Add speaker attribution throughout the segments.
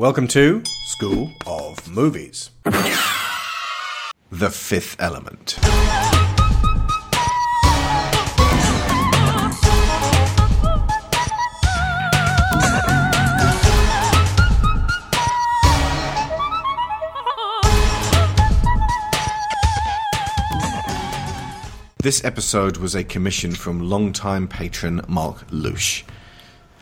Speaker 1: Welcome to School of Movies. the Fifth Element. This episode was a commission from longtime patron Mark Lush.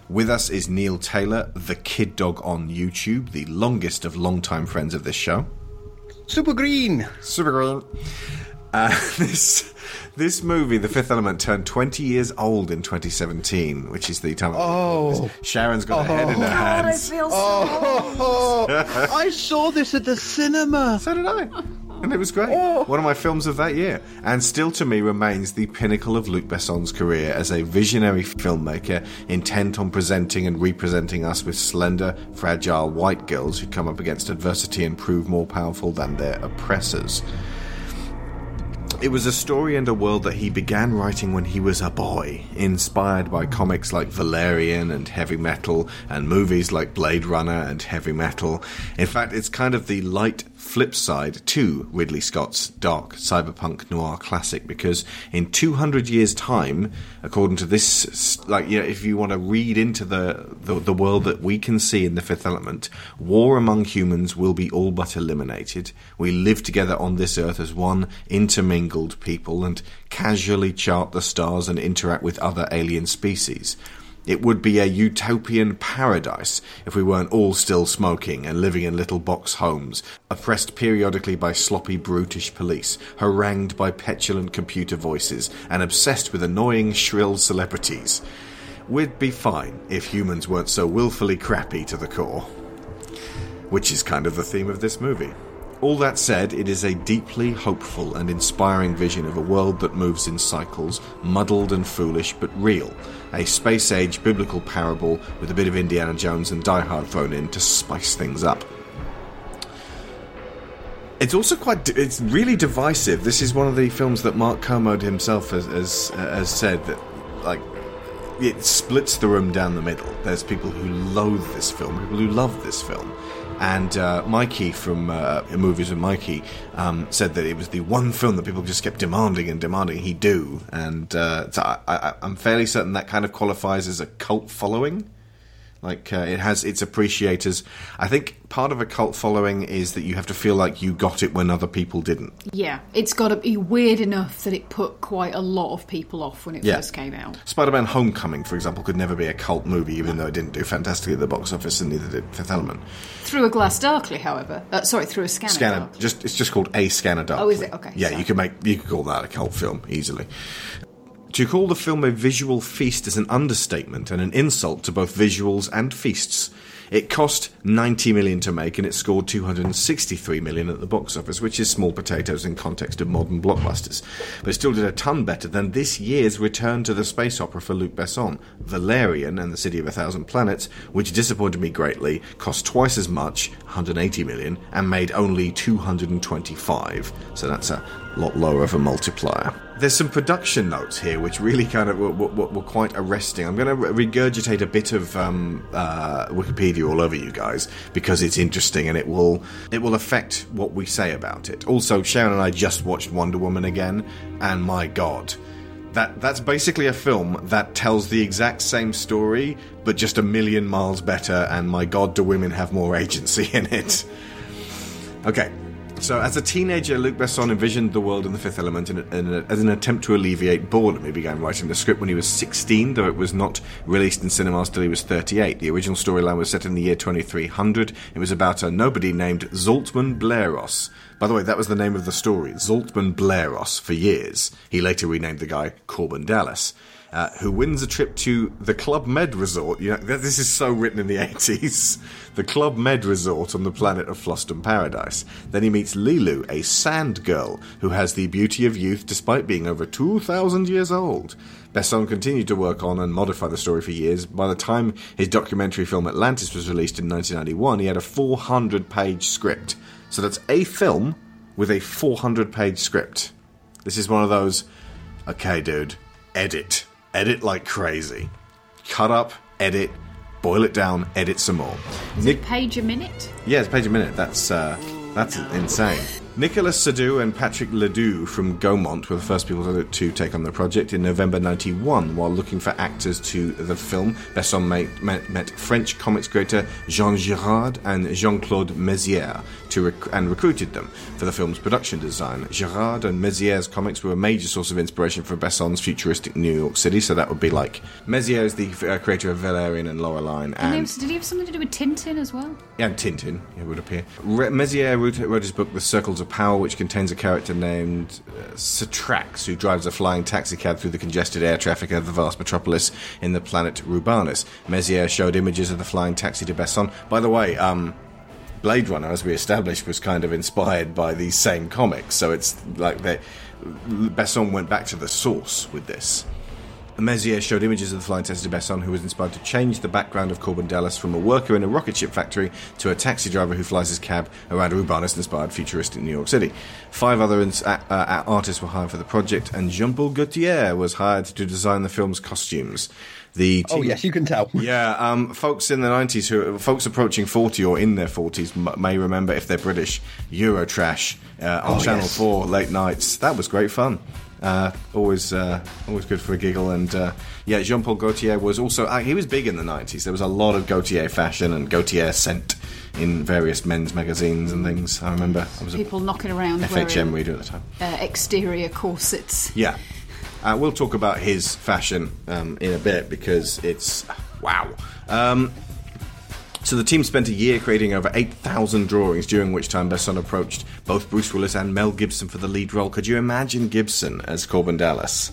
Speaker 1: With us is Neil Taylor, the Kid Dog on YouTube, the longest of longtime friends of this show.
Speaker 2: Super green.
Speaker 1: Super green. Uh, this this movie, The Fifth Element, turned 20 years old in 2017, which is the time.
Speaker 2: Oh.
Speaker 1: Sharon's got her head in her
Speaker 3: God, I
Speaker 1: hands.
Speaker 3: feel so.
Speaker 2: Oh, I saw this at the cinema.
Speaker 1: So did I. And it was great. Oh. One of my films of that year. And still to me remains the pinnacle of Luc Besson's career as a visionary filmmaker intent on presenting and representing us with slender, fragile white girls who come up against adversity and prove more powerful than their oppressors. It was a story and a world that he began writing when he was a boy, inspired by comics like Valerian and Heavy Metal, and movies like Blade Runner and Heavy Metal. In fact, it's kind of the light flip side to Ridley Scott's dark cyberpunk noir classic, because in 200 years' time, according to this, like, you know, if you want to read into the, the, the world that we can see in The Fifth Element, war among humans will be all but eliminated. We live together on this earth as one intermingled people and casually chart the stars and interact with other alien species. It would be a utopian paradise if we weren't all still smoking and living in little box homes, oppressed periodically by sloppy, brutish police, harangued by petulant computer voices, and obsessed with annoying, shrill celebrities. We'd be fine if humans weren't so willfully crappy to the core. Which is kind of the theme of this movie. All that said, it is a deeply hopeful and inspiring vision of a world that moves in cycles, muddled and foolish, but real. A space age biblical parable with a bit of Indiana Jones and Die Hard thrown in to spice things up. It's also quite. It's really divisive. This is one of the films that Mark Kermode himself has, has, has said that, like, it splits the room down the middle. There's people who loathe this film, people who love this film. And uh, Mikey from uh, Movies with Mikey um, said that it was the one film that people just kept demanding and demanding he do. And uh, so I, I'm fairly certain that kind of qualifies as a cult following. Like uh, it has its appreciators. I think part of a cult following is that you have to feel like you got it when other people didn't.
Speaker 3: Yeah, it's got to be weird enough that it put quite a lot of people off when it
Speaker 1: Yeah.
Speaker 3: first came out.
Speaker 1: Spider-Man: Homecoming, for example, could never be a cult movie, even though it didn't do fantastically at the box office, and neither did Fifth Element.
Speaker 3: Through a glass darkly, however. Uh, sorry, through a scanner.
Speaker 1: Scanner,
Speaker 3: darkly.
Speaker 1: just it's just called a Scanner Darkly.
Speaker 3: Oh, is it? Okay,
Speaker 1: Yeah,
Speaker 3: sorry.
Speaker 1: you could make you could call that a cult film easily. To call the film a visual feast is an understatement and an insult to both visuals and feasts. It cost 90 million to make and it scored 263 million at the box office, which is small potatoes in context of modern blockbusters. But still did a ton better than this year's return to the space opera for Luc Besson, Valerian and the City of a Thousand Planets, which disappointed me greatly, cost twice as much, 180 million, and made only 225. So that's a lot lower of a multiplier. There's some production notes here which really kind of were, were, were quite arresting. I'm going to regurgitate a bit of um, uh, Wikipedia all over you guys because it's interesting and it will it will affect what we say about it. Also, Sharon and I just watched Wonder Woman again, and my God, that that's basically a film that tells the exact same story but just a million miles better. And my God, do women have more agency in it? Okay. So, as a teenager, Luc Besson envisioned the world in the Fifth Element in, in a, as an attempt to alleviate boredom. He began writing the script when he was 16, though it was not released in cinemas till he was 38. The original storyline was set in the year 2300. It was about a nobody named Zaltman Bleros. By the way, that was the name of the story, Zaltman Bleros, for years. He later renamed the guy Korben Dallas. Uh, who wins a trip to the Club Med Resort. You know, this is so written in the 80s. The Club Med Resort on the planet of Fhloston Paradise. Then he meets Leeloo, a sand girl who has the beauty of youth despite being over 2,000 years old. Besson continued to work on and modify the story for years. By the time his documentary film Atlantis was released in 1991, he had a 400 page script. So that's a film with a 400 page script. This is one of those, okay, dude, edit. Edit like crazy. Cut up, edit, boil it down, edit some more. Nick,
Speaker 3: Page a minute.
Speaker 1: yeah, it's page a minute. That's uh, that's insane. Nicolas Seydoux and Patrick Ledoux from Gaumont were the first people to, to take on the project in November 91 while looking for actors to the film. Besson met, met, met French comics creator Jean Giraud and Jean Claude Mézières to rec- and recruited them for the film's production design. Giraud and Mézières' comics were a major source of inspiration for Besson's futuristic New York City, so that would be like Mézières is the uh, creator of Valerian and Laureline,
Speaker 3: And
Speaker 1: and
Speaker 3: did he have something to do with Tintin as well?
Speaker 1: and Tintin, it would appear. Re- Mézières wrote, wrote his book The Circles of Power, which contains a character named uh, Satrax, who drives a flying taxicab through the congested air traffic of the vast metropolis in the planet Rubanis. Mézières showed images of the flying taxi to Besson. By the way, um, Blade Runner, as we established, was kind of inspired by these same comics, so it's like they, Besson went back to the source with this. Mézières showed images of the flying test to Besson, who was inspired to change the background of Korben Dallas from a worker in a rocket ship factory to a taxi driver who flies his cab around a Rubanis-inspired futuristic New York City. Five other ins- uh, uh, artists were hired for the project, and Jean-Paul Gaultier was hired to design the film's costumes. The
Speaker 2: Oh yes, you can tell.
Speaker 1: yeah, um, folks in the nineties who folks approaching forty or in their forties m- may remember if they're British Eurotrash uh, on
Speaker 2: Oh,
Speaker 1: Channel
Speaker 2: yes.
Speaker 1: Four late nights. That was great fun. Uh, always, uh, always good for a giggle. And uh, yeah, Jean Paul Gaultier was also uh, he was big in the nineties. There was a lot of Gaultier fashion and Gaultier scent in various men's magazines and things. I remember I was
Speaker 3: People knocking around
Speaker 1: FHM reader at the time.
Speaker 3: uh, exterior corsets.
Speaker 1: Yeah. Uh, we'll talk about his fashion um, in a bit because it's wow. Um, so the team spent a year creating over 8,000 drawings, during which time Besson approached both Bruce Willis and Mel Gibson for the lead role. Could you imagine Gibson as Korben Dallas?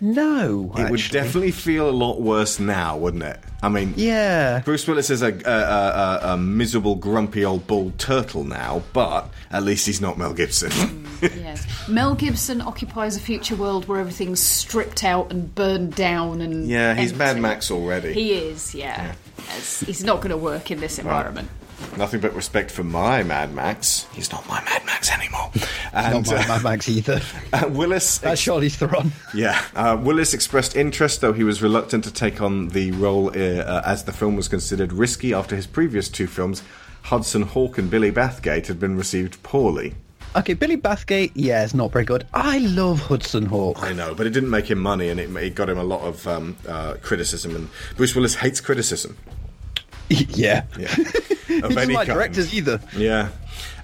Speaker 2: No,
Speaker 1: It would definitely feel a lot worse now, wouldn't it? I mean,
Speaker 2: Yeah.
Speaker 1: Bruce Willis is a, a, a, a, a miserable, grumpy old bald turtle now, but at least he's not Mel Gibson.
Speaker 3: Mm, yes. Mel Gibson occupies a future world where everything's stripped out and burned down and
Speaker 1: yeah, he's Mad. Max already.
Speaker 3: He is, yeah. Yes, He's not going to work in this environment.
Speaker 1: Nothing but respect for my Mad Max. He's not my Mad Max anymore.
Speaker 2: Not
Speaker 1: And
Speaker 2: my Mad Max either.
Speaker 1: uh, Willis,
Speaker 2: That's Charlize Theron.
Speaker 1: yeah, uh, Willis expressed interest, though he was reluctant to take on the role uh, uh, as the film was considered risky after his previous two films, Hudson Hawk and Billy Bathgate, had been received poorly.
Speaker 2: Okay, Billy Bathgate, yeah, it's not very good. I love Hudson Hawk.
Speaker 1: I know, but it didn't make him money, and it, it got him a lot of um, uh, criticism. And Bruce Willis hates criticism.
Speaker 2: yeah.
Speaker 1: Yeah, of any
Speaker 2: like
Speaker 1: kind.
Speaker 2: directors either.
Speaker 1: Yeah.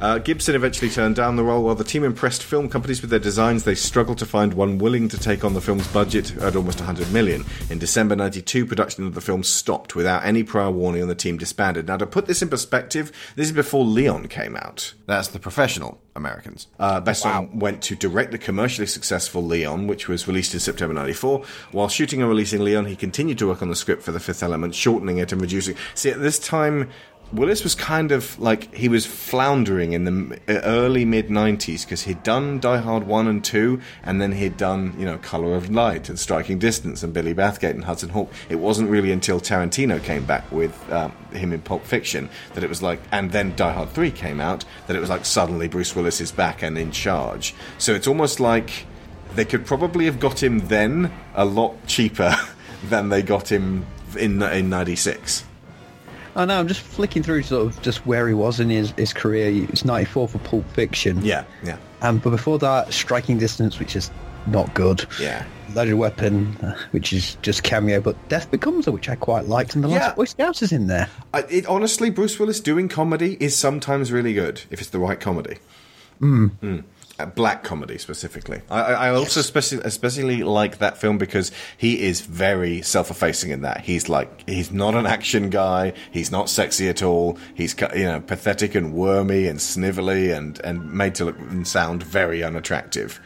Speaker 1: Uh, Gibson eventually turned down the role. While the team impressed film companies with their designs, they struggled to find one willing to take on the film's budget at almost 100 million. In December 92, production of the film stopped without any prior warning and the team disbanded. Now, to put this in perspective, this is before Leon came out. That's the professional Americans. Uh, Besson went to direct the commercially successful Leon, which was released in September 94. While shooting and releasing Leon, he continued to work on the script for The Fifth Element, shortening it and reducing. See, at this time, Willis was kind of like he was floundering in the early mid 90s because he'd done Die Hard 1 and 2 and then he'd done, you know, Color of Light and Striking Distance and Billy Bathgate and Hudson Hawk. It wasn't really until Tarantino came back with um, him in Pulp Fiction that it was like, and then Die Hard 3 came out, that it was like suddenly Bruce Willis is back and in charge. So it's almost like they could probably have got him then a lot cheaper than they got him in, in 96.
Speaker 2: I know, I'm just flicking through sort of just where he was in his, his career. It's 94 for Pulp Fiction.
Speaker 1: Yeah, yeah.
Speaker 2: Um, but before that, Striking Distance, which is not good.
Speaker 1: Yeah.
Speaker 2: Loaded Weapon, uh, which is just cameo, but Death Becomes Her, which I quite liked, and The
Speaker 1: Yeah.
Speaker 2: Last Boy Scouts is in there.
Speaker 1: I, it, honestly, Bruce Willis doing comedy is sometimes really good if it's the right comedy. Mm. Black comedy specifically. I, I also especially, especially like that film because he is very self-effacing in that. He's like he's not an action guy. He's not sexy at all. He's you know pathetic and wormy and snivelly and and made to look and sound very unattractive.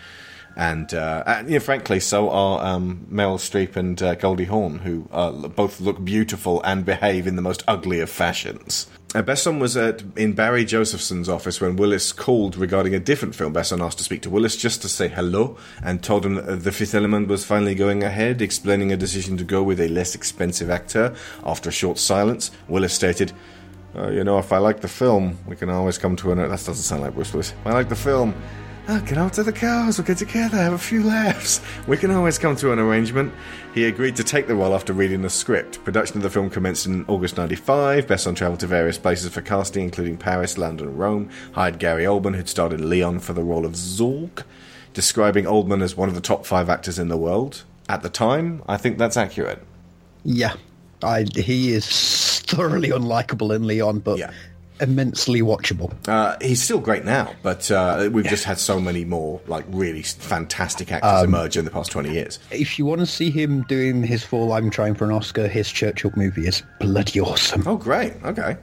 Speaker 1: And, uh, and you know, frankly, so are um, Meryl Streep and uh, Goldie Hawn, who uh, both look beautiful and behave in the most ugly of fashions. Uh, Besson was at, in Barry Josephson's office when Willis called regarding a different film. Besson asked to speak to Willis just to say hello and told him that The Fifth Element was finally going ahead, explaining a decision to go with a less expensive actor. After a short silence, Willis stated, uh, You know, if I like the film, we can always come to an. That doesn't sound like Bruce Willis. If I like the film, oh, get out to the cars, we'll get together, have a few laughs. We can always come to an arrangement. He agreed to take the role after reading the script. Production of the film commenced in August 95. Besson travelled to various places for casting, including Paris, London, and Rome. Hired Gary Oldman, who'd starred in Leon, for the role of Zorg, describing Oldman as one of the top five actors in the world. At the time, I think that's accurate.
Speaker 2: Yeah, I, he is thoroughly unlikable in Leon, but
Speaker 1: Yeah.
Speaker 2: Immensely watchable.
Speaker 1: Uh, he's still great now, but uh, we've just had so many more like really fantastic actors
Speaker 2: Um,
Speaker 1: emerge in the past twenty years.
Speaker 2: If you want to see him doing his full I'm trying for an Oscar, his Churchill movie is bloody awesome.
Speaker 1: Oh, great. Okay.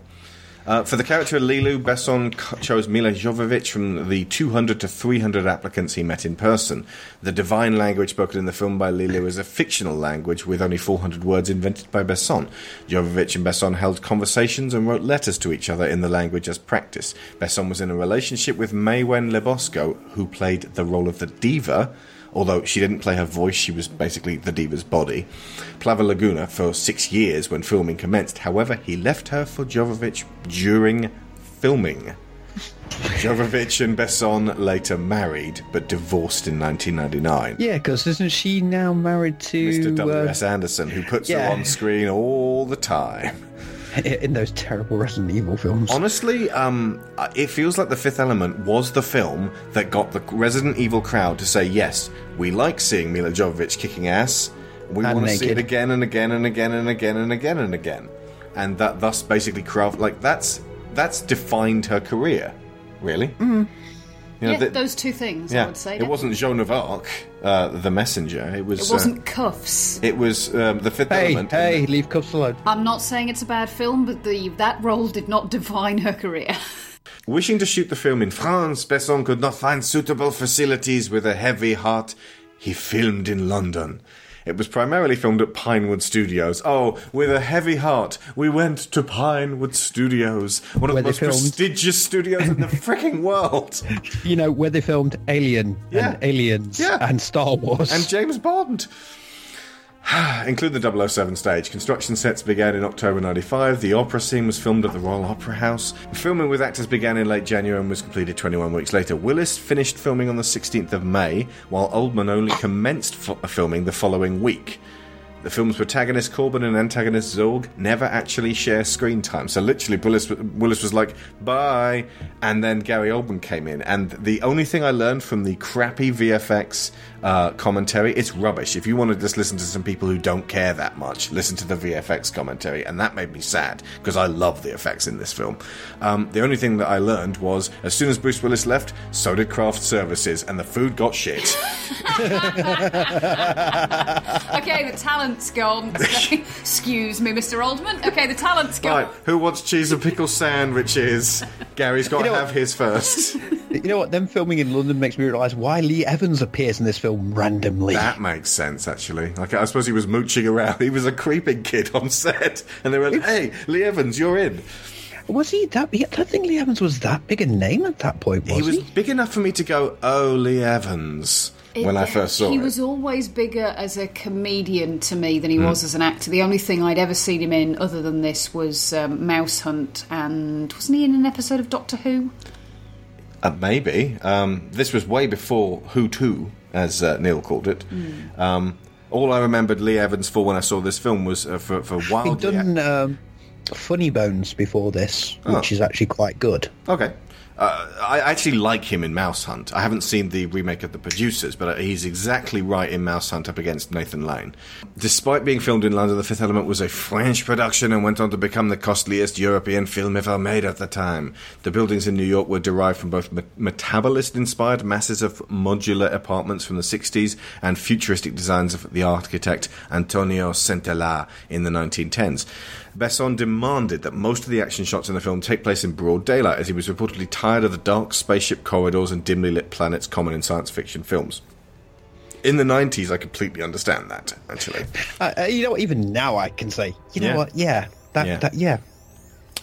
Speaker 1: Uh, for the character of Leeloo, Besson chose Milla Jovovich from the 200 to 300 applicants he met in person. The divine language spoken in the film by Leeloo is a fictional language with only 400 words invented by Besson. Jovovich and Besson held conversations and wrote letters to each other in the language as practice. Besson was in a relationship with Maïwenn Le Besco, who played the role of the diva, although she didn't play her voice, she was basically the diva's body. Plava Laguna for six years when filming commenced. However, he left her for Jovovich during filming. Jovovich and Besson later married, but divorced in 1999.
Speaker 2: Yeah, because isn't she now married to
Speaker 1: Mr.
Speaker 2: uh,
Speaker 1: W.S. Anderson, who puts
Speaker 2: yeah.
Speaker 1: her on screen all the time.
Speaker 2: in those terrible Resident Evil films?
Speaker 1: Honestly, um, it feels like The Fifth Element was the film that got the Resident Evil crowd to say, yes, we like seeing Milla Jovovich kicking ass. We want to see it again and again and again and again and again and again. And that thus basically craft like that's that's defined her career, really. Mm. You know,
Speaker 3: yeah,
Speaker 1: the-
Speaker 3: those two things,
Speaker 1: yeah,
Speaker 3: I would say.
Speaker 1: it wasn't Joan of Arc, uh, the messenger. It was.
Speaker 3: It wasn't cuffs.
Speaker 1: Uh, it was um, the Fifth
Speaker 2: hey,
Speaker 1: Element.
Speaker 2: hey, leave cuffs alone.
Speaker 3: I'm not saying it's a bad film, but the that role did not define her career.
Speaker 1: Wishing to shoot the film in France, Besson could not find suitable facilities with a heavy heart. He filmed in London. It was primarily filmed at Pinewood Studios. Oh, with a heavy heart, we went to Pinewood Studios, one of
Speaker 2: Where
Speaker 1: the most
Speaker 2: filmed-
Speaker 1: prestigious studios in the freaking world.
Speaker 2: You know, where they filmed Alien
Speaker 1: Yeah.
Speaker 2: and Aliens
Speaker 1: Yeah.
Speaker 2: and Star Wars.
Speaker 1: and James Bond. Including the 007 stage. Construction sets began in October 95. The opera scene was filmed at the Royal Opera House. Filming with actors began in late January and was completed 21 weeks later. Willis finished filming on the 16th of May, while Oldman only commenced f- uh, filming the following week. The film's protagonist Korben and antagonist Zorg never actually share screen time. So literally, Willis, Willis was like, bye. And then Gary Oldman came in. And the only thing I learned from the crappy VFX uh, commentary, it's rubbish. If you want to just listen to some people who don't care that much, listen to the VFX commentary. And that made me sad because I love the effects in this film. Um, the only thing that I learned was as soon as Bruce Willis left, so did Craft Services, and the food got shit.
Speaker 3: okay, the talent's gone. Excuse me, Mr. Oldman. Okay, the talent's gone.
Speaker 1: right, who wants cheese and pickle sandwiches? Gary's got
Speaker 2: You
Speaker 1: to
Speaker 2: know
Speaker 1: have his first.
Speaker 2: you know what? Them filming in London makes me realise why Lee Evans appears in this film randomly.
Speaker 1: That makes sense, actually. Like, I suppose he was mooching around. He was a creeping kid on set, and they went, "Hey, Lee Evans, you're in."
Speaker 2: Was he that? I don't think Lee Evans was that big a name at that point. Was
Speaker 1: He
Speaker 2: he?
Speaker 1: was big enough for me to go, "Oh, Lee Evans," when I first saw him.
Speaker 3: he
Speaker 1: it.
Speaker 3: was always bigger as a comedian to me than he
Speaker 1: Hmm.
Speaker 3: was as an actor. The only thing I'd ever seen him in, other than this, was um, Mouse Hunt, and wasn't he in an episode of Doctor Who?
Speaker 1: Uh, maybe um, this was way before Who To, as uh, Neil called it.
Speaker 3: Hmm.
Speaker 1: Um, all I remembered Lee Evans for when I saw this film was uh, for for
Speaker 2: He'd done um, Funny Bones before this,
Speaker 1: Oh.
Speaker 2: which is actually quite good.
Speaker 1: Okay. Uh, I actually like him in Mouse Hunt. I haven't seen the remake of The Producers, but he's exactly right in Mouse Hunt up against Nathan Lane. Despite being filmed in London, The Fifth Element was a French production and went on to become the costliest European film ever made at the time. The buildings in New York were derived from both me- metabolist inspired masses of modular apartments from the 60s and futuristic designs of the architect Antonio Centella in the 1910s. Besson demanded that most of the action shots in the film take place in broad daylight, as he was reportedly tired of the dark spaceship corridors and dimly lit planets common in science fiction films. In the 90s, I completely understand that, actually.
Speaker 2: Uh, uh, you know what? Even now, I can say, you know
Speaker 1: Yeah.
Speaker 2: what? Yeah, that,
Speaker 1: Yeah.
Speaker 2: that, yeah.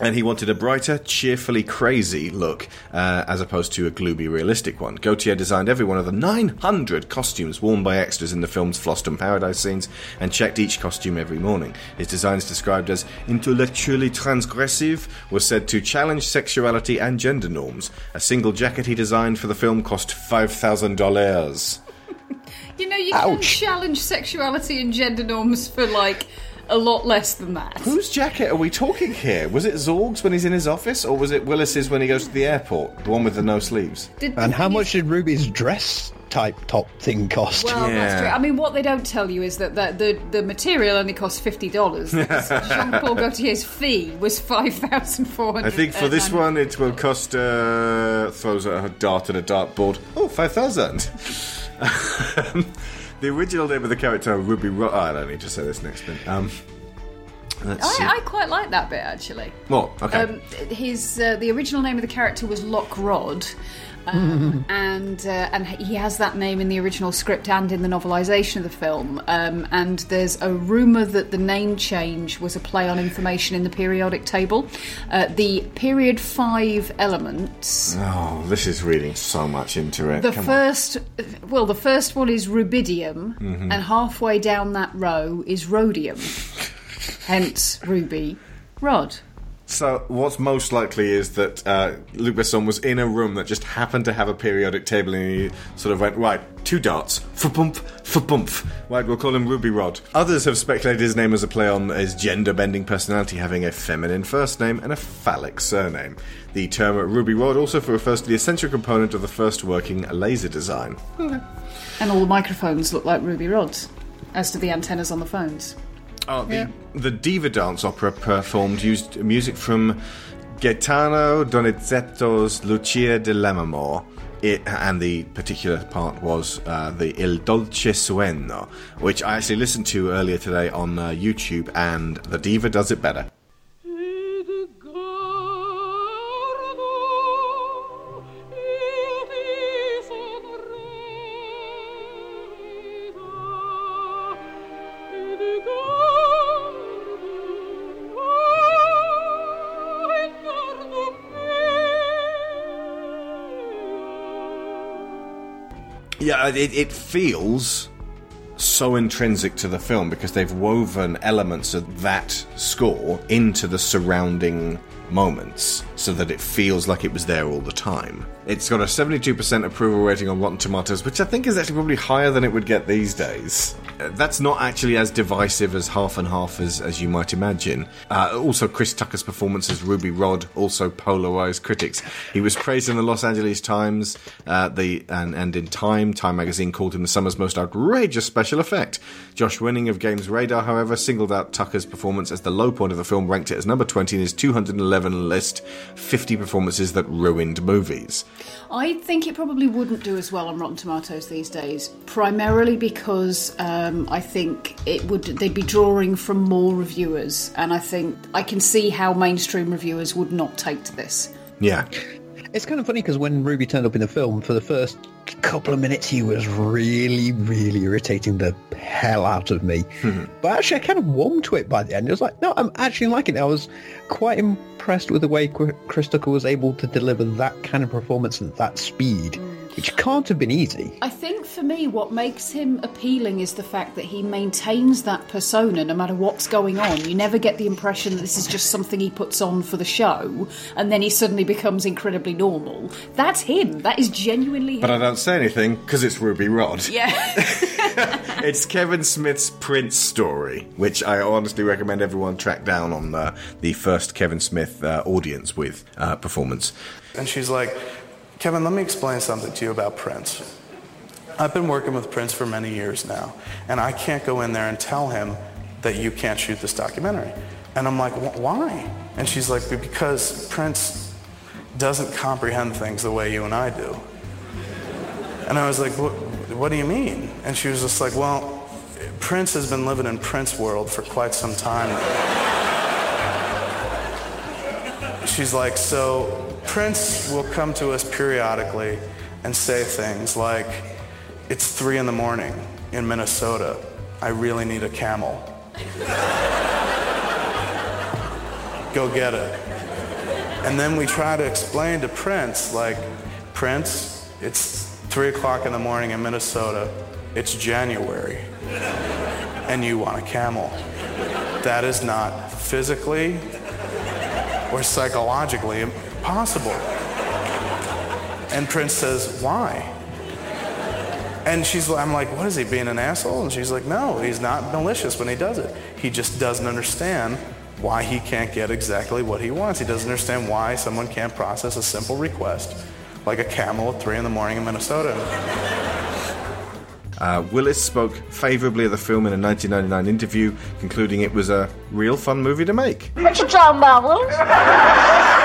Speaker 1: And he wanted a brighter, cheerfully crazy look, uh, as opposed to a gloomy, realistic one. Gaultier designed every one of the 900 costumes worn by extras in the film's Fhloston Paradise scenes and checked each costume every morning. His designs, described as intellectually transgressive, were said to challenge sexuality and gender norms. A single jacket he designed for the film cost $5,000.
Speaker 3: You know, you can challenge sexuality and gender norms for like a lot less than that.
Speaker 1: Whose jacket are we talking here? Was it Zorg's when he's in his office, or was it Willis's when he goes to the airport? The one with the no sleeves?
Speaker 3: Did-
Speaker 2: And how much did Ruby's dress type top thing cost?
Speaker 3: Well,
Speaker 1: Yeah.
Speaker 3: that's true. I mean, what they don't tell you is that the the, the material only costs fifty dollars. Jean Paul Gaultier's fee was five thousand four hundred.
Speaker 1: I think for this one it will cost, uh, throws a dart at a dartboard, oh, 5,000. the original name of the character, Ruby Ro- oh, I don't need to say this next bit. Um.
Speaker 3: I, I quite like that bit actually.
Speaker 1: Well, okay.
Speaker 3: Um, his uh, the original name of the character was Lock Rod. Um, and uh, and he has that name in the original script and in the novelisation of the film. Um, and there's a rumor that the name change was a play on information in the periodic table. Uh, the period five elements.
Speaker 1: oh, this is reading so much into it.
Speaker 3: The
Speaker 1: Come on.
Speaker 3: first, well, the first one is rubidium,
Speaker 1: Mm-hmm.
Speaker 3: and halfway down that row is rhodium. Hence, ruby, rod.
Speaker 1: So, what's most likely is that uh, Luc Besson was in a room that just happened to have a periodic table, and he sort of went, right, two darts, for bump, for bump. Right, we'll call him Ruby Rod. Others have speculated his name as a play on his gender bending personality, having a feminine first name and a phallic surname. The term Ruby Rod also refers to the essential component of the first working laser design. Okay.
Speaker 3: And all the microphones look like ruby rods, as do the antennas on the phones.
Speaker 1: Oh, the, the Diva Dance opera performed used music from Gaetano Donizetti's Lucia di Lammermoor. It, and the particular part was uh, the Il Dolce Suono, which I actually listened to earlier today on uh, YouTube, and the diva does it better. Yeah, it, it feels so intrinsic to the film because they've woven elements of that score into the surrounding moments so that it feels like it was there all the time. It's got a 72% approval rating on Rotten Tomatoes, which I think is actually probably higher than it would get these days. Uh, That's not actually as divisive as half and half as, as you might imagine. Uh, also, Chris Tucker's performance as Ruby Rod also polarized critics. He was praised in the Los Angeles Times, uh, the and, and in Time. Time magazine called him the summer's most outrageous special effect. Josh Winning of Games Radar, however, singled out Tucker's performance as the low point of the film, ranked it as number 20 in his 211 list, 50 performances that ruined movies.
Speaker 3: I think it probably wouldn't do as well on Rotten Tomatoes these days, primarily because um, I think it would they'd be drawing from more reviewers, and I think I can see how mainstream reviewers would not take to this.
Speaker 1: Yeah.
Speaker 2: It's kind of funny because when Ruby turned up in the film, for the first couple of minutes, he was really, really irritating the hell out of me. Hmm. But actually, I kind of warmed to it by the end. It was like, no, I'm actually liking it. I was quite impressed with the way Qu- Chris Tucker was able to deliver that kind of performance at that speed, hmm. Which can't have been easy.
Speaker 3: I think for me, what makes him appealing is the fact that he maintains that persona no matter what's going on. You never get the impression that this is just something he puts on for the show and then he suddenly becomes incredibly normal. That's him. That is genuinely him.
Speaker 1: But I don't say anything because it's Ruby Rod.
Speaker 3: yeah.
Speaker 1: It's Kevin Smith's Prince story, which I honestly recommend everyone track down on uh, the first Kevin Smith uh, audience with uh, performance.
Speaker 4: And she's like, Kevin, let me explain something to you about Prince. I've been working with Prince for many years now, and I can't go in there and tell him that you can't shoot this documentary. And I'm like, why? And she's like, because Prince doesn't comprehend things the way you and I do. And I was like, what, do you mean? And she was just like, well, Prince has been living in Prince world for quite some time she's like, so Prince will come to us periodically and say things like, it's three in the morning in Minnesota. I really need a camel. Go get it. And then we try to explain to Prince, like, Prince, it's three o'clock in the morning in Minnesota. It's January. And you want a camel. That is not physically or psychologically possible. And Prince says, why? And she's, I'm like, what is he being an asshole? And she's like, no, he's not malicious when he does it. He just doesn't understand why he can't get exactly what he wants. He doesn't understand why someone can't process a simple request like a camel at three in the morning in Minnesota.
Speaker 1: Uh, Willis spoke favourably of the film in a 1999 interview, concluding it was a real fun movie to make.
Speaker 5: What you talking about, Willis?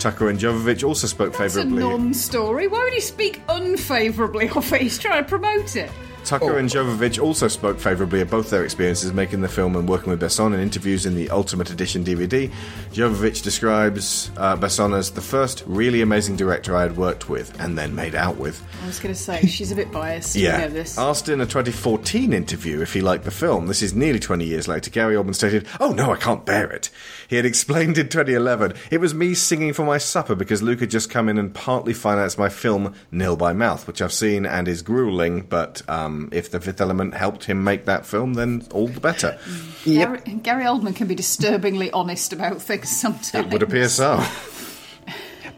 Speaker 1: Tucker and Jovovich also spoke
Speaker 3: It's a
Speaker 1: favourably.
Speaker 3: non-story. Why would he speak unfavourably of it? He's trying to promote it.
Speaker 1: Tucker and Jovovich also spoke favourably of both their experiences making the film and working with Besson in interviews in the Ultimate Edition DVD. Jovovich describes uh, Besson as the first really amazing director I had worked with and then made out with.
Speaker 3: I was going to say she's a bit biased. Know.
Speaker 1: Asked in a 2014 interview if he liked the film, this is nearly 20 years later, Gary Oldman stated, Oh no, I can't bear it. He had explained in 2011, It was me singing for my supper because Luc had just come in and partly financed my film Nil by Mouth, which I've seen and is grueling, but um, if the fifth element helped him make that film, then all the better.
Speaker 3: Gary, Gary Oldman can be disturbingly honest about things sometimes.
Speaker 1: It would appear so.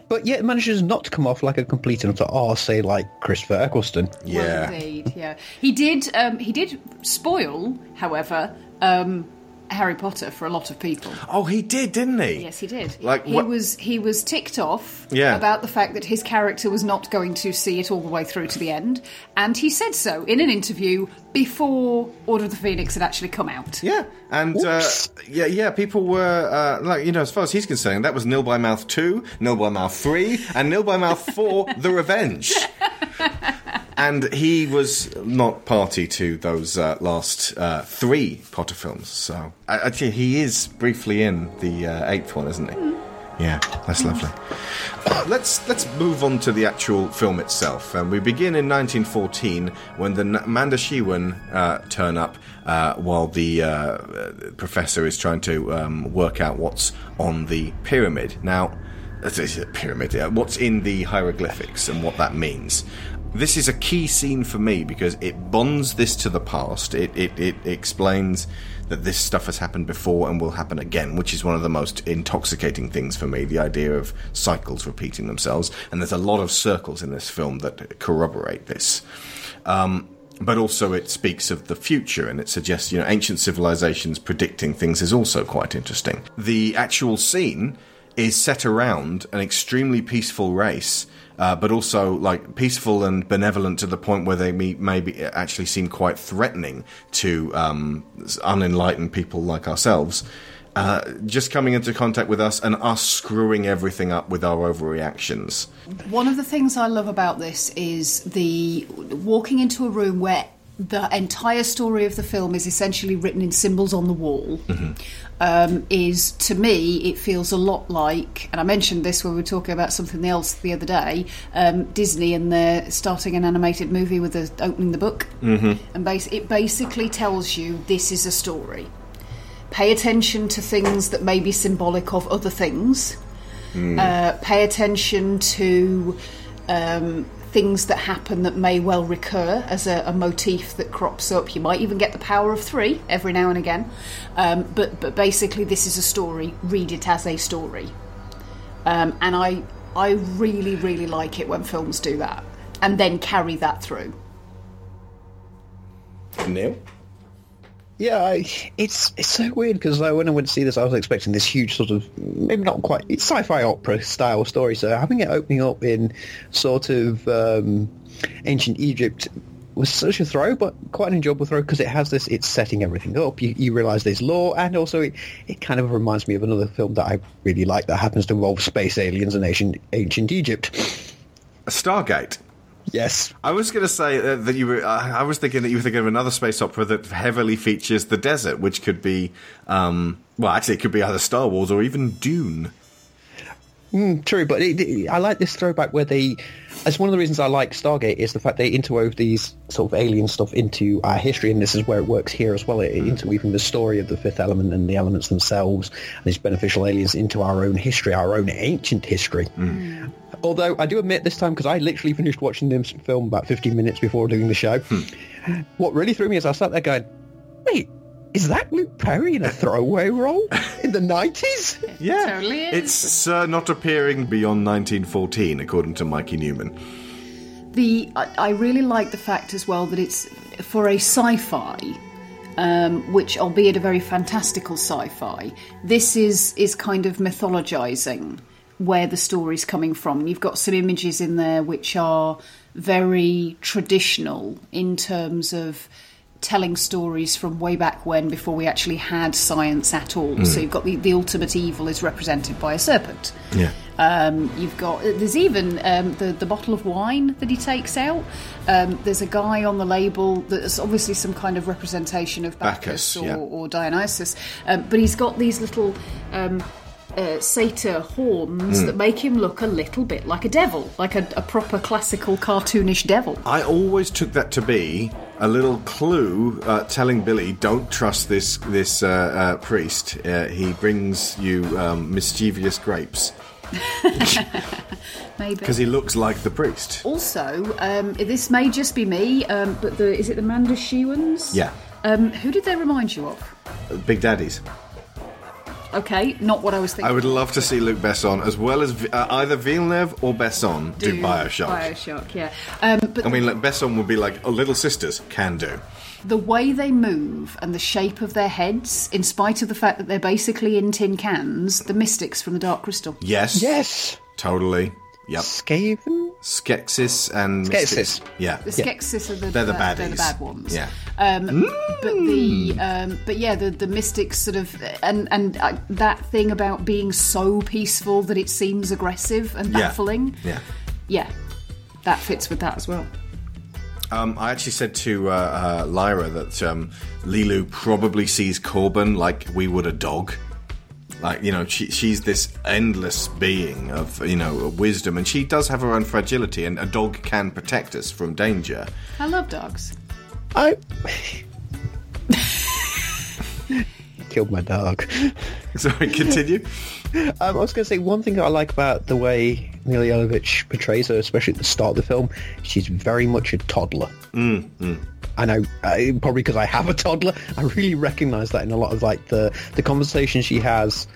Speaker 2: But yet manages not to come off like a complete and utter arse, say like Christopher Eccleston.
Speaker 3: Well,
Speaker 1: Yeah.
Speaker 3: indeed, yeah. He did. Um, he did spoil, however, um, Harry Potter for a lot of people.
Speaker 1: Oh, he did, didn't he?
Speaker 3: Yes, he did.
Speaker 1: Like,
Speaker 3: he
Speaker 1: what-
Speaker 3: was he was ticked off
Speaker 1: Yeah.
Speaker 3: about the fact that his character was not going to see it all the way through to the end, and he said so in an interview before Order of the Phoenix had actually come out.
Speaker 1: Yeah, and uh, yeah, yeah, people were uh, like, you know, as far as he's concerned, that was Nil by Mouth two, Nil by Mouth three, and Nil by Mouth four, The Revenge. And he was not party to those uh, last uh, three Potter films, so I, I he is briefly in the uh, eighth one, isn't he? Yeah, that's lovely. Uh, let's let's move on to the actual film itself. Um, we begin in 1914 when the N- Mondoshawan uh, turn up uh, while the professor is trying to um, work out what's on the pyramid. Now, a pyramid. Yeah, what's in the hieroglyphics and what that means. This is a key scene for me because it bonds this to the past. It, it, it explains that this stuff has happened before and will happen again, which is one of the most intoxicating things for me. The idea of cycles repeating themselves, and there's a lot of circles in this film that corroborate this. Um, but also, it speaks of the future, and it suggests you know ancient civilizations predicting things is also quite interesting. The actual scene is set around an extremely peaceful race. Uh, but also like peaceful and benevolent to the point where they may, maybe actually seem quite threatening to um, unenlightened people like ourselves. Uh, just coming into contact with us and us screwing everything up with our overreactions.
Speaker 3: One of the things I love about this is the walking into a room where the entire story of the film is essentially written in symbols on the wall. Um, is to me, it feels a lot like, and I mentioned this when we were talking about something else the other day. Um, Disney and they're starting an animated movie with the opening the book, mm-hmm. and bas- it basically tells you this is a story. Pay attention to things that may be symbolic of other things uh, pay attention to um, things that happen that may well recur as a, a motif that crops up. You might even get the power of three every now and again. Um, but but basically, this is a story. Read it as a story. Um, and I I really really like it when films do that and then carry that through.
Speaker 1: Neil?
Speaker 2: Yeah, I, it's it's so weird because like, when I went to see this, I was expecting this huge sort of maybe not quite it's sci-fi opera style story. So having it opening up in sort of um, ancient Egypt was such a throw, but quite an enjoyable throw because it has this. It's setting everything up. You, you realise there's lore, and also it, it kind of reminds me of another film that I really like that happens to involve space aliens and ancient ancient Egypt.
Speaker 1: Stargate.
Speaker 2: Yes,
Speaker 1: I was going to say that you were. Uh, I was thinking that you were thinking of another space opera that heavily features the desert, which could be, um, well, actually, it could be either Star Wars or even Dune.
Speaker 2: Mm, true, but it, it- I like this throwback where they That's one of the reasons I like Stargate is the fact they interwove these sort of alien stuff into our history, and this is where it works here as well. It interweaving the story of the fifth element and the elements themselves, and these beneficial aliens into our own history, our own ancient history. Hmm. Although I do admit this time, because I literally finished watching this film about 15 minutes before doing the show, hmm. what really threw me is I sat there going, wait, is that Luke Perry in a throwaway role in the 90s?
Speaker 1: Yeah,
Speaker 3: Totally is.
Speaker 1: it's uh, not appearing beyond 1914, according to Mikey Neumann.
Speaker 3: The I, I really like the fact as well that it's for a sci-fi, um, which albeit a very fantastical sci-fi. This is is kind of mythologizing where the story's coming from. You've got some images in there which are very traditional in terms of telling stories from way back when before we actually had science at all. So you've got the, the ultimate evil is represented by a serpent.
Speaker 1: Yeah.
Speaker 3: Um, you've got there's even um, the the bottle of wine that he takes out. Um, there's a guy on the label that's obviously some kind of representation of Bacchus,
Speaker 1: Bacchus,
Speaker 3: or,
Speaker 1: yeah.
Speaker 3: or Dionysus, um, but he's got these little. Uh, satyr horns
Speaker 1: Hmm.
Speaker 3: that make him look a little bit like a devil, like a, a proper classical cartoonish devil.
Speaker 1: I always took that to be a little clue uh, telling Billy, "Don't trust this this uh, uh, priest. Uh, he brings you um, mischievous grapes
Speaker 3: Maybe.
Speaker 1: because he looks like the priest."
Speaker 3: Also, um, this may just be me, um, but the is it the Mondoshawans?
Speaker 1: Yeah,
Speaker 3: Um, who did they remind you of?
Speaker 1: Big Daddies.
Speaker 3: Okay, not what I was thinking.
Speaker 1: I would love to see Luc Besson as well as uh, either Villeneuve or Besson do, Bioshock.
Speaker 3: Bioshock, yeah. Um, but
Speaker 1: I mean, like, Besson would be like, "Oh, little sisters can do."
Speaker 3: the way they move and the shape of their heads, in spite of the fact that they're basically in tin cans, the mystics from the Dark Crystal.
Speaker 1: Yes,
Speaker 2: Yes.
Speaker 1: totally. Yep.
Speaker 2: Skaven?
Speaker 1: Skeksis and
Speaker 2: Skeksis.
Speaker 1: Mystics. Yeah.
Speaker 3: The Skeksis are the,
Speaker 1: They're the
Speaker 3: bad- they're the bad ones.
Speaker 1: Yeah.
Speaker 3: Um, But the um, but yeah, the the mystics sort of and and uh, that thing about being so peaceful that it seems aggressive and
Speaker 1: Yeah.
Speaker 3: baffling.
Speaker 1: Yeah.
Speaker 3: Yeah, that fits with that as well.
Speaker 1: Um, I actually said to uh, uh, Lyra that um, Leeloo probably sees Korben like we would a dog. Like you know, she, she's this endless being of you know wisdom, and she does have her own fragility, and a dog can protect us from danger.
Speaker 3: I love dogs.
Speaker 2: I killed my dog.
Speaker 1: Sorry, continue.
Speaker 2: Um, I was going to say one thing that I like about the way Neil Jovovich portrays her, especially at the start of the film, she's very much a toddler. Mm, I know, uh, probably because I have a toddler. I really recognise that in a lot of like the the conversation she has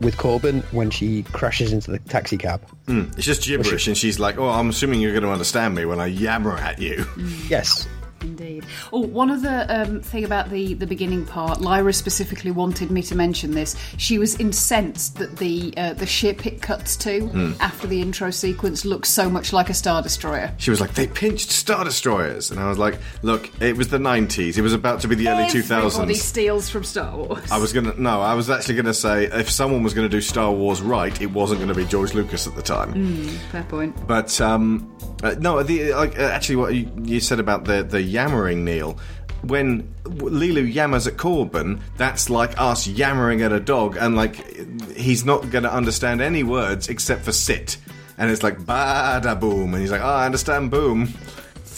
Speaker 2: with Korben when she crashes into the taxi cab.
Speaker 1: It's just gibberish, and she's like, "Oh, I'm assuming you're going to understand me when I yammer at you."
Speaker 2: Yes,
Speaker 3: Indeed. Oh, one other um, thing about the, the beginning part, Lyra specifically wanted me to mention this. She was incensed that the uh, the ship it cuts to after the intro sequence looks so much like a star destroyer.
Speaker 1: She was like, "They pinched star destroyers," and I was like, "Look, it was the '90s. It was about to be the early
Speaker 3: Everybody
Speaker 1: 2000s."
Speaker 3: steals from Star Wars.
Speaker 1: I was gonna no, I was actually gonna say if someone was gonna do Star Wars right, it wasn't gonna be George Lucas at the time.
Speaker 3: Fair point.
Speaker 1: But um, uh, no, the like uh, actually what you, you said about the the yammering, Neil. When Leeloo yammers at Korben, that's like us yammering at a dog, and like he's not going to understand any words except for sit, and it's like bada boom, and he's like, oh, I understand boom.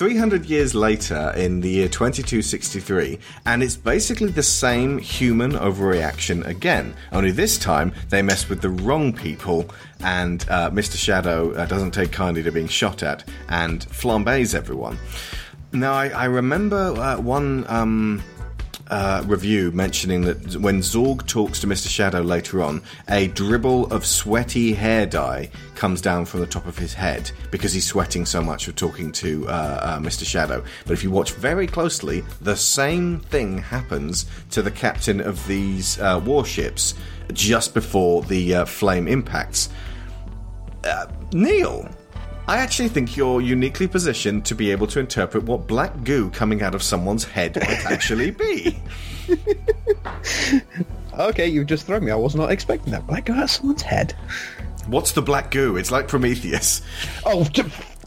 Speaker 1: 300 years later, in the year 2263, and it's basically the same human overreaction again. Only this time, they mess with the wrong people, and uh, Mr. Shadow uh, doesn't take kindly to being shot at and flambés everyone. Now, I, I remember uh, one. Um, uh, review mentioning that when Zorg talks to Mr. Shadow later on, a dribble of sweaty hair dye comes down from the top of his head because he's sweating so much for talking to uh, uh, Mr. Shadow. But if you watch very closely, the same thing happens to the captain of these uh, warships just before the uh, flame impacts. Uh, Neil, I actually think you're uniquely positioned to be able to interpret what black goo coming out of someone's head might actually be.
Speaker 2: okay, you've just thrown me. I was not expecting that. Like, out of someone's head.
Speaker 1: What's the black goo? It's like Prometheus.
Speaker 2: Oh, t-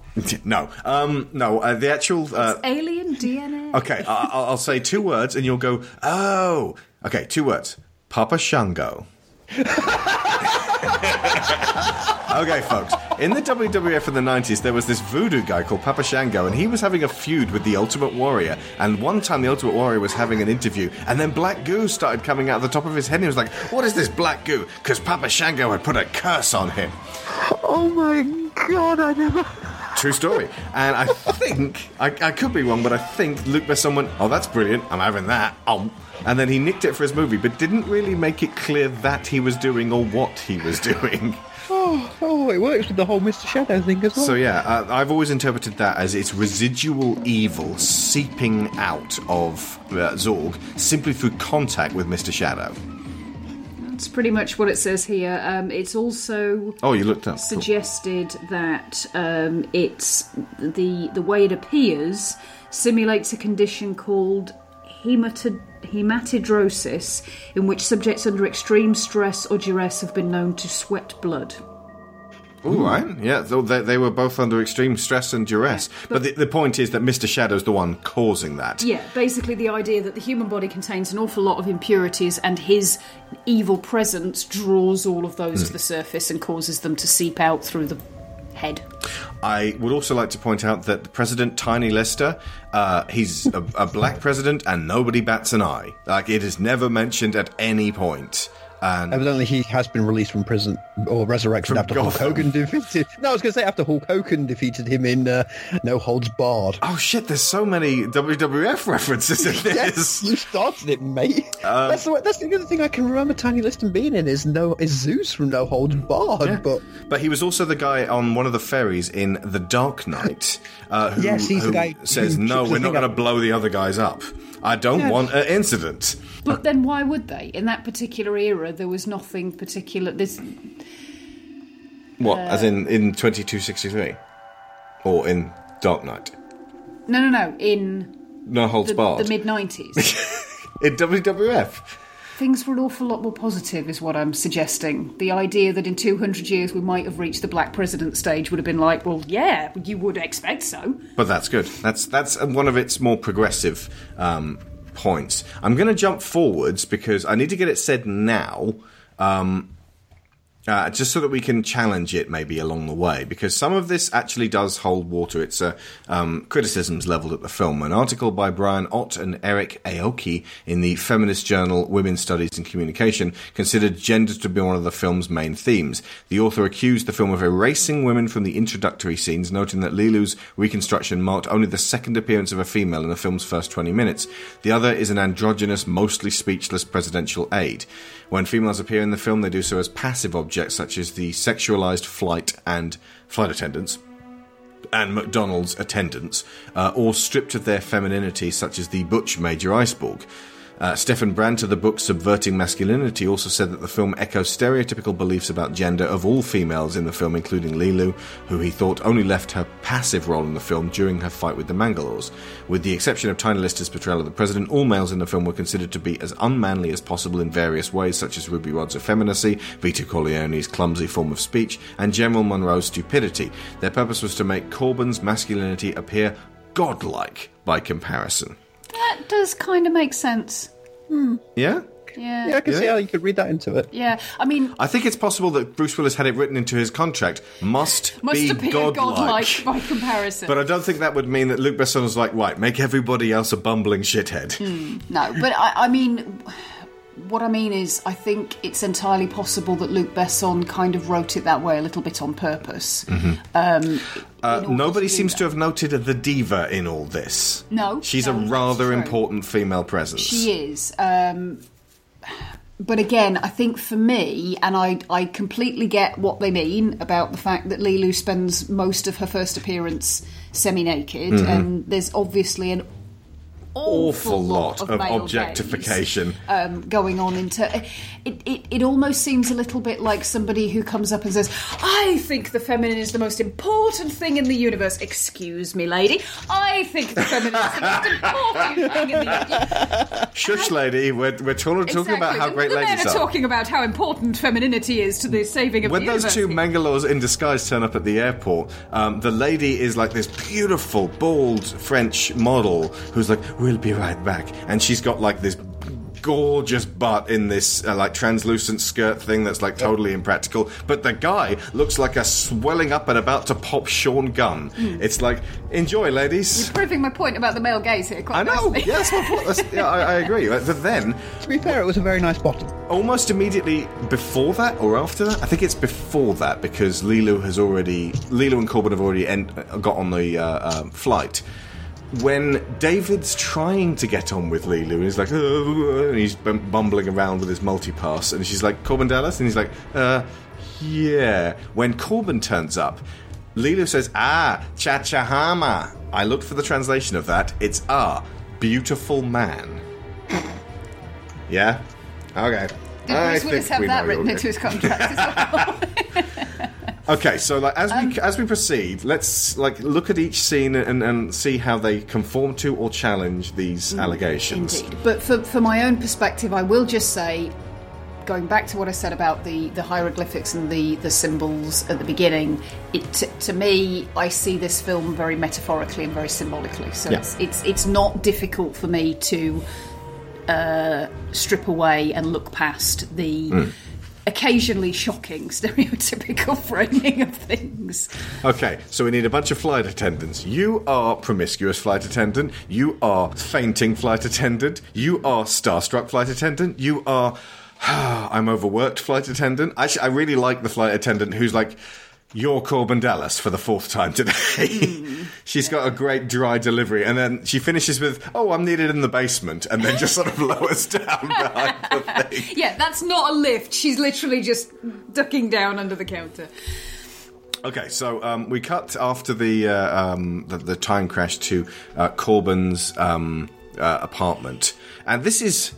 Speaker 1: No, um, no. Uh, the actual. Uh,
Speaker 3: Alien DNA.
Speaker 1: okay, I- I'll, I'll say two words, and you'll go, "Oh." Okay, two words. Papa Shango. okay, folks. In the WWF in the 90s, there was this voodoo guy called Papa Shango, and he was having a feud with the Ultimate Warrior. And one time, the Ultimate Warrior was having an interview, and then black goo started coming out of the top of his head. And he was like, What is this black goo? Because Papa Shango had put a curse on him.
Speaker 2: Oh my god, I never.
Speaker 1: True story. And I think, I, I could be wrong, but I think Luc Besson went, Oh, that's brilliant. I'm having that. Um. And then he nicked it for his movie, but didn't really make it clear that he was doing or what he was doing.
Speaker 2: Oh, oh, it works with the whole Mr. Shadow thing as well.
Speaker 1: So yeah, uh, I've always interpreted that as it's residual evil seeping out of uh, Zorg simply through contact with Mr. Shadow.
Speaker 3: That's pretty much what it says here. Um, it's also
Speaker 1: Oh, you looked up. Cool.
Speaker 3: suggested that um, it's the the way it appears simulates a condition called hematid- hematidrosis, in which subjects under extreme stress or duress have been known to sweat blood.
Speaker 1: All right, yeah, so they, they were both under extreme stress and duress. But, the, the point is that Mr. Shadow's the one causing that.
Speaker 3: Yeah, basically the idea that the human body contains an awful lot of impurities and his evil presence draws all of those to the surface and causes them to seep out through the head.
Speaker 1: I would also like to point out that the President Tiny Lister, uh, he's a, a black president and nobody bats an eye. Like, it is never mentioned at any point. And
Speaker 2: Evidently, he has been released from prison or resurrected after Hulk Hogan defeated. No, I was going to say after Hulk Hogan defeated him in uh, No Holds Barred.
Speaker 1: Oh shit, there's so many WWF references in
Speaker 2: Yes,
Speaker 1: this.
Speaker 2: you started it, mate.
Speaker 1: Um,
Speaker 2: that's, the, that's the other thing I can remember Tiny Lister being in is no is Zeus from No Holds Barred. But
Speaker 1: But he was also the guy on one of the ferries in The Dark Knight uh, who,
Speaker 2: Yes, he's the guy
Speaker 1: says, no, we're not going to blow the other guys up. I don't want an incident.
Speaker 3: But then why would they? In that particular era, there was nothing particular. This
Speaker 1: What, uh, as in, in 2263? Or in Dark Knight?
Speaker 3: no, no, no. In
Speaker 1: No holds
Speaker 3: the,
Speaker 1: barred.
Speaker 3: the mid '90s,
Speaker 1: in WWF.
Speaker 3: Things were an awful lot more positive, is what I'm suggesting. The idea that in 200 years we might have reached the black president stage would have been like, well, yeah, you would expect so.
Speaker 1: But that's good. That's that's one of its more progressive um, points. I'm going to jump forwards because I need to get it said now, um, uh, just so that we can challenge it maybe along the way. Because some of this actually does hold water. It's um, criticisms leveled at the film. An article by Brian Ott and Eric Aoki in the feminist journal Women's Studies and Communication considered gender to be one of the film's main themes. The author accused the film of erasing women from the introductory scenes, noting that Leeloo's reconstruction marked only the second appearance of a female in the film's first 20 minutes. The other is an androgynous, mostly speechless presidential aide. When females appear in the film, they do so as passive objects, such as the sexualized flight and flight attendants and McDonald's attendants, uh, or stripped of their femininity, such as the butch Major Iceborg. Uh, Stefan Brandt of the book Subverting Masculinity also said that the film echoes stereotypical beliefs about gender of all females in the film, including Leeloo, who he thought only left her passive role in the film during her fight with the Mangalores. With the exception of Tiny Lister's portrayal of the president, all males in the film were considered to be as unmanly as possible in various ways, such as Ruby Rod's effeminacy, Vito Cornelius's clumsy form of speech, and General Munro's stupidity. Their purpose was to make Korben's masculinity appear godlike by comparison.
Speaker 3: That does kind of make sense. Hmm.
Speaker 1: Yeah?
Speaker 3: Yeah.
Speaker 2: yeah, I can see
Speaker 1: Yeah.
Speaker 2: how you could read that into it.
Speaker 3: Yeah, I mean,
Speaker 1: I think it's possible that Bruce Willis had it written into his contract. Must,
Speaker 3: must
Speaker 1: be
Speaker 3: appear
Speaker 1: godlike.
Speaker 3: godlike by comparison.
Speaker 1: But I don't think that would mean that Luc Besson was like, right, make everybody else a bumbling shithead. Hmm.
Speaker 3: No, but I, I mean, what I mean is, I think it's entirely possible that Luc Besson kind of wrote it that way a little bit on purpose. Um,
Speaker 1: Uh, nobody
Speaker 3: to
Speaker 1: seems
Speaker 3: that.
Speaker 1: to have noted the diva in all this.
Speaker 3: No,
Speaker 1: She's
Speaker 3: no,
Speaker 1: a rather important female presence.
Speaker 3: She is. Um, but again, I think for me, and I, I completely get what they mean about the fact that Leeloo spends most of her first appearance semi naked, and there's obviously an awful,
Speaker 1: Awful lot of
Speaker 3: male
Speaker 1: objectification.
Speaker 3: um, going on into it, it. It almost seems a little bit like somebody who comes up and says, "I think the feminine is the most important thing in the universe." Excuse me, lady. I think the feminine is the most important thing in the universe.
Speaker 1: Shush, lady. We're, we're talking, talking about how
Speaker 3: the,
Speaker 1: great
Speaker 3: the men
Speaker 1: ladies
Speaker 3: are
Speaker 1: are.
Speaker 3: talking about how important femininity is to the saving of the universe.
Speaker 1: when
Speaker 3: the
Speaker 1: those
Speaker 3: universe.
Speaker 1: two Mangalores in disguise turn up at the airport, um, the lady is like this beautiful, bald French model who's like, "We'll be right back," and she's got like this gorgeous butt in this uh, like translucent skirt thing that's like totally impractical. But the guy looks like a swelling up and about to pop Sean Gunn. It's like enjoy, ladies.
Speaker 3: You're Proving my point about the male gaze here quite
Speaker 1: I know.
Speaker 3: nicely.
Speaker 1: Yeah, that's my point. That's, yeah, I, I agree. But then,
Speaker 2: To be fair, it was a very nice bottom.
Speaker 1: almost immediately before that or after that, I think it's before that because Leeloo has already, Leeloo and Korben have already en- got on the uh, um, flight. When David's trying to get on with Leeloo, and he's like, "Uh," and he's bumbling around with his multipass, and she's like, Korben Dallas? And he's like, uh, yeah. When Korben turns up, Leeloo says, ah, Chachahama. I looked for the translation of that. It's ah, beautiful man. Yeah? Okay.
Speaker 3: Did
Speaker 1: I
Speaker 3: Bruce Willis have that written into his contract as well?
Speaker 1: Okay, so like as
Speaker 3: Um,
Speaker 1: we as we proceed, let's like look at each scene and, and see how they conform to or challenge these allegations.
Speaker 3: Mm, Indeed. But for, for my own perspective, I will just say, going back to what I said about the, the hieroglyphics and the, the symbols at the beginning, it to, to me, I see this film very metaphorically and very symbolically. So
Speaker 1: Yeah.
Speaker 3: it's, it's it's not difficult for me to uh, strip away and look past the.
Speaker 1: Hmm.
Speaker 3: Occasionally shocking, stereotypical framing of things.
Speaker 1: Okay, so we need a bunch of flight attendants. You are promiscuous flight attendant. You are fainting flight attendant. You are starstruck flight attendant. You are I'm overworked flight attendant. Actually, I really like the flight attendant who's like. You're Korben Dallas for the fourth time today. She's got a great dry delivery, and then she finishes with, "Oh, I'm needed in the basement," and then just sort of lowers down behind the thing.
Speaker 3: Yeah, that's not a lift. She's literally just ducking down under the counter.
Speaker 1: Okay, so um, we cut after the, uh, um, the the time crash to uh, Korben's um, uh, apartment, and this is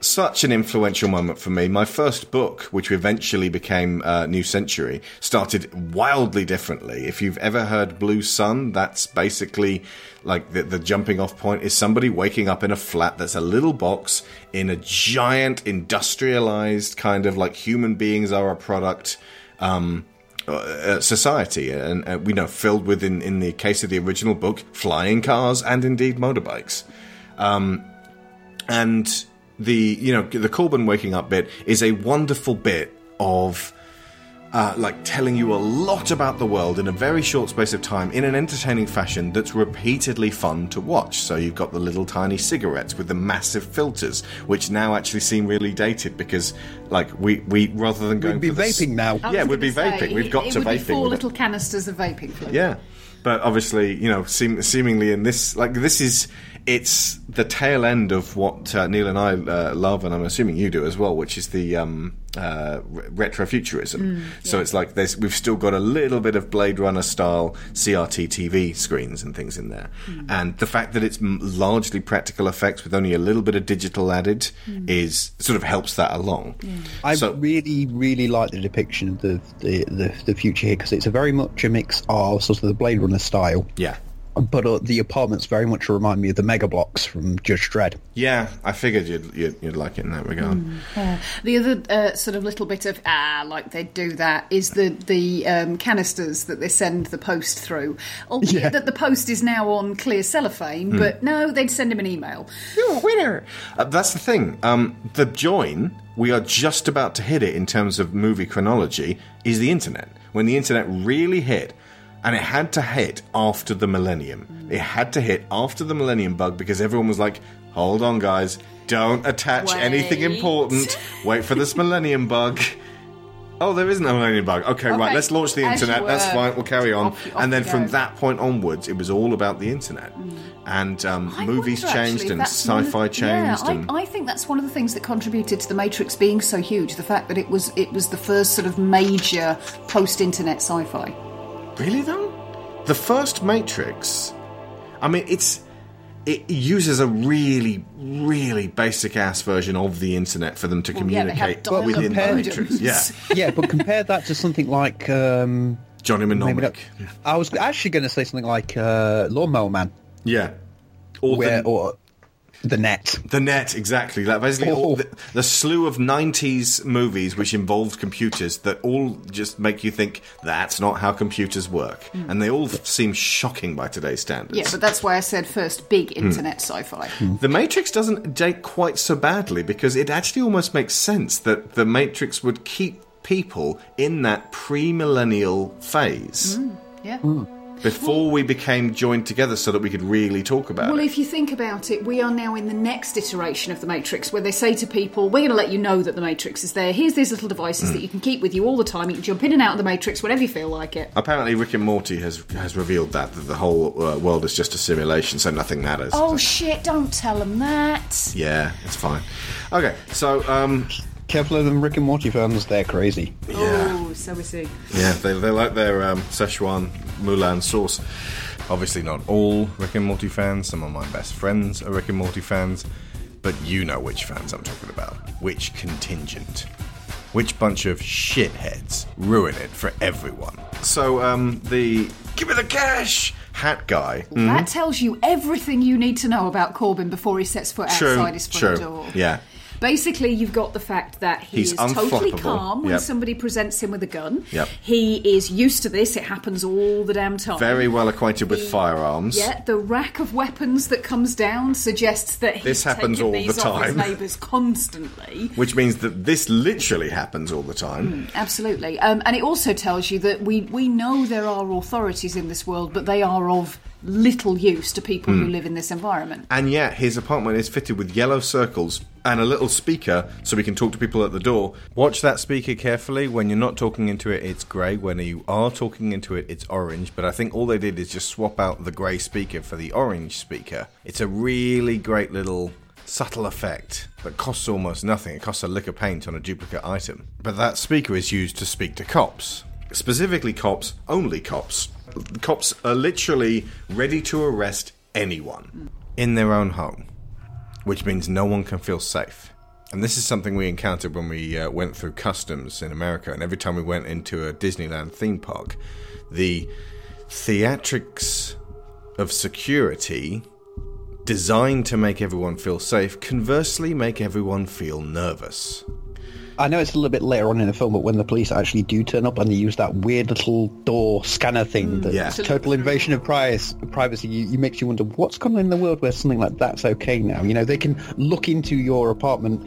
Speaker 1: such an influential moment for me. My first book, which eventually became uh, New Century, started wildly differently. If you've ever heard Blue Sun, that's basically like the, the jumping off point is somebody waking up in a flat that's a little box in a giant industrialized kind of like human beings are a product. Um, uh, society, and uh, we know filled with, in, in the case of the original book, flying cars and indeed motorbikes. Um, and the you know the Korben waking up bit is a wonderful bit of uh, like telling you a lot about the world in a very short space of time in an entertaining fashion that's repeatedly fun to watch. So you've got the little tiny cigarettes with the massive filters, which now actually seem really dated because, like, we, we rather than going
Speaker 2: We'd be
Speaker 1: for the s-
Speaker 2: vaping now.
Speaker 1: Yeah, we'd be
Speaker 3: say,
Speaker 1: vaping. We've got
Speaker 3: it
Speaker 1: to
Speaker 3: would be
Speaker 1: vaping
Speaker 3: four
Speaker 1: with it.
Speaker 3: little canisters of vaping fluid.
Speaker 1: Yeah, but obviously, you know, seem, seemingly in this, like, this is it's the tail end of what uh, Neil and I uh, love, and I'm assuming you do as well, which is the um, uh, re- retrofuturism. so it's like there's we've still got a little bit of Blade Runner style CRT TV screens and things in there, and the fact that it's largely practical effects with only a little bit of digital added is sort of helps that along.
Speaker 2: I
Speaker 1: So-
Speaker 2: really, really like the depiction of the the, the, the future here because it's a very much a mix of sort of the Blade Runner style,
Speaker 1: Yeah.
Speaker 2: But uh, the apartments very much remind me of the Mega Blocks from Judge Dredd.
Speaker 1: Yeah, I figured you'd, you'd, you'd like it in that regard.
Speaker 3: The other uh, sort of little bit of ah, like they do that is the the um, canisters that they send the post through. Albeit
Speaker 2: Yeah.
Speaker 3: that the post is now on clear cellophane,
Speaker 1: Hmm.
Speaker 3: but no, they'd send him an email.
Speaker 1: You're a winner. Uh, that's the thing. Um, the join, we are just about to hit it in terms of movie chronology, is the internet. When the internet really hit, and it had to hit after the millennium. It had to hit after the millennium bug because everyone was like, hold on, guys, don't attach anything important. Wait for this millennium bug. Oh, there isn't a millennium bug. Okay, right, let's launch the
Speaker 3: as
Speaker 1: internet. That's fine, we'll carry on.
Speaker 3: Off off
Speaker 1: and then from that point onwards, it was all about the internet. And um, movies
Speaker 3: wonder,
Speaker 1: changed
Speaker 3: actually,
Speaker 1: and
Speaker 3: of-
Speaker 1: sci-fi changed.
Speaker 3: Yeah,
Speaker 1: and
Speaker 3: I, I think that's one of the things that contributed to the Matrix being so huge. The fact that it was it was the first sort of major post-internet sci-fi.
Speaker 1: Really though? The first Matrix, I mean, it's it uses a really, really basic ass version of the internet for them to
Speaker 3: Well, yeah, they have
Speaker 1: communicate
Speaker 3: dial-up
Speaker 1: within the. Matrix. Yeah,
Speaker 2: yeah, but compare that to something like um,
Speaker 1: Johnny
Speaker 2: maybe
Speaker 1: Mnemonic.
Speaker 2: I was actually going to say something like uh, Lawnmower Man,
Speaker 1: Yeah, or
Speaker 2: where
Speaker 1: the,
Speaker 2: or The net.
Speaker 1: The net, exactly. Like basically, all
Speaker 2: Oh.
Speaker 1: the, the slew of '90s movies which involved computers that all just make you think that's not how computers work, hmm. and they all seem shocking by today's standards.
Speaker 3: Yeah, but that's why I said first big
Speaker 1: Hmm.
Speaker 3: internet sci-fi. Hmm.
Speaker 1: The Matrix doesn't date quite so badly because it actually almost makes sense that the Matrix would keep people in that pre-millennial phase hmm,
Speaker 3: Yeah.
Speaker 1: Before we became joined together so that we could really talk about
Speaker 3: Well,
Speaker 1: it.
Speaker 3: Well, if you think about it, we are now in the next iteration of the Matrix where they say to people, We're going to let you know that the Matrix is there. Here's these little devices
Speaker 1: Hmm.
Speaker 3: that you can keep with you all the time. You can jump in and out of the Matrix whenever you feel like it.
Speaker 1: Apparently, Rick and Morty has has revealed that that the whole uh, world is just a simulation, so nothing matters.
Speaker 3: Oh, shit, don't tell them that.
Speaker 1: Yeah, it's fine. Okay, so um,
Speaker 2: Careful of them Rick and Morty fans, they're crazy.
Speaker 3: Oh, so we see.
Speaker 1: yeah, they they like their um, Szechuan Mulan sauce. Obviously, not all Rick and Morty fans. Some of my best friends are Rick and Morty fans, but you know which fans I'm talking about. Which contingent? Which bunch of shitheads ruin it for everyone? So, um, the give me the cash hat guy.
Speaker 3: That tells you everything you need to know about Korben before he sets foot
Speaker 1: True,
Speaker 3: outside his front
Speaker 1: true.
Speaker 3: door.
Speaker 1: Yeah.
Speaker 3: Basically, you've got the fact that he
Speaker 1: He's
Speaker 3: is totally calm when
Speaker 1: Yep.
Speaker 3: somebody presents him with a gun.
Speaker 1: Yep.
Speaker 3: He is used to this. It happens all the damn time.
Speaker 1: Very well acquainted with
Speaker 3: The-
Speaker 1: firearms.
Speaker 3: Yeah, the rack of weapons that comes down suggests that he's
Speaker 1: This happens all the time.
Speaker 3: neighbours constantly.
Speaker 1: Which means that this literally happens all the time.
Speaker 3: Absolutely, um, and it also tells you that we we know there are authorities in this world, but they are of little use to people
Speaker 1: Hmm.
Speaker 3: who live in this environment.
Speaker 1: And yet, his apartment is fitted with yellow circles and a little speaker so we can talk to people at the door. Watch that speaker carefully. When you're not talking into it, it's grey. When you are talking into it, it's orange. But I think all they did is just swap out the grey speaker for the orange speaker. It's a really great little subtle effect that costs almost nothing. It costs a lick of paint on a duplicate item. But that speaker is used to speak to cops. Specifically, cops, only cops. Cops are literally ready to arrest anyone in their own home, which means no one can feel safe. And this is something we encountered when we uh, went through customs in America. And every time we went into a Disneyland theme park, the theatrics of security designed to make everyone feel safe conversely make everyone feel nervous.
Speaker 2: I know it's a little bit later on in the film, but when the police actually do turn up and they use that weird little door scanner thing, mm, the
Speaker 1: Yeah.
Speaker 2: total invasion of privacy, privacy you, you makes you wonder what's going on in the world where something like that's okay now. You know, they can look into your apartment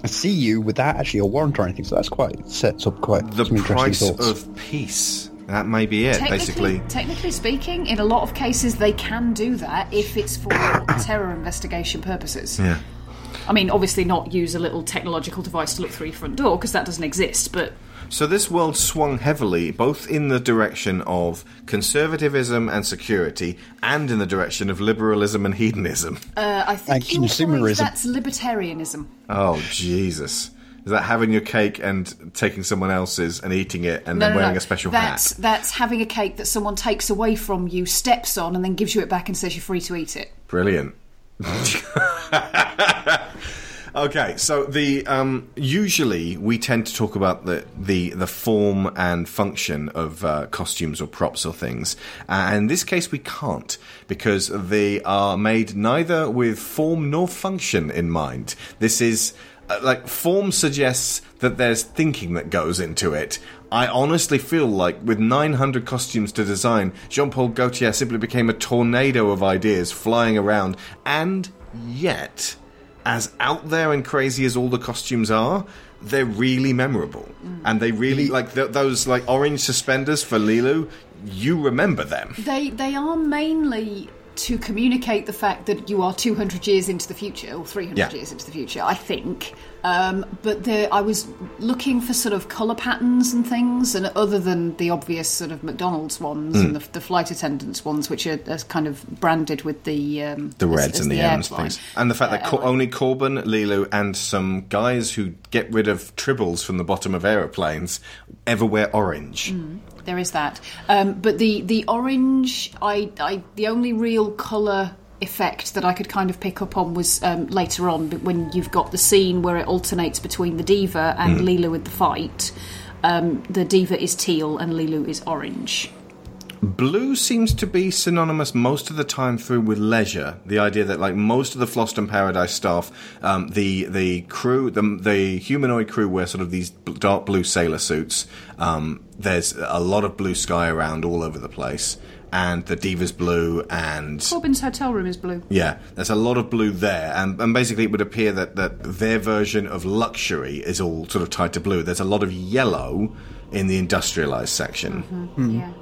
Speaker 2: and see you without actually a warrant or anything. So that's quite sets up quite
Speaker 1: The
Speaker 2: some interesting
Speaker 1: price
Speaker 2: thoughts.
Speaker 1: of peace. That may be it,
Speaker 3: Technically,
Speaker 1: basically.
Speaker 3: technically speaking, in a lot of cases, they can do that if it's for terror investigation purposes.
Speaker 1: Yeah.
Speaker 3: I mean, obviously, not use a little technological device to look through your front door because that doesn't exist. But
Speaker 1: So this world swung heavily both in the direction of conservatism and security and in the direction of liberalism and hedonism.
Speaker 3: uh, I think
Speaker 2: And
Speaker 3: you would
Speaker 2: consumerism.
Speaker 3: that's libertarianism.
Speaker 1: Oh, Jesus. Is that having your cake and taking someone else's and eating it and
Speaker 3: No,
Speaker 1: then
Speaker 3: no,
Speaker 1: wearing
Speaker 3: no.
Speaker 1: a special
Speaker 3: that's,
Speaker 1: hat?
Speaker 3: That's having a cake that someone takes away from you, steps on, and then gives you it back and says you're free to eat it.
Speaker 1: Brilliant. okay, so the um, usually we tend to talk about the the, the form and function of uh, costumes or props or things, uh, and in this case we can't because they are made neither with form nor function in mind. This is. Uh, like form suggests that there's thinking that goes into it. I honestly feel like with 900 costumes to design, Jean-Paul Gaultier simply became a tornado of ideas flying around, and yet, as out there and crazy as all the costumes are, they're really memorable, mm. and they really like th- those like orange suspenders for Leeloo. You remember them?
Speaker 3: They they are mainly to communicate the fact that you are 200 years into the future or 300
Speaker 1: Yeah.
Speaker 3: years into the future. I think, um, but the, I was looking for sort of color patterns and things, and other than the obvious sort of McDonald's ones
Speaker 1: Hmm.
Speaker 3: and the, the flight attendants ones, which are, are kind of branded with the um,
Speaker 1: the reds
Speaker 3: as
Speaker 1: and the, M's things, and the fact that
Speaker 3: Uh,
Speaker 1: Co- only Korben, Leeloo, and some guys who get rid of tribbles from the bottom of aeroplanes ever wear orange.
Speaker 3: There is that, um, but the the orange, I, I the only real color effect that I could kind of pick up on was um, later on, when you've got the scene where it alternates between the diva and
Speaker 1: Hmm.
Speaker 3: Leeloo with the fight. Um, the diva is teal and Leeloo is orange.
Speaker 1: Blue seems to be synonymous most of the time through with leisure. The idea that like most of the Fhloston Paradise staff, um, the the crew, the the humanoid crew wear sort of these dark blue sailor suits. Um, there's a lot of blue sky around all over the place, and the Diva's blue, and
Speaker 3: Korben's hotel room is blue.
Speaker 1: yeah, there's a lot of blue there, and, and basically it would appear that, that their version of luxury is all sort of tied to blue. There's a lot of yellow in the industrialized section
Speaker 3: Yeah.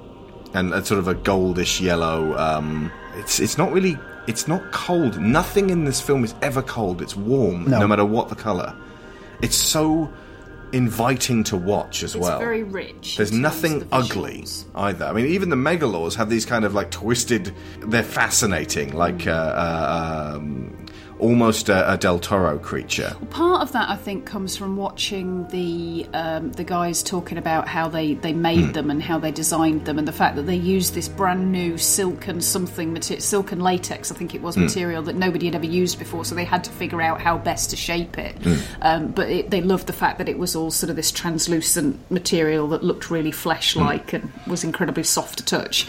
Speaker 1: And a sort of a goldish yellow. Um, it's it's not really it's not cold. Nothing in this film is ever cold. It's warm, no,
Speaker 2: No.
Speaker 1: matter what the color. It's so inviting to watch as
Speaker 3: It's
Speaker 1: well.
Speaker 3: very rich.
Speaker 1: There's nothing
Speaker 3: the
Speaker 1: ugly either. I mean, even the megalaws have these kind of like twisted. They're fascinating, like uh, uh, um, almost a, a Del Toro creature.
Speaker 3: Part of that, I think, comes from watching the um, the guys talking about how they, they made them and how they designed them, and the fact that they used this brand new silk and something material, silk and latex, I think it was material that nobody had ever used before, so they had to figure out how best to shape it. Um, but it, they loved the fact that it was all sort of this translucent material that looked really flesh-like and was incredibly soft to touch,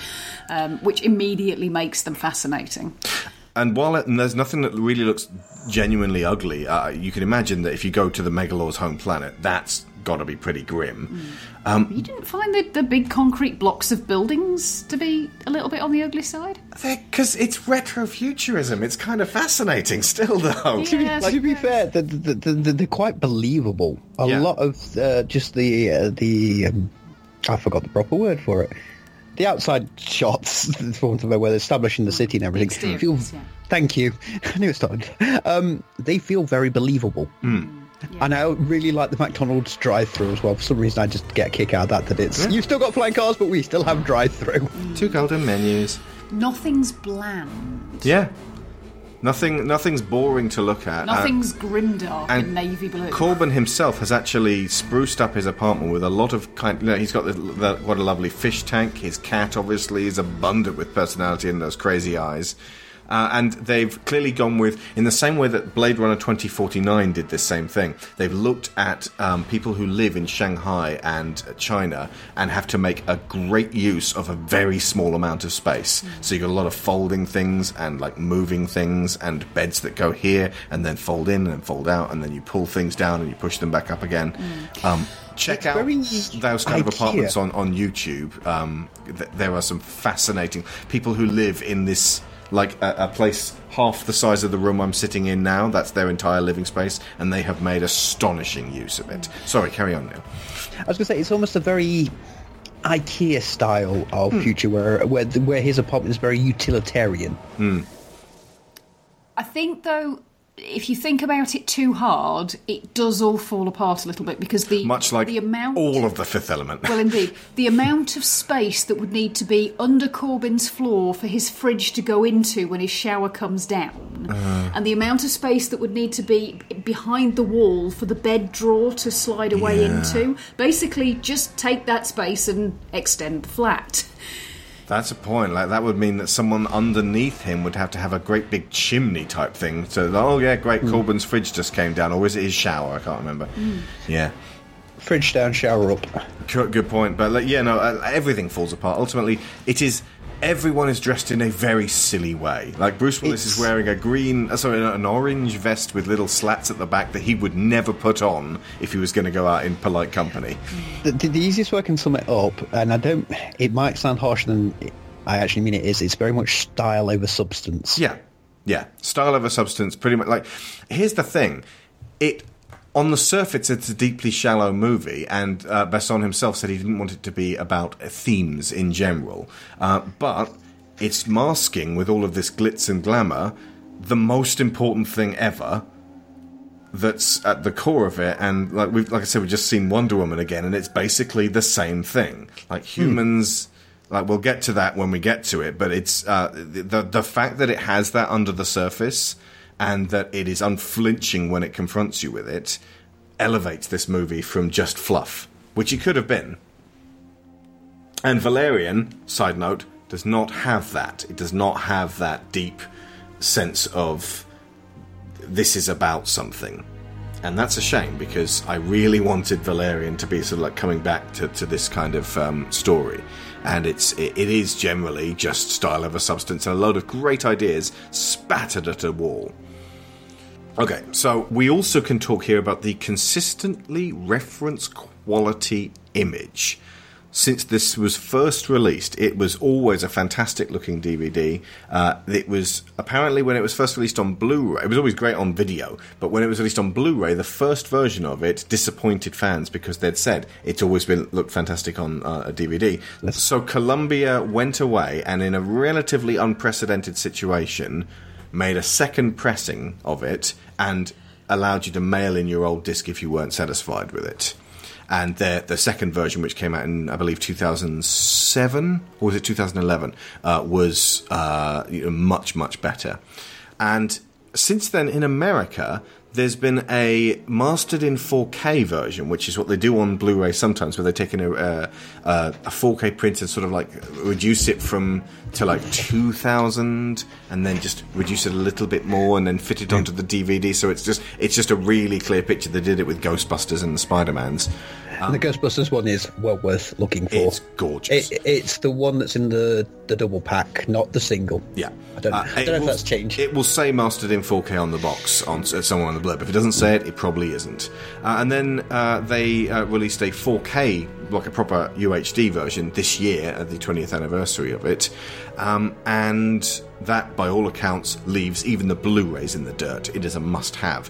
Speaker 3: um, which immediately makes them fascinating.
Speaker 1: And while it, and there's nothing that really looks genuinely ugly, uh, you can imagine that if you go to the megalaw's home planet, that's got to be pretty grim.
Speaker 3: You didn't find the, the big concrete blocks of buildings to be a little bit on the ugly side?
Speaker 1: Because it's retrofuturism. It's kind of fascinating still, though.
Speaker 2: To be,
Speaker 3: Yeah,
Speaker 2: to be fair, the, the, the, the, they're quite believable. A
Speaker 1: Yeah.
Speaker 2: lot of uh, just the uh, the um, I forgot the proper word for it. The outside shots, for want of a word, establishing the city and everything,
Speaker 3: Exteriors,
Speaker 2: feel.
Speaker 3: yeah.
Speaker 2: Thank you. I knew it started. Um, they feel very believable.
Speaker 1: Hmm.
Speaker 2: And I really like the McDonald's drive-through as well. For some reason, I just get a kick out of that. That it's you've still got flying cars, but we still have drive-through.
Speaker 1: Two golden menus.
Speaker 3: Nothing's bland.
Speaker 1: Yeah. Nothing. Nothing's boring to look at.
Speaker 3: Nothing's um, grimdark
Speaker 1: and
Speaker 3: and navy blue.
Speaker 1: Korben himself has actually spruced up his apartment with a lot of kind. You know, he's got the, the, what a lovely fish tank. His cat obviously is abundant with personality and those crazy eyes. Uh, and they've clearly gone with, in the same way that Blade Runner 2049 did this same thing, they've looked at um, people who live in Shanghai and China and have to make a great use of a very small amount of space. So you've got a lot of folding things and like moving things and beds that go here and then fold in and fold out and then you pull things down and you push them back up again. Um, check out
Speaker 2: very
Speaker 1: those kind of apartments on, on YouTube. Um, th- there are some fascinating people who live in this, like a, a place half the size of the room I'm sitting in now. That's their entire living space, and they have made astonishing use of it. Sorry, carry on, Neil.
Speaker 2: I was going to say it's almost a very IKEA style of
Speaker 1: Hmm.
Speaker 2: future where where where his apartment is very utilitarian.
Speaker 3: I think, though, if you think about it too hard, it does all fall apart a little bit because the
Speaker 1: Much like
Speaker 3: the amount
Speaker 1: all of the Fifth Element.
Speaker 3: Well, indeed, the amount of space that would need to be under Korben's floor for his fridge to go into when his shower comes down, uh. and the amount of space that would need to be behind the wall for the bed drawer to slide away
Speaker 1: Yeah.
Speaker 3: into. Basically, just take that space and extend the flat.
Speaker 1: That's a point. Like that would mean that someone underneath him would have to have a great big chimney type thing. So, oh yeah, great. Korben's fridge just came down, or is it his shower? I can't remember. Yeah.
Speaker 2: Fridge down, shower up.
Speaker 1: Good, good point. But like, yeah, no, uh, everything falls apart. Ultimately, it is everyone is dressed in a very silly way. Like Bruce Willis is wearing a green, uh, sorry, an orange vest with little slats at the back that he would never put on if he was going to go out in polite company.
Speaker 2: The, the, the easiest way I can sum it up, and I don't, it might sound harsher than I actually mean it is. It's very much style over substance.
Speaker 1: Yeah, yeah. Style over substance, pretty much. Like, here's the thing: it on the surface, it's a deeply shallow movie, and uh, Besson himself said he didn't want it to be about themes in general, uh, but it's masking with all of this glitz and glamour the most important thing ever. That's at the core of it, and like we, like I said, we've just seen Wonder Woman again, and it's basically the same thing. Like humans, like we'll get to that when we get to it, but it's uh, the the fact that it has that under the surface and that it is unflinching when it confronts you with it elevates this movie from just fluff, which it could have been. And Valerian, side note, does not have that. It does not have that deep sense of this is about something. And that's a shame because I really wanted Valerian to be sort of like coming back to, to this kind of um, story. and it's it, it is generally just style over substance and a load of great ideas spattered at a wall. Okay, so we also can talk here about the consistently reference quality image. Since this was first released, it was always a fantastic looking DVD. Uh, it was apparently when it was first released on Blu ray, it was always great on video, but when it was released on Blu ray, the first version of it disappointed fans because they'd said it's always been looked fantastic on uh, a DVD. So Columbia went away and, in a relatively unprecedented situation, made a second pressing of it and allowed you to mail in your old disc if you weren't satisfied with it. And the the second version, which came out in I believe 2007 or was it 2011, uh, was uh, much much better. And since then, in America, there's been a mastered in 4K version, which is what they do on Blu-ray sometimes, where they take in a, uh, uh, a 4K print and sort of like reduce it from to like 2000, and then just reduce it a little bit more, and then fit it onto the DVD. So it's just it's just a really clear picture. They did it with Ghostbusters and the
Speaker 2: And the Ghostbusters one is well worth looking for.
Speaker 1: It's gorgeous.
Speaker 2: It, it's the one that's in the, the double pack, not the single.
Speaker 1: Yeah,
Speaker 2: I don't,
Speaker 1: Uh,
Speaker 2: I don't know if that's changed.
Speaker 1: It will say mastered in 4K on the box on somewhere on the blurb. If it doesn't say it, it probably isn't. Uh, and then uh, they uh, released a 4K, like a proper UHD version, this year at the 20th anniversary of it. Um, and that, by all accounts, leaves even the Blu-rays in the dirt. It is a must-have.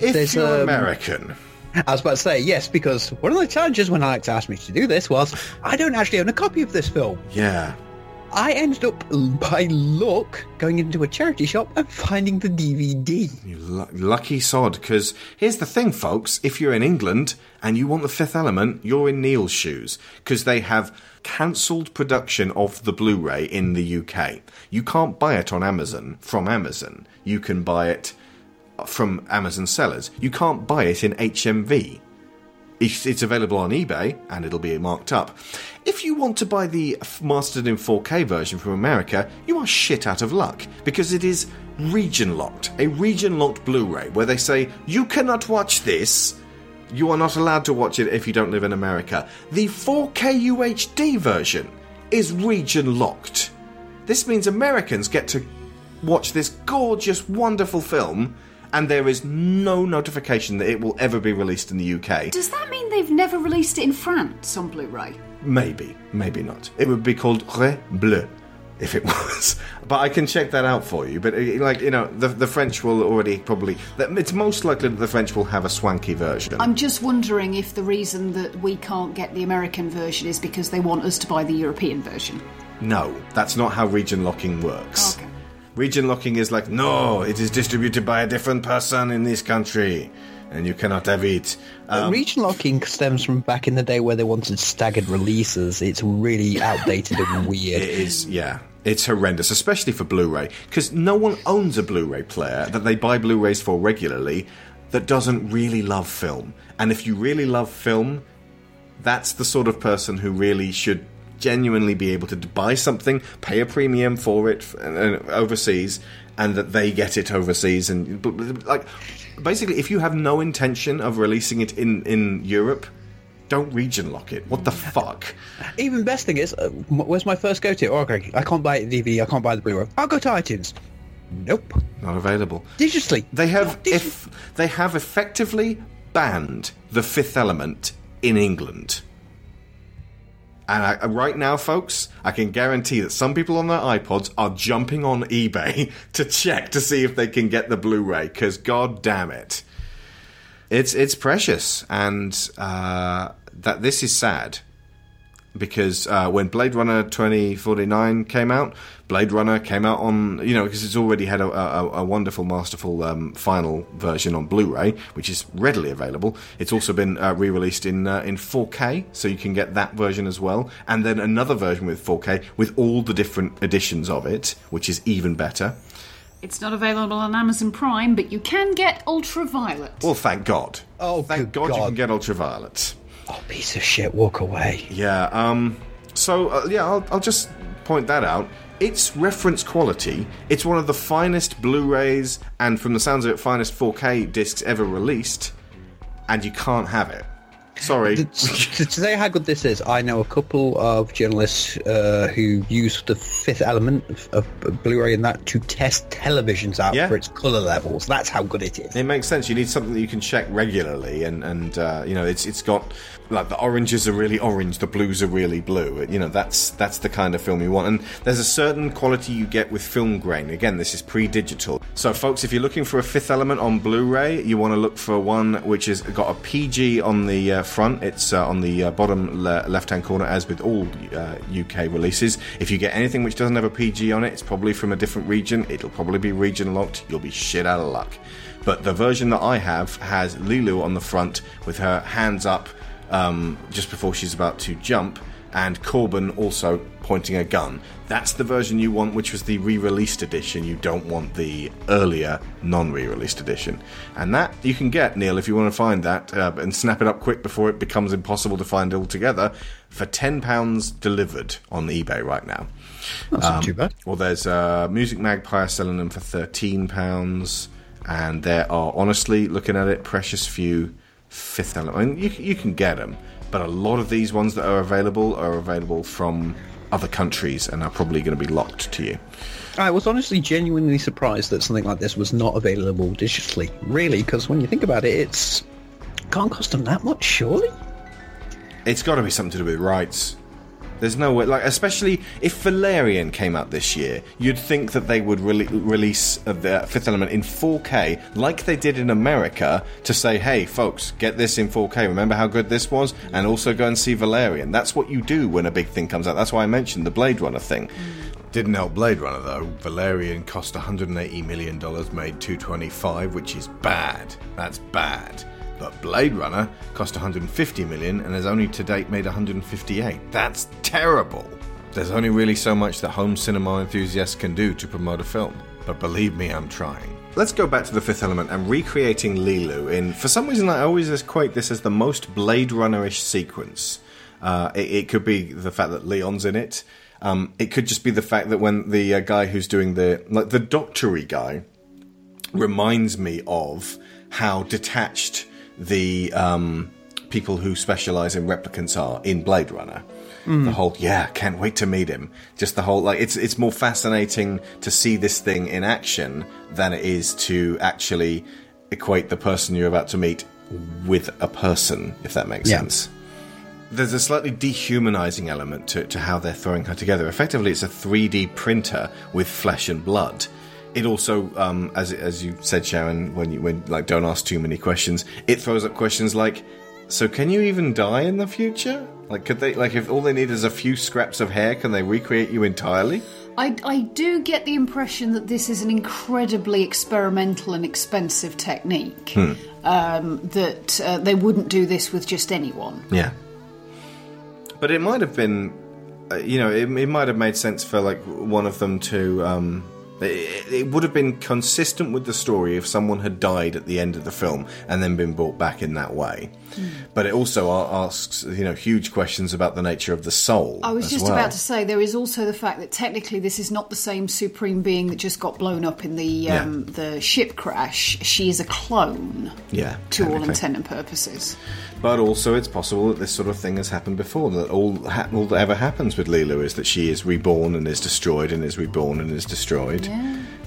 Speaker 1: If
Speaker 2: There's,
Speaker 1: you're
Speaker 2: um,
Speaker 1: American,
Speaker 2: I was about to say yes, because one of the challenges when Alex asked me to do this was I don't actually own a copy of this film.
Speaker 1: yeah,
Speaker 2: I ended up, by luck, going into a charity shop and finding the DVD.
Speaker 1: You lu- lucky sod, because here's the thing, folks. If you're in England and you want the fifth element, you're in Neil's shoes, because they have cancelled production of the Blu ray in the UK. You can't buy it on Amazon from Amazon. You can buy it from Amazon sellers. You can't buy it in HMV. It's, it's available on eBay and it'll be marked up. If you want to buy the mastered in 4K version from America, you are shit out of luck because it is region locked. A region locked Blu ray where they say, you cannot watch this. You are not allowed to watch it if you don't live in America. The 4K UHD version is region locked. This means Americans get to watch this gorgeous, wonderful film, and there is no notification that it will ever be released in the UK.
Speaker 3: Does that mean they've never released it in France on Blu-ray?
Speaker 1: Maybe, maybe not. It would be called Ré Bleu if it was. But I can check that out for you. But, uh, like, you know, the, the French will already probably. It's most likely that the French will have a swanky version.
Speaker 3: I'm just wondering if the reason that we can't get the American version is because they want us to buy the European version.
Speaker 1: No, that's not how region locking works.
Speaker 3: Okay.
Speaker 1: Region locking is like, no, it is distributed by a different person in this country, and you cannot have it. Um,
Speaker 2: Region locking stems from back in the day where they wanted staggered releases. It's really outdated and weird.
Speaker 1: It is, yeah. It's horrendous, especially for Blu ray, because no one owns a Blu ray player that they buy Blu rays for regularly that doesn't really love film. And if you really love film, that's the sort of person who really should genuinely be able to buy something, pay a premium for it f- and- and overseas, and that they get it overseas. And like, basically, if you have no intention of releasing it in in Europe, don't region lock it. What the fuck?
Speaker 2: Even best thing is, uh, where's my first go to? Oh, okay, I can't buy it DVD. I can't buy the Blu-ray. I'll go to iTunes. Nope.
Speaker 1: Not available.
Speaker 2: Digitally.
Speaker 1: They have
Speaker 2: Digi-
Speaker 1: if they have effectively banned the Fifth Element in England. And I, right now, folks, I can guarantee that some people on their iPods are jumping on eBay to check to see if they can get the Blu-ray. Because god damn it, it's it's precious, and uh, that this is sad because uh, when Blade Runner 2049 came out, Blade Runner came out on, you know, because it's already had a, a, a wonderful, masterful um, final version on Blu-ray, which is readily available. It's also been uh, re-released in uh, in 4K, so you can get that version as well, and then another version with 4K with all the different editions of it, which is even better.
Speaker 3: It's not available on Amazon Prime, but you can get Ultraviolet.
Speaker 1: Well, thank God.
Speaker 2: Oh,
Speaker 1: thank
Speaker 2: good
Speaker 1: God, you can get Ultraviolet.
Speaker 2: Oh, piece of shit. Walk away.
Speaker 1: Yeah. Um. So uh, yeah, I'll, I'll just point that out. It's reference quality. It's one of the finest Blu-rays and, from the sounds of it, finest 4K discs ever released, and you can't have it. Sorry.
Speaker 2: To, say how good this is, I know a couple of journalists uh, who use the fifth element of, of Blu-ray and that to test televisions out
Speaker 1: Yeah.
Speaker 2: for its color levels. That's how good it is.
Speaker 1: It makes sense. You need something that you can check regularly, and and uh, you know it's it's got like the oranges are really orange, the blues are really blue. You know that's that's the kind of film you want. And there's a certain quality you get with film grain. Again, this is pre-digital. So, folks, if you're looking for a Fifth Element on Blu-ray, you want to look for one which has got a PG on the uh, front. It's uh, on the uh, bottom le- left-hand corner, as with all uh, UK releases. If you get anything which doesn't have a PG on it, it's probably from a different region. It'll probably be region locked. You'll be shit out of luck. But the version that I have has Leeloo on the front with her hands up um, just before she's about to jump, and Korben also pointing a gun. That's the version you want, which was the re released edition. You don't want the earlier non re released edition. And that you can get, Neil, if you want to find that, uh, and snap it up quick before it becomes impossible to find altogether, for £10 delivered on eBay right now.
Speaker 2: That's not too bad.
Speaker 1: Well, there's uh, Music Magpie selling them for thirteen pounds, and there are honestly looking at it, precious few fifth element. I mean, you you can get them, but a lot of these ones that are available are available from other countries and are probably going to be locked to you.
Speaker 2: I was honestly genuinely surprised that something like this was not available digitally. Really, because when you think about it, it's can't cost them that much, surely.
Speaker 1: It's got to be something to do with rights. There's no way, like, especially if Valerian came out this year, you'd think that they would rele- release uh, the Fifth Element in 4K, like they did in America, to say, hey, folks, get this in 4K. Remember how good this was? And also go and see Valerian. That's what you do when a big thing comes out. That's why I mentioned the Blade Runner thing. Didn't help Blade Runner though. Valerian cost 180 million dollars, made 225, which is bad. That's bad. But Blade Runner cost 150 million and has only to date made 158. That's terrible. There's only really so much that home cinema enthusiasts can do to promote a film. But believe me, I'm trying. Let's go back to the fifth element and recreating Leeloo in. For some reason, I always equate this as the most Blade Runner-ish sequence. Uh, it, it could be the fact that Leon's in it. Um, it could just be the fact that when the uh, guy who's doing the like the doctory guy reminds me of how detached the um, people who specialize in replicants are in Blade Runner. The whole yeah, can't wait to meet him. Just the whole like it's it's more fascinating to see this thing in action than it is to actually equate the person you're about to meet with a person, if that makes
Speaker 2: Yeah.
Speaker 1: sense there's a slightly dehumanizing element to, to how they're throwing her together. Effectively, it's a 3D printer with flesh and blood. It also, um, as as you said, Sharon, when you when like don't ask too many questions, it throws up questions like, "So can you even die in the future? Like, could they like if all they need is a few scraps of hair, can they recreate you entirely?"
Speaker 3: I, I do get the impression that this is an incredibly experimental and expensive technique. Um, that uh, they wouldn't do this with just anyone.
Speaker 1: Yeah. But it might have been, uh, you know, it, it might have made sense for like one of them to. Um, it, it would have been consistent with the story if someone had died at the end of the film and then been brought back in that way. But it also asks, you know, huge questions about the nature of the soul.
Speaker 3: I was
Speaker 1: as
Speaker 3: just
Speaker 1: well.
Speaker 3: about to say there is also the fact that technically this is not the same supreme being that just got blown up in the um, the ship crash. She is a clone
Speaker 1: Yeah,
Speaker 3: to all intent and purposes.
Speaker 1: But also, it's possible that this sort of thing has happened before. That all, ha- all that ever happens with Leeloo is that she is reborn and is destroyed, and is reborn and is destroyed.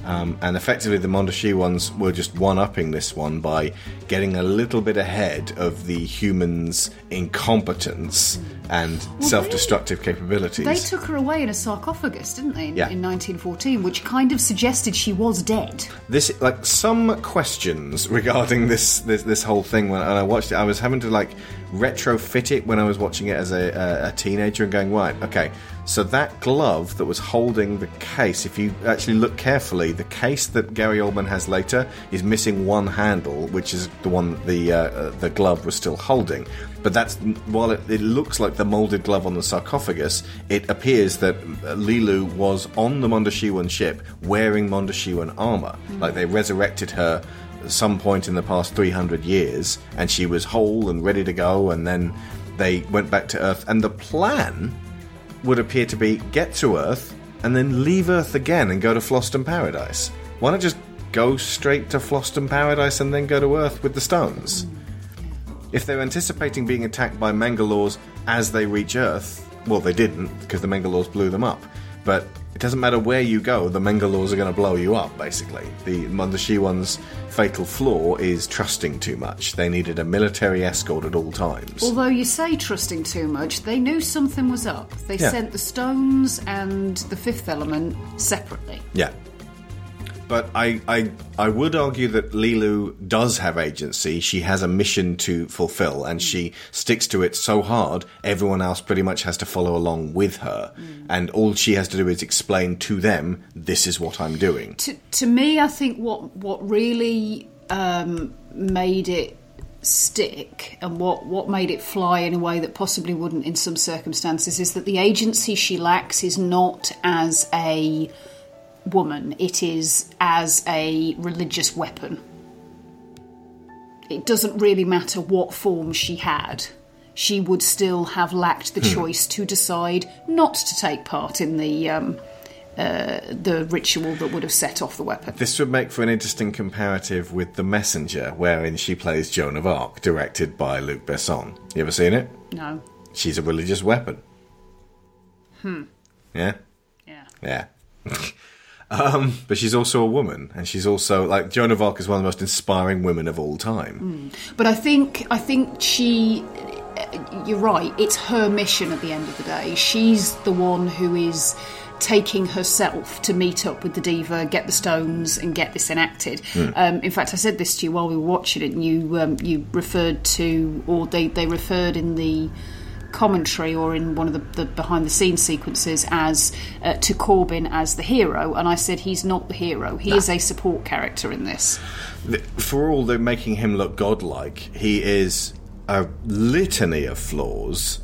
Speaker 1: Um, and effectively, the Mondoshawans were just one upping this one by getting a little bit ahead of the humans' incompetence and self destructive capabilities.
Speaker 3: They took her away in a sarcophagus, didn't they, in,
Speaker 1: Yeah.
Speaker 3: in 1914, which kind of suggested she was dead.
Speaker 1: this like some questions regarding this this, this whole thing when and I watched it I was having to like retrofit it when I was watching it as a, a, a teenager and going right okay so that glove that was holding the case if you actually look carefully the case that Gary Oldman has later is missing one handle which is the one that the uh, uh, the glove was still holding. But that's while it, it looks like the molded glove on the sarcophagus it appears that uh, Leeloo was on the Mondoshawan ship wearing Mondoshawan armor. Like they resurrected her at some point in the past 300 years and she was whole and ready to go and then they went back to earth. And the plan would appear to be get to earth and then leave earth again and go to Fhloston Paradise why not just go straight to Fhloston Paradise and then go to earth with the stones If they're anticipating being attacked by Mangalores as they reach Earth, well, they didn't because the Mangalores blew them up. But it doesn't matter where you go, the Mangalores are going to blow you up, basically. The Mondoshawan's fatal flaw is trusting too much. They needed a military escort at all times.
Speaker 3: Although you say trusting too much, they knew something was up. They
Speaker 1: Yeah.
Speaker 3: sent the stones and the fifth element separately.
Speaker 1: Yeah. But I, I, I would argue that Leeloo does have agency. She has a mission to fulfill, and she sticks to it so hard, everyone else pretty much has to follow along with her. And all she has to do is explain to them, this is what I'm doing.
Speaker 3: To, to me, I think what what really um, made it stick and what, what made it fly in a way that possibly wouldn't in some circumstances is that the agency she lacks is not as a woman, it is as a religious weapon. It doesn't really matter what form she had. She would still have lacked the choice to decide not to take part in the um, uh, the ritual that would have set off the weapon.
Speaker 1: This would make for an interesting comparative with The Messenger, wherein she plays Joan of Arc, directed by Luc Besson. You ever seen it?
Speaker 3: No.
Speaker 1: She's a religious weapon. Hmm. Yeah?
Speaker 3: Yeah.
Speaker 1: Yeah. um, but she's also a woman, and she's also like Joan of Arc is one of the most inspiring women of all time.
Speaker 3: But I think I think she. You're right. It's her mission at the end of the day. She's the one who is taking herself to meet up with the diva, get the stones, and get this enacted. Um, in fact, I said this to you while we were watching it, and you um, you referred to, or they they referred in the commentary or in one of the, the behind the scenes sequences as uh, to Korben as the hero and I said he's not the hero he is a support character in this
Speaker 1: For all the making him look godlike, he is a litany of flaws.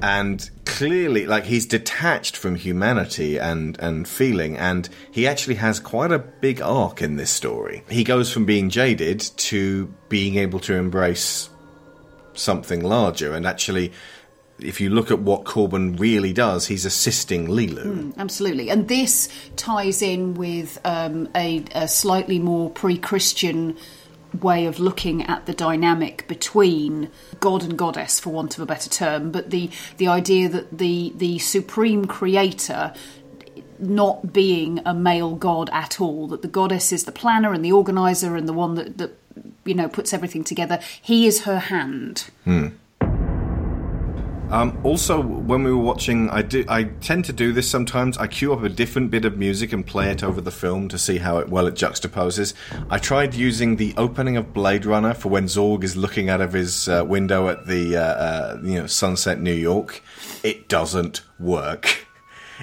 Speaker 1: And clearly, like he's detached from humanity and, and feeling, and he actually has quite a big arc in this story. He goes from being jaded to being able to embrace something larger, and actually, if you look at what Korben really does, he's assisting Leeloo.
Speaker 3: Absolutely, and this ties in with um, a, a slightly more pre-Christian way of looking at the dynamic between God and goddess, for want of a better term. But the the idea that the the supreme creator not being a male god at all, that the goddess is the planner and the organizer and the one that, that you know puts everything together. He is her hand.
Speaker 1: Um, also, when we were watching, I do. I tend to do this sometimes. I queue up a different bit of music and play it over the film to see how it, well it juxtaposes. I tried using the opening of Blade Runner for when Zorg is looking out of his uh, window at the uh, uh, you know sunset New York. It doesn't work.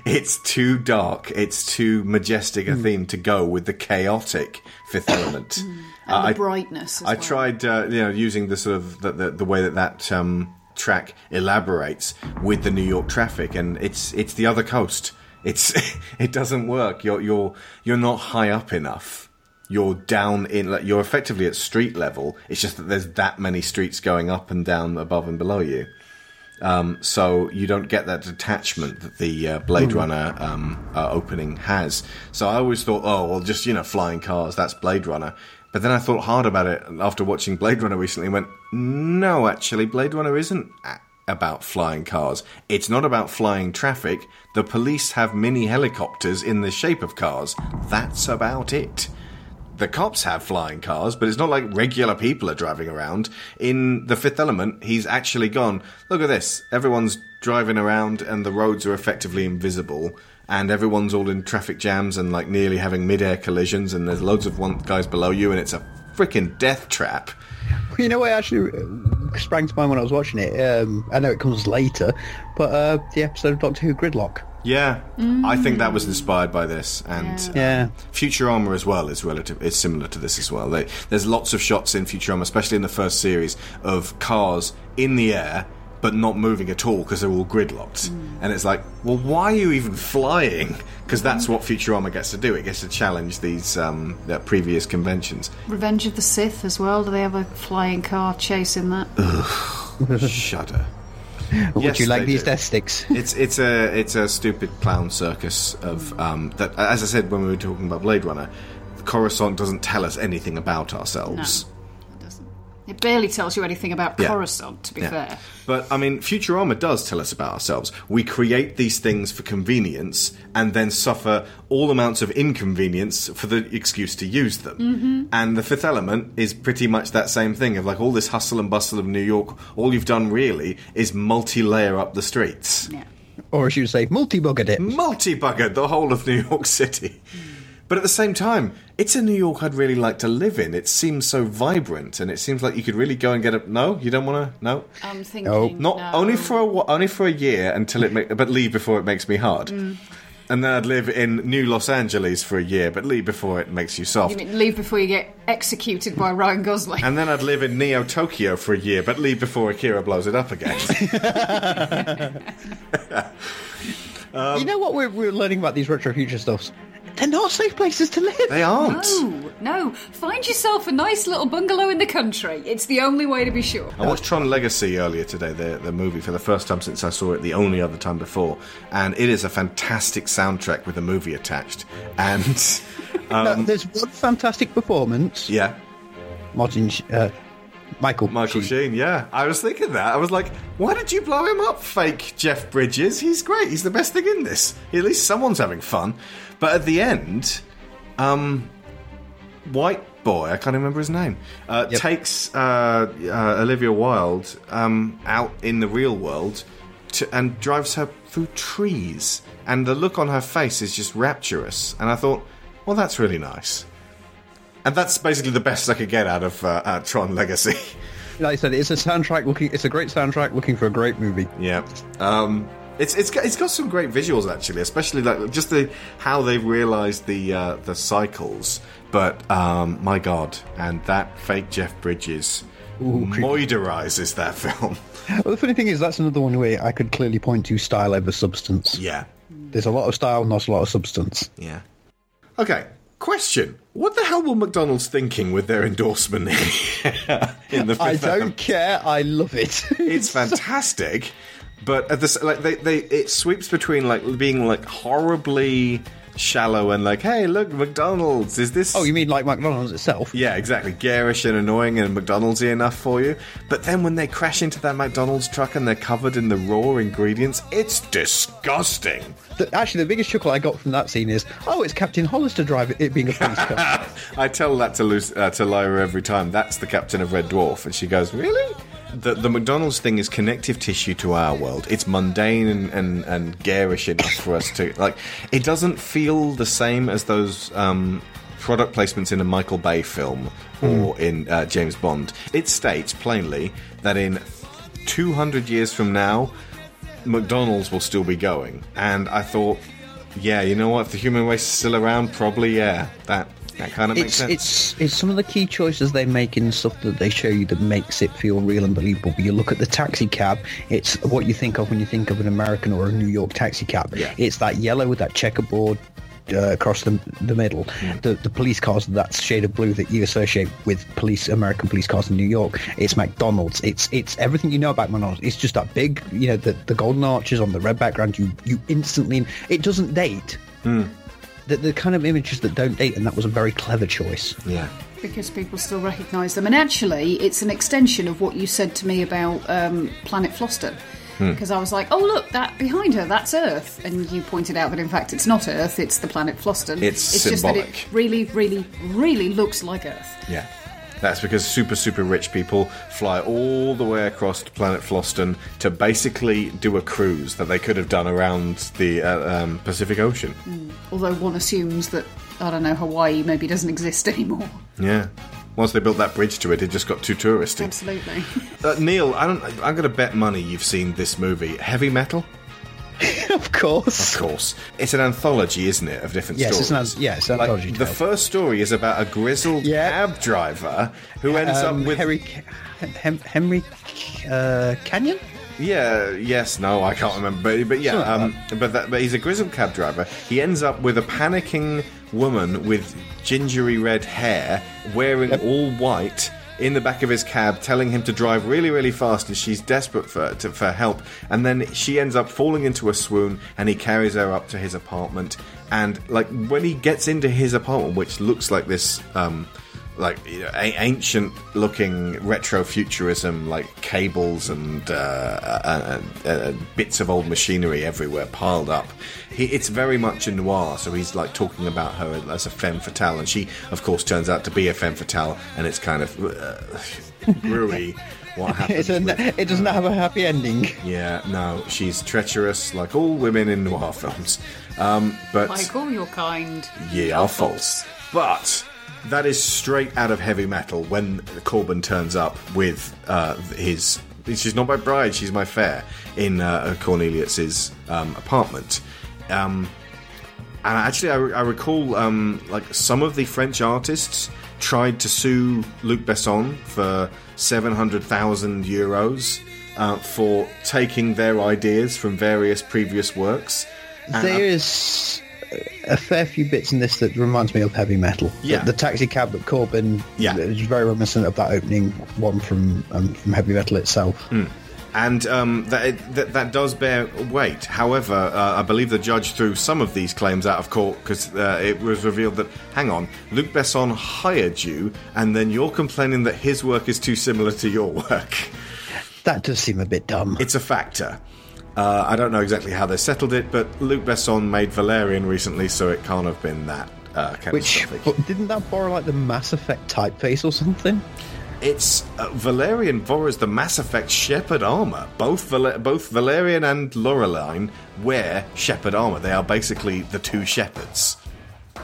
Speaker 1: It's too dark. It's too majestic a theme to go with the chaotic Fifth Element.
Speaker 3: And the
Speaker 1: I-
Speaker 3: brightness. As
Speaker 1: I
Speaker 3: well.
Speaker 1: tried, uh, you know, using the sort of the, the, the way that that um, track elaborates with the New York traffic, and it's it's the other coast. It's it doesn't work. You're you're you're not high up enough. You're down in. Like, you're effectively at street level. It's just that there's that many streets going up and down, above and below you. Um, so you don't get that detachment that the uh, Blade Runner um, uh, opening has. So I always thought, oh well, just you know, flying cars. That's Blade Runner. But then I thought hard about it after watching Blade Runner recently. and Went, no, actually, Blade Runner isn't about flying cars. It's not about flying traffic. The police have mini helicopters in the shape of cars. That's about it the cops have flying cars, but it's not like regular people are driving around. In The Fifth Element, he's actually gone, look at this. Everyone's driving around and the roads are effectively invisible. And everyone's all in traffic jams and like nearly having mid-air collisions, and there's loads of one guys below you, and it's a freaking death trap.
Speaker 2: You know what actually uh, sprang to mind when I was watching it? Um, I know it comes later, but uh, the episode of Doctor Who Gridlock.
Speaker 1: Yeah, I think that was inspired by this, and uh,
Speaker 2: Yeah.
Speaker 1: Futurama as well is relative. Is similar to this as well. They, there's lots of shots in Futurama, especially in the first series, of cars in the air but not moving at all because they're all gridlocked. And it's like, well, why are you even flying? Because that's what Futurama gets to do. It gets to challenge these um, their previous conventions.
Speaker 3: Revenge of the Sith as well. Do they have a flying car chase in that?
Speaker 1: Shudder.
Speaker 2: Would
Speaker 1: Yes,
Speaker 2: you like these
Speaker 1: do.
Speaker 2: death sticks?
Speaker 1: it's it's a it's a stupid clown circus of um, that. As I said when we were talking about Blade Runner, Coruscant doesn't tell us anything about ourselves.
Speaker 3: It doesn't. It barely tells you anything about
Speaker 1: Yeah.
Speaker 3: Coruscant, to be
Speaker 1: Yeah.
Speaker 3: fair.
Speaker 1: But I mean, Futurama does tell us about ourselves. We create these things for convenience and then suffer all amounts of inconvenience for the excuse to use them. Mm-hmm. And the fifth element is pretty much that same thing of like all this hustle and bustle of New York. All you've done really is multi-layer up the streets,
Speaker 3: Yeah.
Speaker 2: Or as you say, multi-buggered it.
Speaker 1: multi-buggered the whole of New York City. But at the same time, it's a New York I'd really like to live in. It seems so vibrant, and it seems like you could really go and get a. No, you don't want to. No,
Speaker 3: I'm thinking.
Speaker 2: No.
Speaker 1: not
Speaker 3: no.
Speaker 1: only for a, only for a year until it, ma- but leave before it makes me hard.
Speaker 3: Mm.
Speaker 1: And then I'd live in New Los Angeles for a year, but leave before it makes you
Speaker 3: You
Speaker 1: soft.
Speaker 3: mean leave before you get executed by Ryan Gosling.
Speaker 1: And then I'd live in Neo Tokyo for a year, but leave before Akira blows it up again.
Speaker 2: you know what we're, we're learning about these retro future stuffs? They're not safe places to live.
Speaker 1: they aren't.
Speaker 3: No, no. Find yourself a nice little bungalow in the country. It's the only way to be sure.
Speaker 1: I watched Tron Legacy earlier today, the, the movie, for the first time since I saw it the only other time before. And it is a fantastic soundtrack with a movie attached. And,
Speaker 2: No, there's one fantastic performance.
Speaker 1: yeah,
Speaker 2: Martin, uh, Michael.
Speaker 1: Michael
Speaker 2: Sheen.
Speaker 1: Sheen, yeah. I was thinking that. I was like, why did you blow him up, fake Jeff Bridges? He's great. He's the best thing in this. At least someone's having fun. But at the end, um, white boy, I can't remember his name, uh,
Speaker 2: Yep.
Speaker 1: takes uh, uh, Olivia Wilde um, out in the real world to, and drives her through trees. And the look on her face is just rapturous. And I thought, well, that's really nice. And that's basically the best I could get out of uh, uh, Tron Legacy.
Speaker 2: Like I said, it's a soundtrack looking. It's a great soundtrack looking for a great movie.
Speaker 1: Yeah. Um, it's it's got, it's got some great visuals actually, especially like just the how they've realised the uh, the cycles. But um, my God, and that fake Jeff Bridges moisturizes that film.
Speaker 2: Well, the funny thing is, that's another one where I could clearly point to style over substance.
Speaker 1: yeah,
Speaker 2: There's a lot of style, not a lot of substance.
Speaker 1: yeah. Okay. Question: What the hell were McDonald's thinking with their endorsement in the?
Speaker 2: I don't care. I love it.
Speaker 1: it's fantastic, but at this like they, they it sweeps between like being like horribly shallow and like, hey, look, McDonald's is this?
Speaker 2: oh, you mean like McDonald's itself?
Speaker 1: Yeah, exactly. Garish and annoying and McDonald'sy enough for you. But then when they crash into that McDonald's truck and they're covered in the raw ingredients, it's disgusting.
Speaker 2: The, actually, the biggest chuckle I got from that scene is, oh, it's Captain Hollister driving it being a police car.
Speaker 1: I tell that to Lucy, uh, to Lyra every time. That's the captain of Red Dwarf, and she goes, "Really?" The, the McDonald's thing is connective tissue to our world. It's mundane and, and, and garish enough for us to like. It doesn't feel the same as those um, product placements in a Michael Bay film or in uh, James Bond. It states plainly that in 200 years from now, McDonald's will still be going. And I thought, yeah, you know what? If the human race is still around, probably yeah. That that kind of makes
Speaker 2: it's
Speaker 1: sense.
Speaker 2: it's it's some of the key choices they make in stuff that they show you that makes it feel real and believable. But you look at the taxi cab, it's what you think of when you think of an American or a New York taxi cab.
Speaker 1: Yeah.
Speaker 2: It's that yellow with that checkerboard uh, across the the middle. The the police cars, that shade of blue that you associate with police American police cars in New York. It's McDonald's. It's it's everything you know about McDonald's. It's just that big, you know, the the golden arches on the red background. You you instantly. It doesn't date. The, the kind of images that don't date, and that was a very clever choice.
Speaker 1: yeah.
Speaker 3: because people still recognise them. And actually, it's an extension of what you said to me about um, Planet Fhloston.
Speaker 1: Hmm.
Speaker 3: Because I was like, oh, look, that behind her, that's Earth. And you pointed out that, in fact, it's not Earth, it's the planet Fhloston.
Speaker 1: It's
Speaker 3: just that it
Speaker 1: symbolic.
Speaker 3: really, really, really looks like Earth.
Speaker 1: Yeah. That's because super, super rich people fly all the way across to planet Fhloston to basically do a cruise that they could have done around the uh, um, Pacific Ocean.
Speaker 3: Although one assumes that, I don't know, Hawaii maybe doesn't exist anymore.
Speaker 1: Yeah. Once they built that bridge to it, it just got too touristy.
Speaker 3: Absolutely.
Speaker 1: Uh, Neil, I don't. I'm going to bet money you've seen this movie, Heavy Metal.
Speaker 2: of course.
Speaker 1: Of course, it's an anthology, isn't it, of different
Speaker 2: Yes, it's
Speaker 1: stories?
Speaker 2: an- yeah, it's an
Speaker 1: Like,
Speaker 2: anthology
Speaker 1: The
Speaker 2: tale.
Speaker 1: first story is about a grizzled
Speaker 2: Yeah.
Speaker 1: cab driver who ends
Speaker 2: Um,
Speaker 1: up with
Speaker 2: Henry, Hem, Henry uh, Canyon.
Speaker 1: Yeah, yes, no, I can't remember, but, but yeah, um, but that, but he's a grizzled cab driver. He ends up with a panicking woman with gingery red hair, wearing all white, in the back of his cab, telling him to drive really, really fast, and she's desperate for to, for help. And then she ends up falling into a swoon, and he carries her up to his apartment. And like when he gets into his apartment, which looks like this. Um, like you know, a- ancient looking retro futurism, like cables and uh, uh, uh, uh, bits of old machinery everywhere piled up. He, it's very much a noir, so he's like talking about her as a femme fatale, and she, of course, turns out to be a femme fatale, and it's kind of uh, gruey. What happens?
Speaker 2: It's a,
Speaker 1: with-
Speaker 2: it doesn't have a happy ending.
Speaker 1: yeah, no, she's treacherous, like all women in noir films. Um, but
Speaker 3: Like all your kind.
Speaker 1: ye are false. But that is straight out of heavy metal when Korben turns up with uh, his. She's not my bride, she's my fair in uh, Cornelius's um, apartment. Um, and actually, I, I recall um, like some of the French artists tried to sue Luc Besson for seven hundred thousand euros uh, for taking their ideas from various previous works.
Speaker 2: There is a fair few bits in this that reminds me of heavy metal.
Speaker 1: Yeah.
Speaker 2: The, the taxi cab at Korben
Speaker 1: Yeah.
Speaker 2: is very reminiscent of that opening one from um, from heavy metal itself.
Speaker 1: Hmm. and um, that, that that does bear weight. However, uh, I believe the judge threw some of these claims out of court because uh, it was revealed that, hang on, Luc Besson hired you, and then you're complaining that his work is too similar to your work.
Speaker 2: That does seem a bit dumb.
Speaker 1: It's a factor. Uh, I don't know exactly how they settled it, but Luc Besson made Valerian recently, so it can't have been that uh,
Speaker 2: Which didn't that borrow like the Mass Effect typeface or something?
Speaker 1: It's uh, Valerian borrows the Mass Effect Shepherd armor. Both Val- both Valerian and Laureline wear Shepherd armor. They are basically the two shepherds.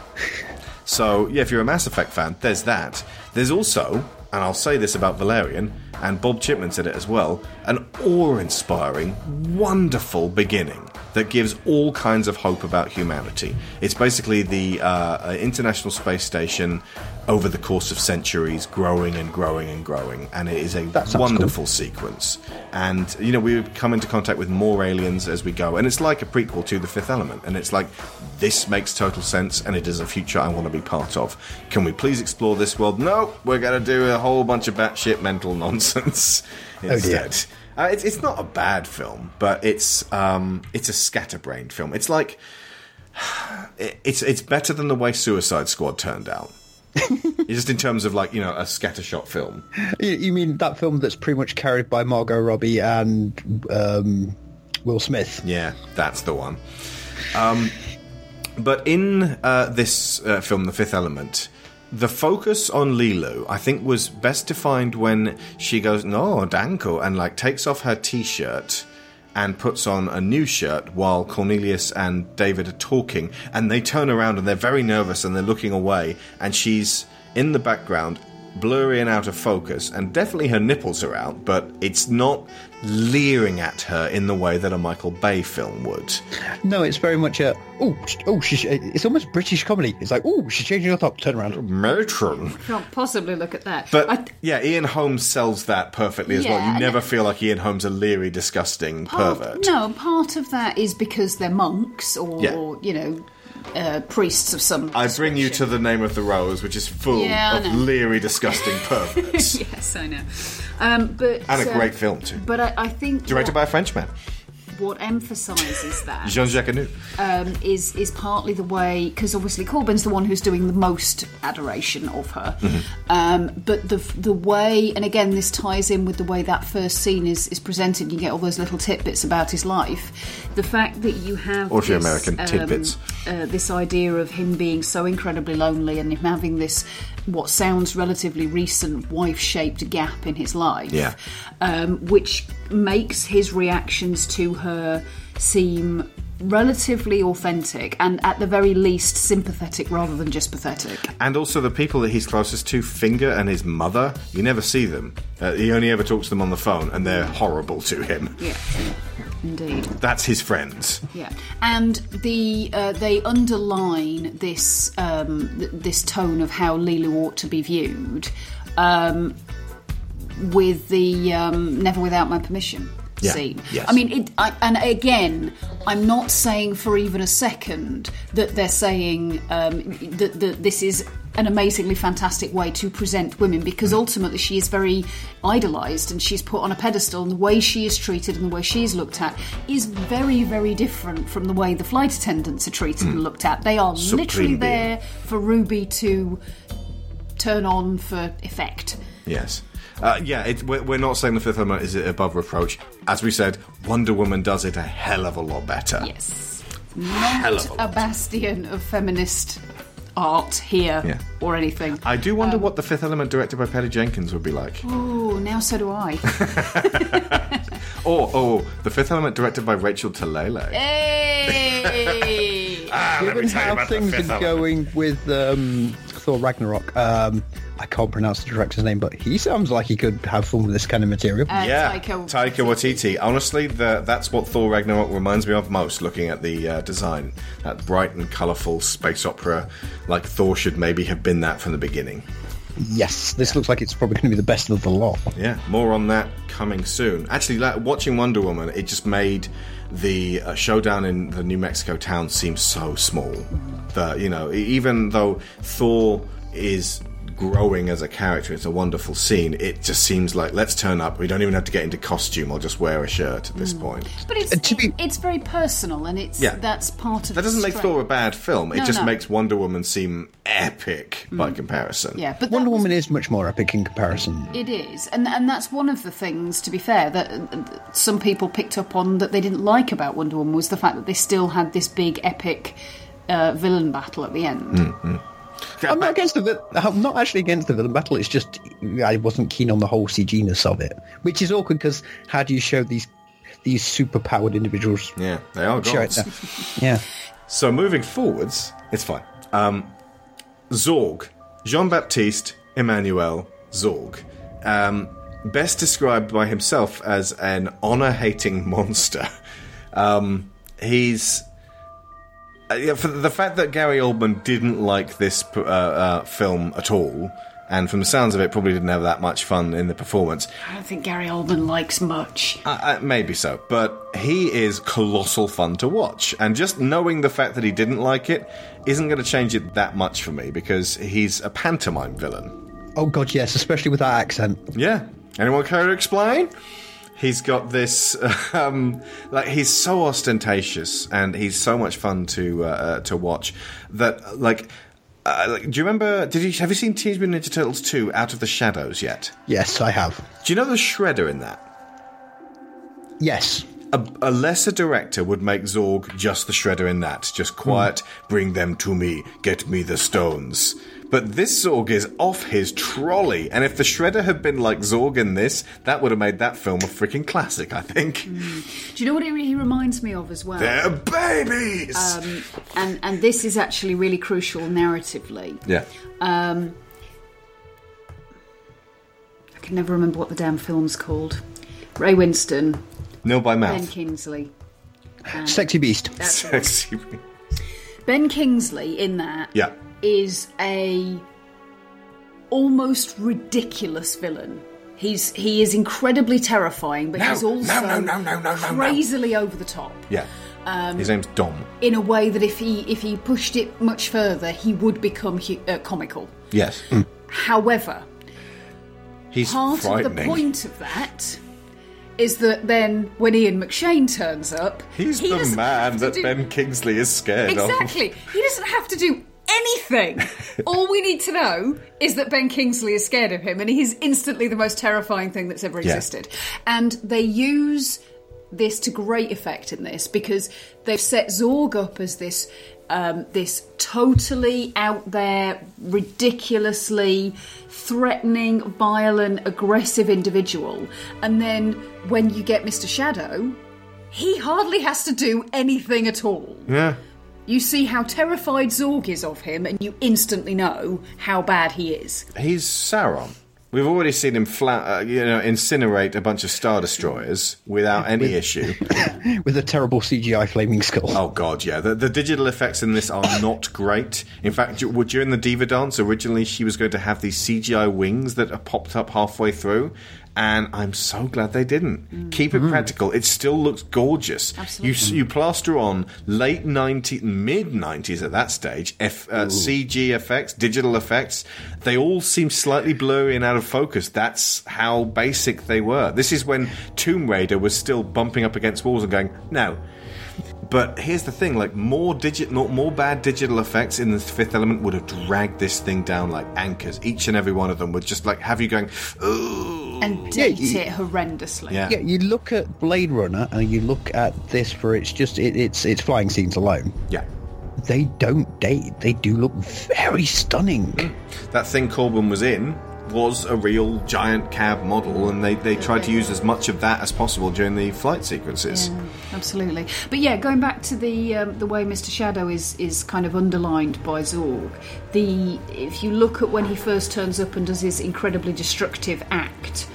Speaker 1: So yeah, if you're a Mass Effect fan, there's that. There's also, and I'll say this about Valerian, and Bob Chipman said it as well, an awe-inspiring, wonderful beginning that gives all kinds of hope about humanity. It's basically the uh, International Space Station over the course of centuries, growing and growing and growing, and it is a wonderful sequence. And you know, we come into contact with more aliens as we go, and it's like a prequel to The Fifth Element. And it's like this makes total sense, and it is a future I want to be part of. Can we please explore this world? No, we're going to do a whole bunch of batshit mental nonsense
Speaker 2: dear.
Speaker 1: instead. Uh, it's, it's not a bad film, but it's um, it's a scatterbrained film. It's like it- it's it's better than the way Suicide Squad turned out. Just in terms of like you know a scattershot film.
Speaker 2: You, you mean that film that's pretty much carried by Margot Robbie and um, Will Smith?
Speaker 1: Yeah, that's the one. Um, but in uh, this uh, film, The Fifth Element, the focus on Leeloo, I think, was best defined when she goes, "No, Danko," and like takes off her T-shirt and puts on a new shirt while Cornelius and David are talking, and they turn around and they're very nervous and they're looking away, and she's in the background. Blurry and out of focus, and definitely her nipples are out, but it's not leering at her in the way that a Michael Bay film would.
Speaker 2: No, it's very much a oh sh- oh she's it's almost British comedy. It's like oh she's changing her top, turn around.
Speaker 1: Matron.
Speaker 3: Can't possibly look at that.
Speaker 1: But
Speaker 3: I-
Speaker 1: yeah, Ian Holmes sells that perfectly as well. You never feel like Ian Holmes a leery, disgusting
Speaker 3: part-
Speaker 1: pervert.
Speaker 3: No, part of that is because they're monks or,
Speaker 1: Yeah.
Speaker 3: you know, uh, priests of some.
Speaker 1: I bring you to the name of the rose, which is full
Speaker 3: Yeah,
Speaker 1: of leery, disgusting perverts,
Speaker 3: yes, I know. Um, but
Speaker 1: and a
Speaker 3: uh,
Speaker 1: great film too,
Speaker 3: But I, I think
Speaker 1: directed by a Frenchman,
Speaker 3: what, what emphasises that
Speaker 1: Jean-Jacques Annaud.
Speaker 3: um, is is partly the way because obviously Korben's the one who's doing the most adoration of her,
Speaker 1: Mm-hmm.
Speaker 3: um, but the the way and again this ties in with the way that first scene is is presented. You get all those little tidbits about his life. The fact that you have
Speaker 1: Or if you're American,
Speaker 3: um,
Speaker 1: tidbits.
Speaker 3: uh, this idea of him being so incredibly lonely and him having this what sounds relatively recent wife-shaped gap in his life
Speaker 1: Yeah.
Speaker 3: um, which makes his reactions to her seem relatively authentic and at the very least sympathetic rather than just pathetic
Speaker 1: And also the people that he's closest to, Finger and his mother, you never see them. Uh, he only ever talks to them on the phone, and they're horrible to him.
Speaker 3: yeah indeed
Speaker 1: That's his friends.
Speaker 3: Yeah, and the uh, they underline this um, th- this tone of how Leeloo ought to be viewed um, with the um, "Never Without My Permission"
Speaker 1: Yeah,
Speaker 3: scene.
Speaker 1: yes.
Speaker 3: I mean, it, I, and again, I'm not saying for even a second that they're saying um, that, that this is an amazingly fantastic way to present women because
Speaker 1: Mm.
Speaker 3: ultimately she is very idolized and she's put on a pedestal and the way she is treated and the way she's looked at is very very different from the way the flight attendants are treated and looked at they are
Speaker 1: Mm. Supreme
Speaker 3: literally
Speaker 1: being.
Speaker 3: there for ruby to turn on for effect.
Speaker 1: Yes. Uh, yeah, it, we're, we're not saying the Fifth Element is above reproach. As we said, Wonder Woman does it a hell of a lot better.
Speaker 3: Yes.
Speaker 1: Hell of a
Speaker 3: A bastion of feminist art here
Speaker 1: Yeah.
Speaker 3: or anything.
Speaker 1: I do wonder what the Fifth Element directed by Patty Jenkins would be like.
Speaker 3: Oh, now so do I.
Speaker 1: Or, oh, the Fifth Element directed by Rachel Talalay.
Speaker 3: hey!
Speaker 1: Ah, let me
Speaker 2: Given
Speaker 1: tell you
Speaker 2: how
Speaker 1: about
Speaker 2: things are going with um, Thor Ragnarok, um, I can't pronounce the director's name, but he sounds like he could have fun with this kind of material.
Speaker 3: Uh,
Speaker 1: Yeah,
Speaker 3: Taika
Speaker 1: Taika, Waititi. Honestly, the, that's what Thor Ragnarok reminds me of most. Looking at the uh, design, that bright and colourful space opera, like Thor should maybe have been that from the beginning.
Speaker 2: yes, this looks like it's probably going to be the best of the lot.
Speaker 1: Yeah, more on that coming soon. Actually, like, watching Wonder Woman, it just made the uh, showdown in the New Mexico town seems so small. That you know, even though Thor is growing as a character, it's a wonderful scene. It just seems like let's turn up. We don't even have to get into costume. I'll just wear a shirt at this point.
Speaker 3: But it's
Speaker 2: Uh, to be-
Speaker 3: it's very personal, and it's
Speaker 1: Yeah.
Speaker 3: that's part of
Speaker 1: That doesn't make
Speaker 3: strength.
Speaker 1: Thor a bad film. It
Speaker 3: No,
Speaker 1: just
Speaker 3: no.
Speaker 1: makes Wonder Woman seem epic by comparison.
Speaker 3: Yeah, but
Speaker 2: Wonder
Speaker 3: was-
Speaker 2: Woman is much more epic in comparison.
Speaker 3: It is, and and that's one of the things. To be fair, that uh, some people picked up on that they didn't like about Wonder Woman was the fact that they still had this big epic uh, villain battle at the end.
Speaker 1: Hmm.
Speaker 2: I'm not against the. I'm not actually against the villain battle. It's just I wasn't keen on the whole CG-ness of it, which is awkward because how do you show these these super powered individuals?
Speaker 1: Yeah, they are gods.
Speaker 2: Yeah.
Speaker 1: So moving forwards, it's fine. Um, Zorg, Jean Baptiste Emmanuel Zorg, um, best described by himself as an honor-hating monster. Um, he's yeah, for the fact that Gary Oldman didn't like this uh, uh, film at all, and from the sounds of it, probably didn't have that much fun in the performance.
Speaker 3: I don't think Gary Oldman likes much.
Speaker 1: Uh, uh, maybe so, but he is colossal fun to watch, and just knowing the fact that he didn't like it isn't going to change it that much for me because he's a pantomime villain.
Speaker 2: Oh god, yes, especially with that accent.
Speaker 1: Yeah. Anyone care to explain? He's got this, um, like he's so ostentatious and he's so much fun to uh, uh, to watch that, like, uh, like, do you remember? Did you have you seen Teenage Mutant Ninja Turtles two Out of the Shadows yet?
Speaker 2: Yes, I have.
Speaker 1: Do you know the Shredder in that?
Speaker 2: Yes.
Speaker 1: A, a lesser director would make Zorg just the shredder in that. Just quiet, bring them to me, get me the stones. But this Zorg is off his trolley, and if the shredder had been like Zorg in this, that would have made that film a freaking classic, I think.
Speaker 3: Do you know what he, he reminds me of as well?
Speaker 1: They're babies!
Speaker 3: Um, and and this is actually really crucial narratively.
Speaker 1: yeah.
Speaker 3: Um, I can never remember what the damn film's called. Ray Winstone,
Speaker 1: Nil by mouth. Ben.
Speaker 3: Kingsley.
Speaker 2: Sexy Beast.
Speaker 3: That's the one.
Speaker 1: Sexy.
Speaker 3: Ben Kingsley in that
Speaker 1: yeah.
Speaker 3: Is a almost ridiculous villain. He's he is incredibly terrifying, but
Speaker 1: No,
Speaker 3: he's also
Speaker 1: no, no, no, no, no, no, no.
Speaker 3: crazily over the top
Speaker 1: Yeah. His name's Dom.
Speaker 3: in a way that if he if he pushed it much further, he would become hu- uh, comical.
Speaker 1: Yes.
Speaker 3: However,
Speaker 1: He's
Speaker 3: part of the point of that is that then when Ian McShane turns up,
Speaker 1: He's
Speaker 3: he
Speaker 1: the man that
Speaker 3: do-
Speaker 1: Ben Kingsley is scared of.
Speaker 3: Exactly. He doesn't have to do anything. All we need to know is that Ben Kingsley is scared of him, and he's instantly the most terrifying thing that's ever
Speaker 1: Yeah.
Speaker 3: existed. And they use this to great effect in this because they've set Zorg up as this. Um, this totally out there, ridiculously threatening, violent, aggressive individual. And then when you get Mr. Shadow, he hardly has to do anything at all.
Speaker 1: Yeah.
Speaker 3: You see how terrified Zorg is of him, and you instantly know how bad he is.
Speaker 1: He's Sauron. We've already seen him flat, uh, you know, incinerate a bunch of star destroyers without any issue.
Speaker 2: with a terrible CGI flaming skull.
Speaker 1: Oh god, yeah. The, the digital effects in this are not great. In fact, during the diva dance, originally she was going to have these CGI wings that are popped up halfway through, and I'm so glad they didn't. Keep it practical. It still looks gorgeous. You you plaster on late 90s, mid 90s at that stage, F, uh, CG effects, digital effects. They all seem slightly blurry and out of focus. That's how basic they were. This is when Tomb Raider was still bumping up against walls and going, no. But here's the thing: like more digit, more bad digital effects in the Fifth Element would have dragged this thing down like anchors. Each and every one of them would just like have you going, ooh.
Speaker 3: and date
Speaker 2: you-
Speaker 3: it horrendously.
Speaker 1: Yeah.
Speaker 2: Yeah, you look at Blade Runner and you look at this for its just it, its its flying scenes alone.
Speaker 1: Yeah.
Speaker 2: They don't date. They do look very stunning. Mm.
Speaker 1: That thing Korben was in was a real giant cab model, and they, they tried to use as much of that as possible during the flight sequences.
Speaker 3: Yeah, absolutely. But yeah, going back to the um, the way Mr. Shadow is is kind of underlined by Zorg. The if you look at when he first turns up and does his incredibly destructive act,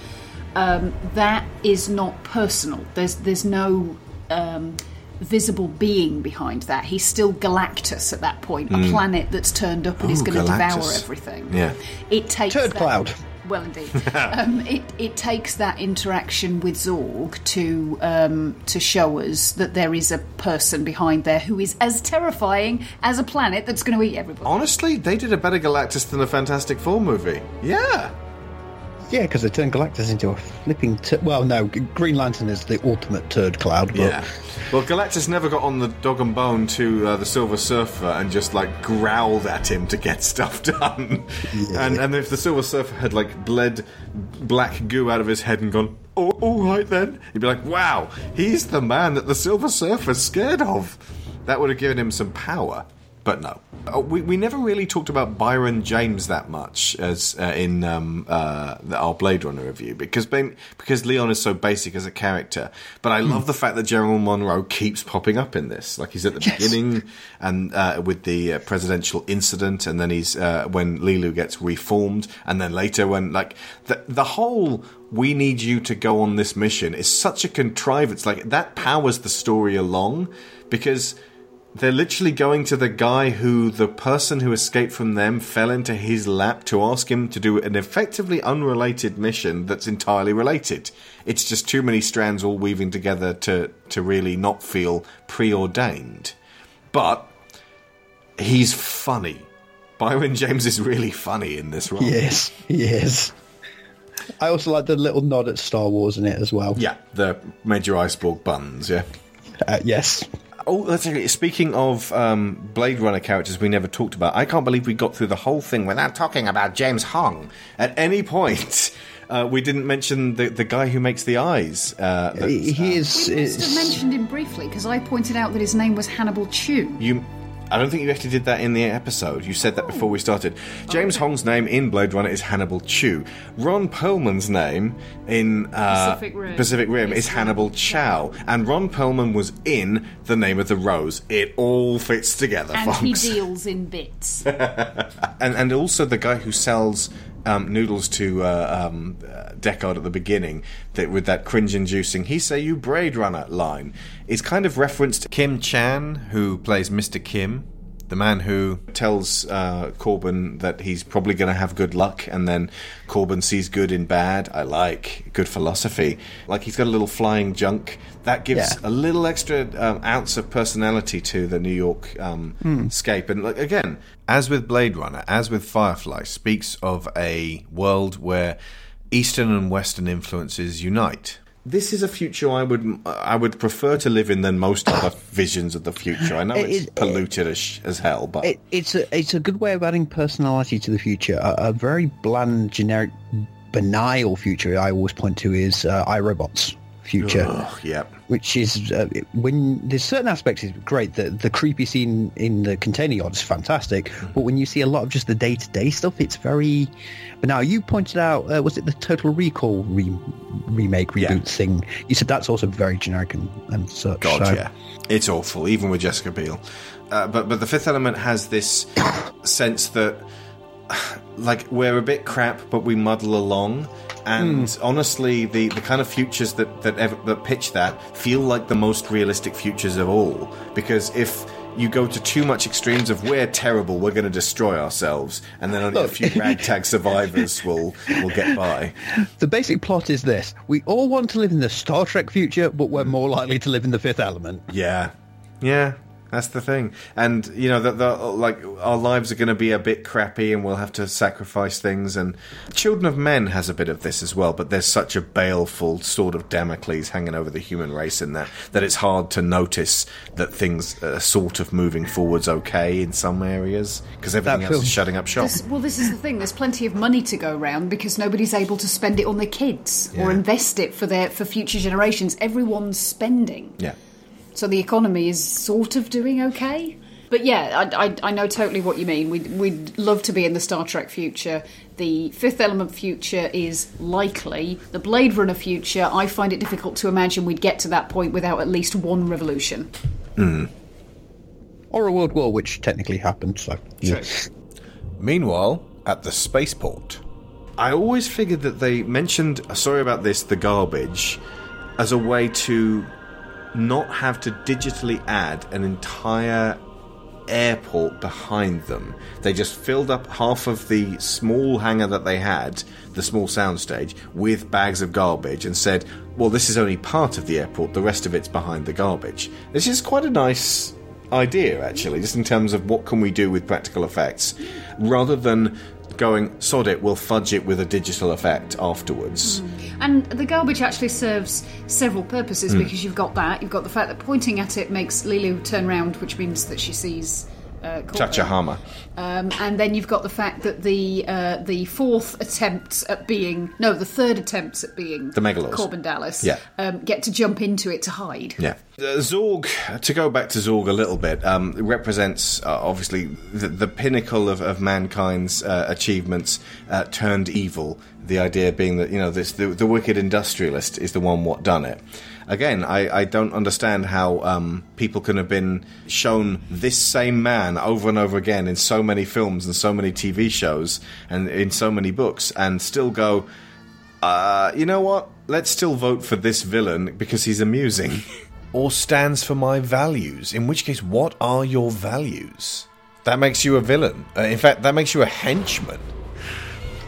Speaker 3: um, that is not personal. There's there's no. Um, visible being behind that he's still galactus at that point a planet that's turned up and is going to devour everything
Speaker 1: Yeah.
Speaker 3: it takes
Speaker 2: Turd
Speaker 3: that-
Speaker 2: cloud.
Speaker 3: well, indeed. um, it, it takes that interaction with Zorg to um, to show us that there is a person behind there who is as terrifying as a planet that's going to eat everybody.
Speaker 1: Honestly, they did a better Galactus than the Fantastic Four movie. Yeah.
Speaker 2: Yeah, because they turned Galactus into a flipping. Well, no, Green Lantern is the ultimate turd cloud. But
Speaker 1: Yeah. Well, Galactus never got on the dog and bone to uh, the Silver Surfer and just like growled at him to get stuff done. And and if the Silver Surfer had like bled black goo out of his head and gone, oh, all right then, he'd be like, wow, he's the man that the Silver Surfer's scared of. That would have given him some power. But no, Uh, we, we never really talked about Brion James that much as uh, in um, uh, the, our Blade Runner review because ben, because Leon is so basic as a character. But I love the fact that General Munro keeps popping up in this. Like he's at the
Speaker 2: Yes.
Speaker 1: beginning and uh, with the uh, presidential incident, and then he's uh, when Leeloo gets reformed, and then later when like the the whole. We need you to go on this mission is such a contrivance. Like that powers the story along because they're literally going to the guy who the person who escaped from them fell into his lap to ask him to do an effectively unrelated mission that's entirely related. It's just too many strands all weaving together to, to really not feel preordained. But he's funny. Brion James is really funny in this role.
Speaker 2: Yes, yes. I also like the little nod at Star Wars in it as well.
Speaker 1: Yeah, the Major Iceborg buns, yeah.
Speaker 2: Uh, yes.
Speaker 1: Oh, that's actually, speaking of um, Blade Runner characters we never talked about, I can't believe we got through the whole thing without talking about James Hong. At any point, uh, we didn't mention the, the guy who makes the eyes. Uh, that-
Speaker 2: He is.
Speaker 3: We must have mentioned him briefly because I pointed out that his name was Hannibal Chew.
Speaker 1: you, I don't think you actually did that in the episode. You said that before we started. James Hong's name in Blade Runner is Hannibal Chew. Ron Perlman's name in uh,
Speaker 3: Pacific Rim.
Speaker 1: Pacific Rim is Hannibal Chow. And Ron Perlman was in The Name of the Rose. It all fits together,
Speaker 3: And he deals in bits.
Speaker 1: and and also the guy who sells um, noodles to uh, um, Deckard at the beginning that with that cringe-inducing "He say you Braid Runner" line is kind of referenced Kim Chan, who plays Mr. Kim. The man who tells uh, Korben that he's probably going to have good luck, and then Korben sees good in bad. I like good philosophy. Like he's got a little flying junk that gives
Speaker 2: Yeah.
Speaker 1: a little extra um, ounce of personality to the New York um, scape. And like, again, as with Blade Runner, as with Firefly, speaks of a world where Eastern and Western influences unite. This is a future I would I would prefer to live in than most other visions of the future. I know
Speaker 2: It
Speaker 1: it's
Speaker 2: is-
Speaker 1: polluted as, as hell, but
Speaker 2: It, it's a it's a good way of adding personality to the future. A, a very bland, generic, banal future I always point to is uh, iRobot's future.
Speaker 1: Yep.
Speaker 2: which is uh, when there's certain aspects is great. The the creepy scene in the container yard is fantastic, but when you see a lot of just the day to day stuff, it's very. But now you pointed out, uh, was it the Total Recall re- remake reboot
Speaker 1: Yeah.
Speaker 2: thing? You said that's also very generic and, and such.
Speaker 1: God,
Speaker 2: so-
Speaker 1: yeah, it's awful, even with Jessica Biel. Uh, but but the Fifth Element has this sense that like we're a bit crap, but we muddle along. And
Speaker 2: Hmm.
Speaker 1: honestly, the, the kind of futures that that, ever, that pitch that feel like the most realistic futures of all. Because if you go to too much extremes of we're terrible, we're going to destroy ourselves, and then only a few ragtag survivors will will get by.
Speaker 2: The basic plot is this: we all want to live in the Star Trek future, but we're more likely to live in the Fifth Element.
Speaker 1: Yeah, yeah. That's the thing, and you know that the, like our lives are going to be a bit crappy, and we'll have to sacrifice things. And Children of Men has a bit of this as well, but there's such a baleful sort of Damocles hanging over the human race in there that it's hard to notice that things are sort of moving forwards okay in some areas because everything else is shutting up shop.
Speaker 3: This- well, this is the thing. There's plenty of money to go around because nobody's able to spend it on their kids or invest it for their for future generations. Everyone's spending.
Speaker 1: Yeah.
Speaker 3: So the economy is sort of doing okay. But yeah, I, I, I know totally what you mean. We'd, we'd love to be in the Star Trek future. The Fifth Element future is likely. The Blade Runner future, I find it difficult to imagine we'd get to that point without at least one revolution. Hmm.
Speaker 2: Or a world war, which technically happened. So yeah.
Speaker 1: Meanwhile, at the spaceport, I always figured that they mentioned, sorry about this, the garbage, as a way to not have to digitally add an entire airport behind them. They just filled up half of the small hangar that they had, the small soundstage, with bags of garbage and said, well, this is only part of the airport, the rest of it's behind the garbage. This is quite a nice idea, actually, just in terms of what can we do with practical effects, rather than going, sod it, we'll fudge it with a digital effect afterwards. Mm.
Speaker 3: And the garbage actually serves several purposes hmm. because you've got that. You've got the fact that pointing at it makes Leeloo turn round, which means that she sees. Uh,
Speaker 1: Chachahama.
Speaker 3: Um, and then you've got the fact that the uh, the fourth attempt at being no, the third attempt at being
Speaker 1: The Mangalores.
Speaker 3: Korben Dallas,
Speaker 1: Yeah.
Speaker 3: um, get to jump into it to hide.
Speaker 1: Yeah. Uh, Zorg, to go back to Zorg a little bit, um, represents uh, obviously the, the pinnacle of, of mankind's uh, achievements uh, turned evil. The idea being that, you know, this, the, the wicked industrialist is the one what done it. Again, I, I don't understand how um, people can have been shown this same man over and over again in so many films and so many TV shows and in so many books and still go, uh, you know what? Let's still vote for this villain because he's amusing. or stands for my values. In which case, what are your values? That makes you a villain. Uh, in fact, that makes you a henchman.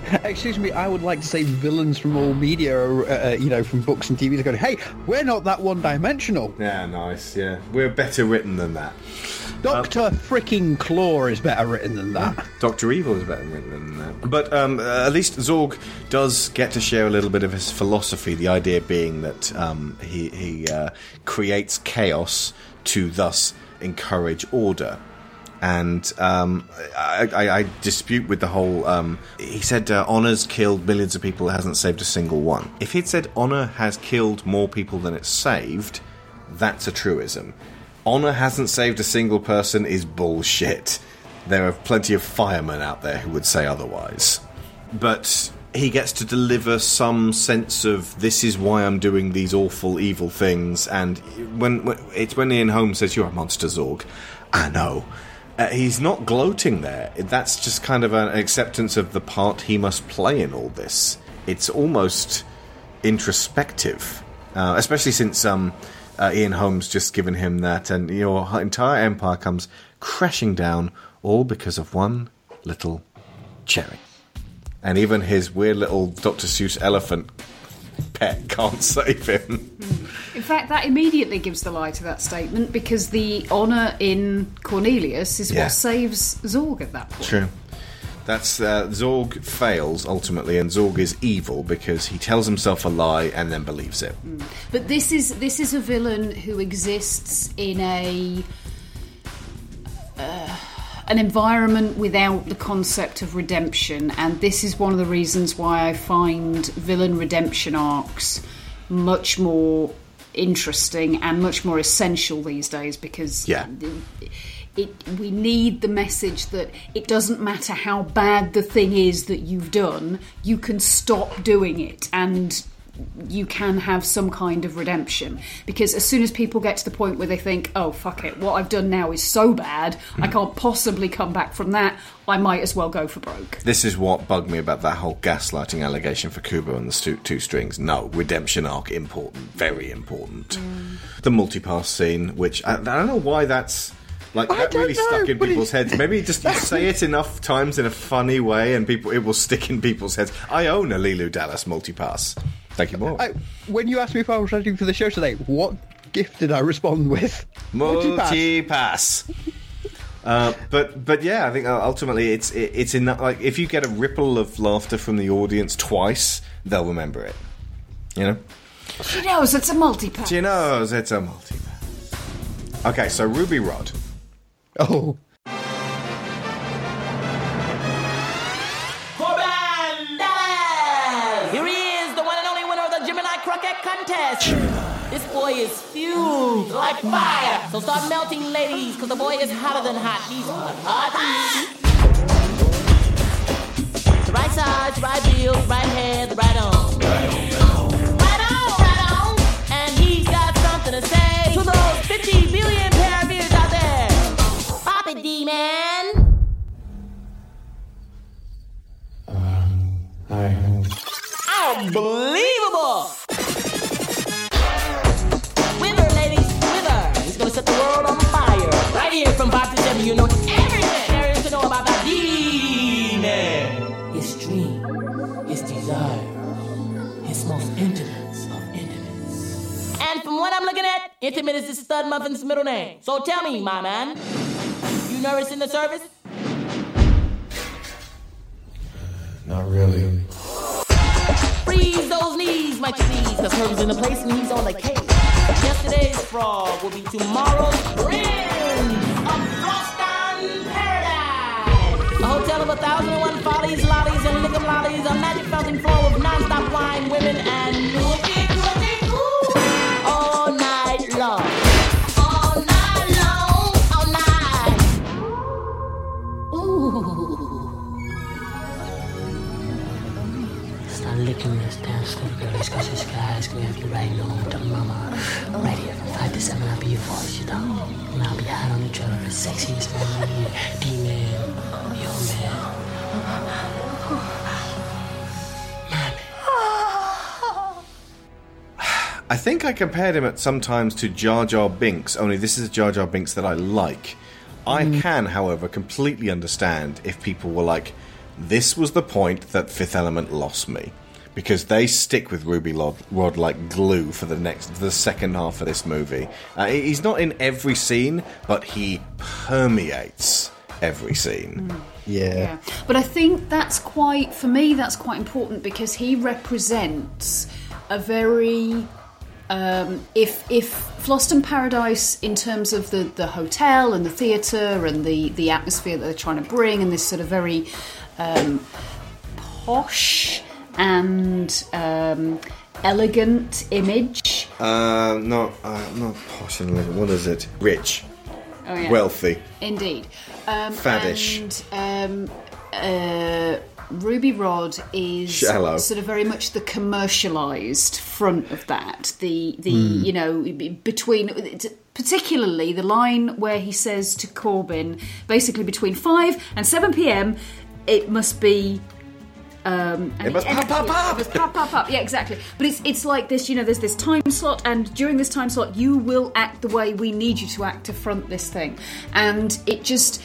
Speaker 2: Excuse me, I would like to say villains from all media, uh, uh, you know, from books and TVs are going, hey, we're not that one-dimensional.
Speaker 1: Yeah, nice. Yeah, we're better written than that.
Speaker 2: Doctor freaking Claw is better written than that.
Speaker 1: Doctor Evil is better written than that. But um, uh, at least Zorg does get to share a little bit of his philosophy. The idea being that um, he he uh, creates chaos to thus encourage order. And um, I, I, I dispute with the whole. Um, he said uh, honor's killed millions of people, hasn't saved a single one. If he'd said honor has killed more people than it's saved, that's a truism. Honor hasn't saved a single person is bullshit. There are plenty of firemen out there who would say otherwise. But he gets to deliver some sense of this is why I'm doing these awful, evil things. And when, when it's when Ian Holmes says you're a monster, Zorg, I know. Uh, he's not gloating there. That's just kind of an acceptance of the part he must play in all this. It's almost introspective, uh, especially since um, uh, Ian Holmes just given him that, and your entire empire comes crashing down, all because of one little cherry. And even his weird little Dr. Seuss elephant pet can't save him.
Speaker 3: In fact, that immediately gives the lie to that statement because the honour in Cornelius is
Speaker 1: Yeah.
Speaker 3: what saves Zorg at that point.
Speaker 1: True. That's uh, Zorg fails ultimately, and Zorg is evil because he tells himself a lie and then believes it.
Speaker 3: But this is this is a villain who exists in a uh, an environment without the concept of redemption, and this is one of the reasons why I find villain redemption arcs much more interesting and much more essential these days because
Speaker 1: Yeah.
Speaker 3: it, we need the message that it doesn't matter how bad the thing is that you've done, you can stop doing it and you can have some kind of redemption. Because as soon as people get to the point where they think, oh, fuck it, what I've done now is so bad, I hmm. can't possibly come back from that, I might as well go for broke.
Speaker 1: This is what bugged me about that whole gaslighting allegation for Kubo and the stu- two strings. No, redemption arc important, very important. Mm. The multipass scene, which I, I don't know why that's like
Speaker 2: I
Speaker 1: that really
Speaker 2: know,
Speaker 1: stuck in
Speaker 2: but
Speaker 1: people's
Speaker 2: it-
Speaker 1: heads. Maybe just you say it enough times in a funny way, and people it will stick in people's heads. I own a Leeloo Dallas multipass. Thank you, more.
Speaker 2: I, when you asked me if I was ready for the show today, what gift did I respond with? Multipass.
Speaker 1: Multi-pass. Uh, but but yeah, I think uh, ultimately it's it, it's in that, like if you get a ripple of laughter from the audience twice, they'll remember it. You know.
Speaker 3: She knows it's a multi-pass.
Speaker 1: She knows it's a multi-pass. Okay, so Ruby Rod.
Speaker 2: Oh,
Speaker 5: Contest. This boy is fused like fire. So start melting, ladies, because the boy is hotter than hot. He's hot. Is the stud muffin's middle name. So tell me, my man, you nervous in the service?
Speaker 6: Uh, not really.
Speaker 5: Freeze those knees, my please, cause Herb's in the place and he's on the case. Yesterday's frog will be tomorrow's prince of Fhloston Paradise. A hotel of a thousand and one follies, lollies, and liquor lollies, a magic fountain floor of non-stop wine, women, and dance little girlies cause this gonna have you riding home to mama. Right here from 5 to 7, I'll be your voice, you know? And I'll be hot on the trailer, the sexiest man. D-Man, your man.
Speaker 1: I think I compared him at sometimes to Jar Jar Binks, only this is a Jar Jar Binks that I like. I mm. can, however, completely understand if people were like, this was the point that Fifth Element lost me. Because they stick with Ruby Rod, Rod like glue for the next, the second half of this movie. Uh, he's not in every scene, but he permeates every scene.
Speaker 2: yeah.
Speaker 3: Yeah. But I think that's quite, for me, that's quite important because he represents a very. Um, if if Fhloston Paradise, in terms of the, the hotel and the theatre and the, the atmosphere that they're trying to bring, and this sort of very um, posh and um, elegant image.
Speaker 1: Uh, not, uh, not posh and elegant. What is it? Rich,
Speaker 3: Oh, yeah.
Speaker 1: wealthy.
Speaker 3: Indeed. Um,
Speaker 1: Faddish.
Speaker 3: And, um, uh, Ruby Rod is
Speaker 1: Shallow.
Speaker 3: sort of very much the commercialised front of that. The the you know between particularly the line where he says to Korben, basically between five and seven p.m. It must be um, and
Speaker 1: It must pop, pop, pop.
Speaker 3: It must pop, pop, pop. Yeah, exactly. But it's it's like this. You know, there's this time slot, and during this time slot, you will act the way we need you to act to front this thing, and it just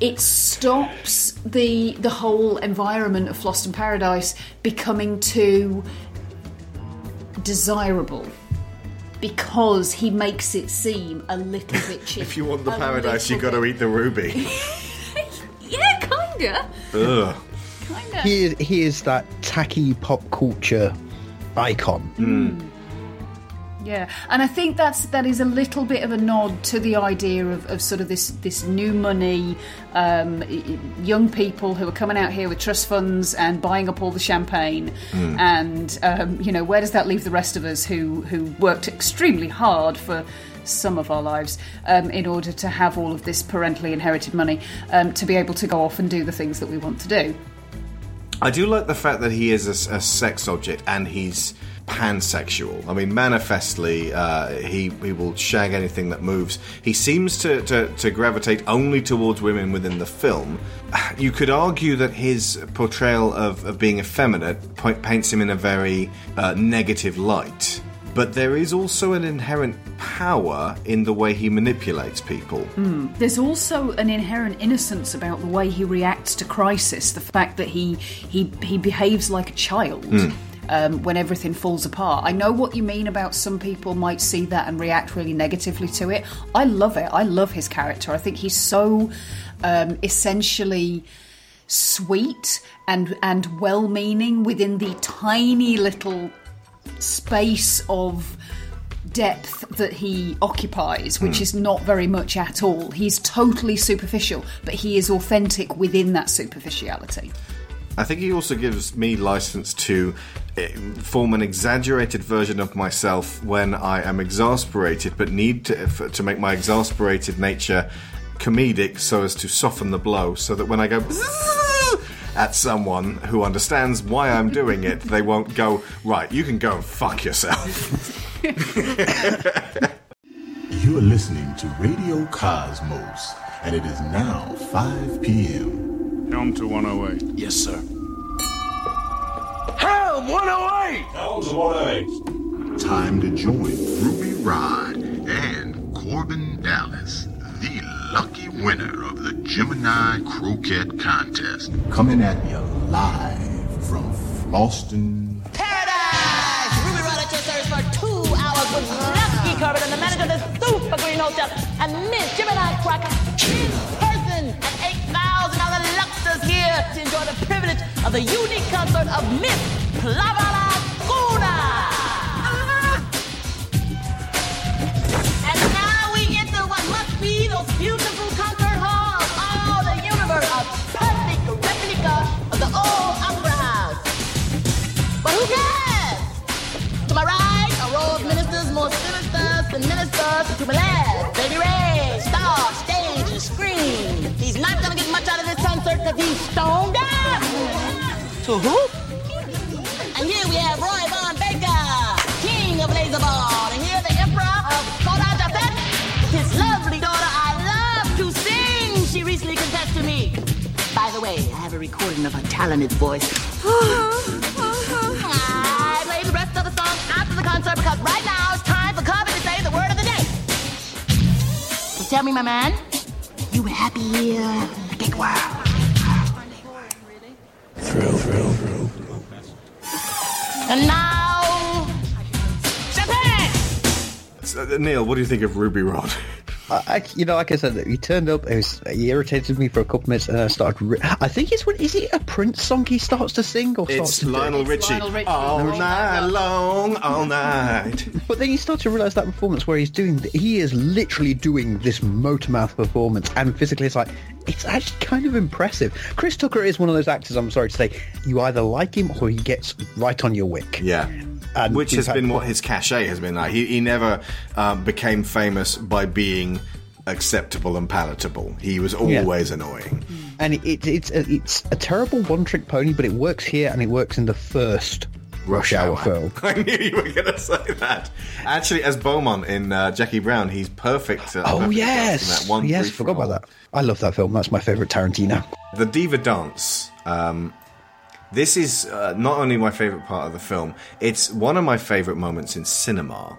Speaker 3: it stops the the whole environment of Fhloston Paradise becoming too desirable. Because he makes it seem a little bit cheap.
Speaker 1: If you want the paradise, you got to eat the ruby.
Speaker 3: Yeah, kinda.
Speaker 1: Ugh.
Speaker 3: Kinda.
Speaker 2: He is, he is that tacky pop culture icon.
Speaker 3: Yeah, and I think that's that is a little bit of a nod to the idea of, of sort of this this new money, um, young people who are coming out here with trust funds and buying up all the champagne, and um, you know where does that leave the rest of us who who worked extremely hard for some of our lives um, in order to have all of this parentally inherited money um, to be able to go off and do the things that we want to do.
Speaker 1: I do like the fact that he is a, a sex object and he's pansexual. I mean, manifestly, uh, he he will shag anything that moves. He seems to, to, to gravitate only towards women within the film. You could argue that his portrayal of, of being effeminate paints him in a very uh, negative light. But there is also an inherent power in the way he manipulates people.
Speaker 3: There's also an inherent innocence about the way he reacts to crisis. The fact that he he he behaves like a child. um, when everything falls apart. I know what you mean about some people might see that and react really negatively to it. I love it. I love his character. I think he's so um, essentially sweet and and well-meaning within the tiny little space of depth that he occupies, which is not very much at all. He's totally superficial, but he is authentic within that superficiality.
Speaker 1: I think he also gives me license to eh, form an exaggerated version of myself when I am exasperated, but need to to make my exasperated nature comedic so as to soften the blow, so that when I go at someone who understands why I'm doing it, they won't go right. You can go and fuck yourself.
Speaker 7: You are listening to Radio Cosmos, and it is now 5 p.m.
Speaker 8: Helm to 108.
Speaker 9: Yes, sir.
Speaker 8: Helm 108!
Speaker 6: Helms 108.
Speaker 7: Time to join Ruby Rod and Korben Dallas, the lucky winner of the Gemini Croquette Contest. Coming at you live from Fhloston,
Speaker 5: Paradise! Ruby Rod at your service for two hours with Lusky Korben and the manager of the Super Green Hotel and Miss Gemini Croquette in person and $8,000 Luxors here to enjoy the privilege of the unique concert of Miss Plava Laguna. Beautiful concert halls. Oh, the universe, a perfect replica of the old opera house. But who cares? To my right, a row of ministers more sinister than ministers. To my left, Baby Ray, star, stage, and screen. He's not gonna get much out of this concert because he's stoned up. To who? And here we have Roy Von Baker, king of Laserball. And recording of her talented voice. I play the rest of the song after the concert because right now it's time for Korben to say the word of the day. So tell me, my man, you happy here in the big world?
Speaker 6: Thrill, thrill, thrill.
Speaker 5: And now, Japan!
Speaker 1: Uh, Neil, what do you think of Ruby Rod?
Speaker 2: I, I- you know, like I said, he turned up. It was he irritated me for a couple minutes, and I started. Re- I think it's when is it a Prince song he starts to sing or starts
Speaker 1: It's
Speaker 2: to do?
Speaker 1: Lionel Richie.
Speaker 3: Lionel Richie.
Speaker 1: All
Speaker 3: All
Speaker 1: night
Speaker 3: night
Speaker 1: long, all night.
Speaker 2: But then you start to realise that performance where he's doing, he is literally doing this motormouth performance, and physically it's like, it's actually kind of impressive. Chris Tucker is one of those actors, I'm sorry to say, you either like him or he gets right on your wick.
Speaker 1: Yeah.
Speaker 2: And
Speaker 1: Which has been what his cachet has been like. He, he never um, became famous by being acceptable and palatable. He was always annoying.
Speaker 2: And it, it, it's, a, it's a terrible one-trick pony, but it works here and it works in the first Rush Hour film.
Speaker 1: I knew you were going to say that. Actually, as Beaumont in uh, Jackie Brown, he's perfect. Uh,
Speaker 2: Oh
Speaker 1: perfect
Speaker 2: yes,
Speaker 1: that one
Speaker 2: yes, forgot about that. I love that film. That's my favourite Tarantino.
Speaker 1: The Diva Dance. Um, this is uh, not only my favourite part of the film, it's one of my favourite moments in cinema.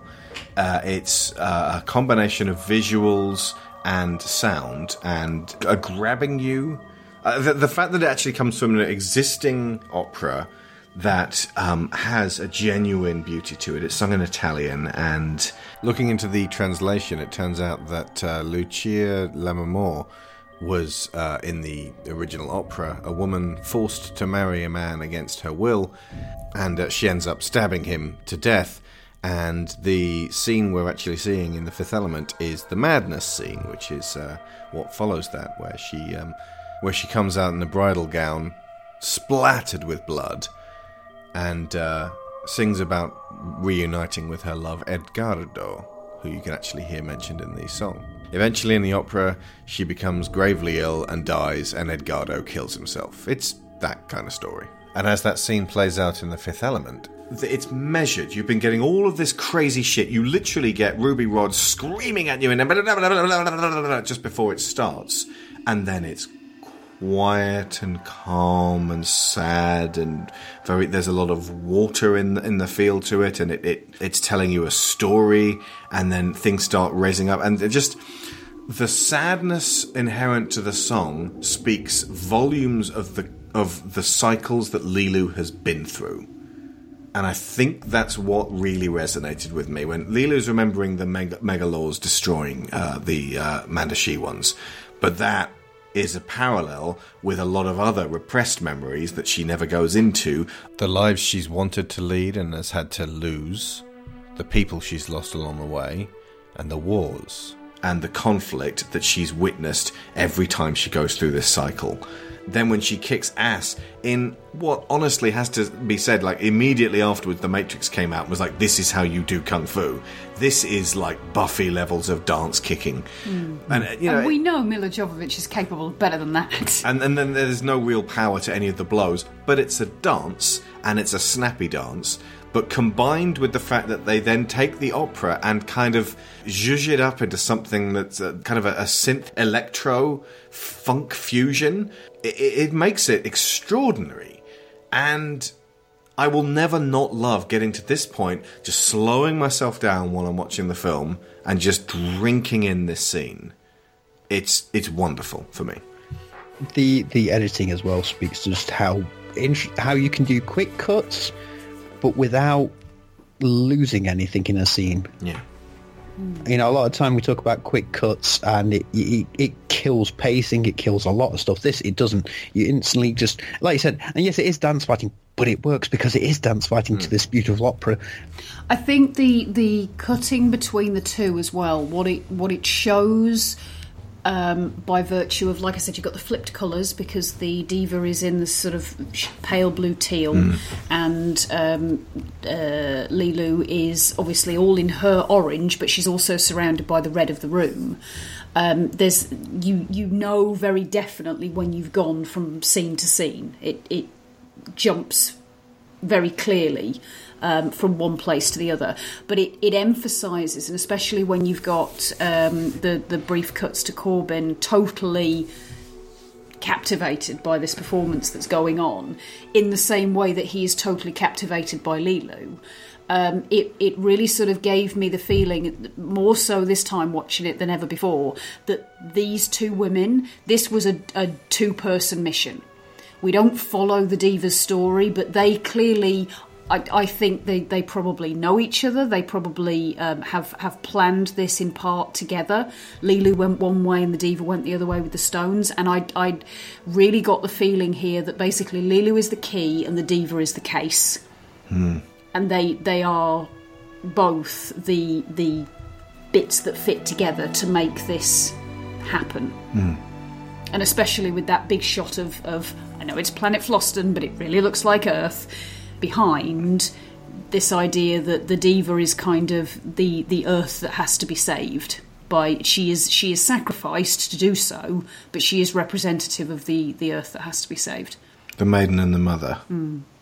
Speaker 1: Uh, it's uh, a combination of visuals and sound and uh, grabbing you. Uh, the, the fact that it actually comes from an existing opera that um, has a genuine beauty to it. It's sung in Italian, and looking into the translation, it turns out that uh, Lucia Lammermoor was uh, in the original opera a woman forced to marry a man against her will, and uh, she ends up stabbing him to death. And the scene we're actually seeing in the Fifth Element is the madness scene, which is uh, what follows that, where she um, where she comes out in a bridal gown, splattered with blood, and uh, sings about reuniting with her love Edgardo, who you can actually hear mentioned in the song. Eventually, in the opera, she becomes gravely ill and dies, and Edgardo kills himself. It's that kind of story. And as that scene plays out in The Fifth Element, it's measured. You've been getting all of this crazy shit. You literally get Ruby Rod screaming at you and just before it starts, and then it's quiet and calm and sad and very there's a lot of water in in the feel to it and it, it it's telling you a story and then things start raising up. And just the sadness inherent to the song speaks volumes of the of the cycles that Leeloo has been through. And I think that's what really resonated with me. When Leeloo's remembering the Meg- Mangalores destroying uh, the uh, Mondoshawans. But that is a parallel with a lot of other repressed memories that she never goes into. The lives she's wanted to lead and has had to lose, the people she's lost along the way, and the wars and the conflict that she's witnessed every time she goes through this cycle. Then, when she kicks ass in what honestly has to be said, like immediately afterwards, The Matrix came out and was like, This is how you do Kung Fu. This is like Buffy levels of dance kicking. And, uh, you know,
Speaker 3: and we know Milla Jovovich is capable of better than that.
Speaker 1: and, and then there's no real power to any of the blows, but it's a dance and it's a snappy dance. But combined with the fact that they then take the opera and kind of zhuzh it up into something that's a, kind of a, a synth electro funk fusion, it, it makes it extraordinary. And I will never not love getting to this point, just slowing myself down while I'm watching the film and just drinking in this scene. It's it's wonderful for me.
Speaker 2: the the editing as well speaks to just how how you can do quick cuts, but without losing anything in a scene.
Speaker 1: Yeah. Mm.
Speaker 2: You know, a lot of time we talk about quick cuts, and it, it it kills pacing. It kills a lot of stuff. This it doesn't. You instantly just like you said, and yes, it is dance fighting, but it works because it is dance fighting to mm. this beautiful opera.
Speaker 3: I think the the cutting between the two as well, what it what it shows um, by virtue of, like I said, you've got the flipped colours because the diva is in the sort of pale blue teal, and um, uh, Leeloo is obviously all in her orange, but she's also surrounded by the red of the room. Um, there's you you know very definitely when you've gone from scene to scene. It it jumps very clearly um, from one place to the other. But it, it emphasises, and especially when you've got um, the the brief cuts to Korben totally captivated by this performance that's going on, in the same way that he is totally captivated by Leeloo. Um, it it really sort of gave me the feeling, more so this time watching it than ever before, that these two women, this was a, a two person mission. We don't follow the Diva's story, but they clearly. I, I think they, they probably know each other. They probably um, have have planned this in part together. Lulu went one way and the Diva went the other way with the stones. And I I really got the feeling here that basically Lulu is the key and the Diva is the case and they they are both the the bits that fit together to make this happen. And especially with that big shot of, of I know it's planet Fhloston, but it really looks like Earth behind this idea that the diva is kind of the the Earth that has to be saved. By she is she is sacrificed to do so, but she is representative of the the Earth that has to be saved.
Speaker 1: The maiden and the mother.
Speaker 9: dolce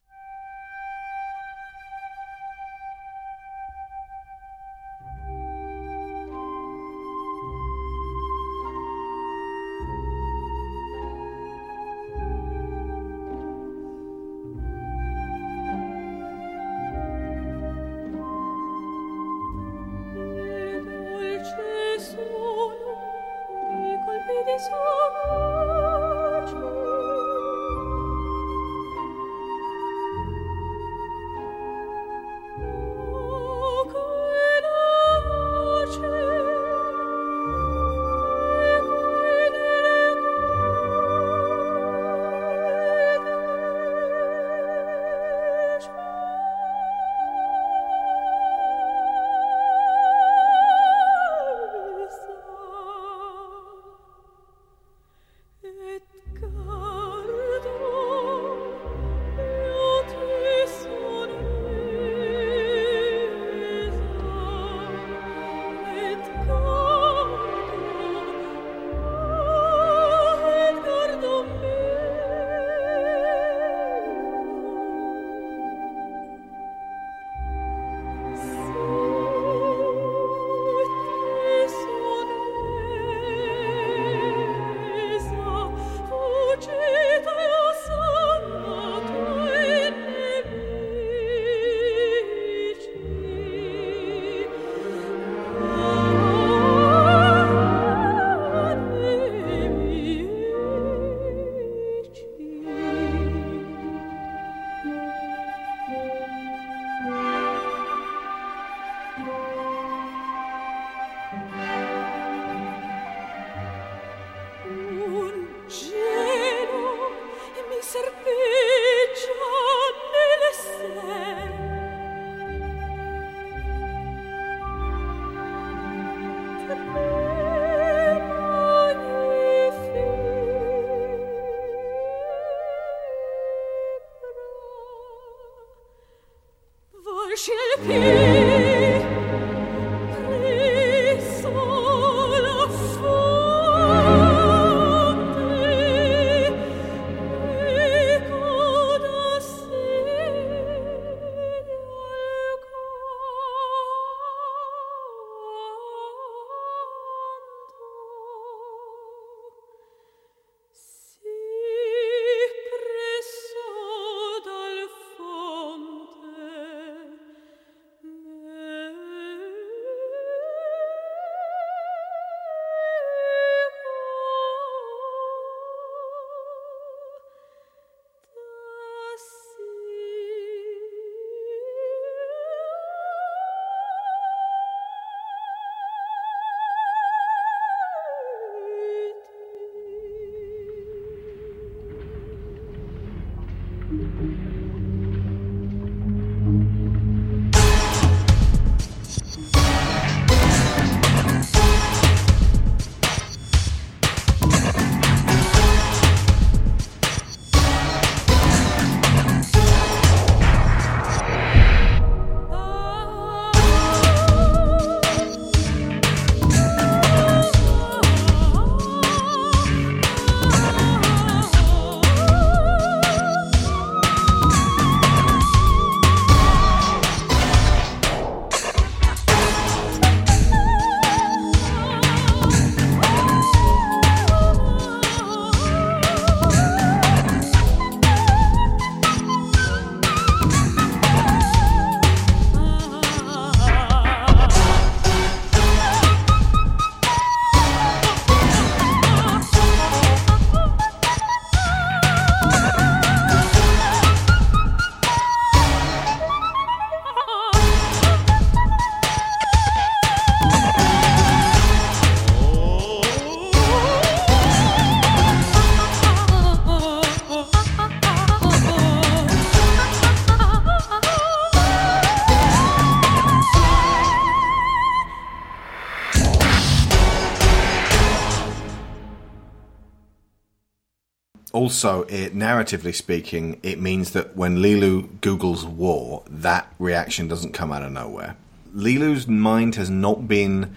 Speaker 1: Also, it, narratively speaking, it means that when Leeloo Googles war, that reaction doesn't come out of nowhere. Leeloo's mind has not been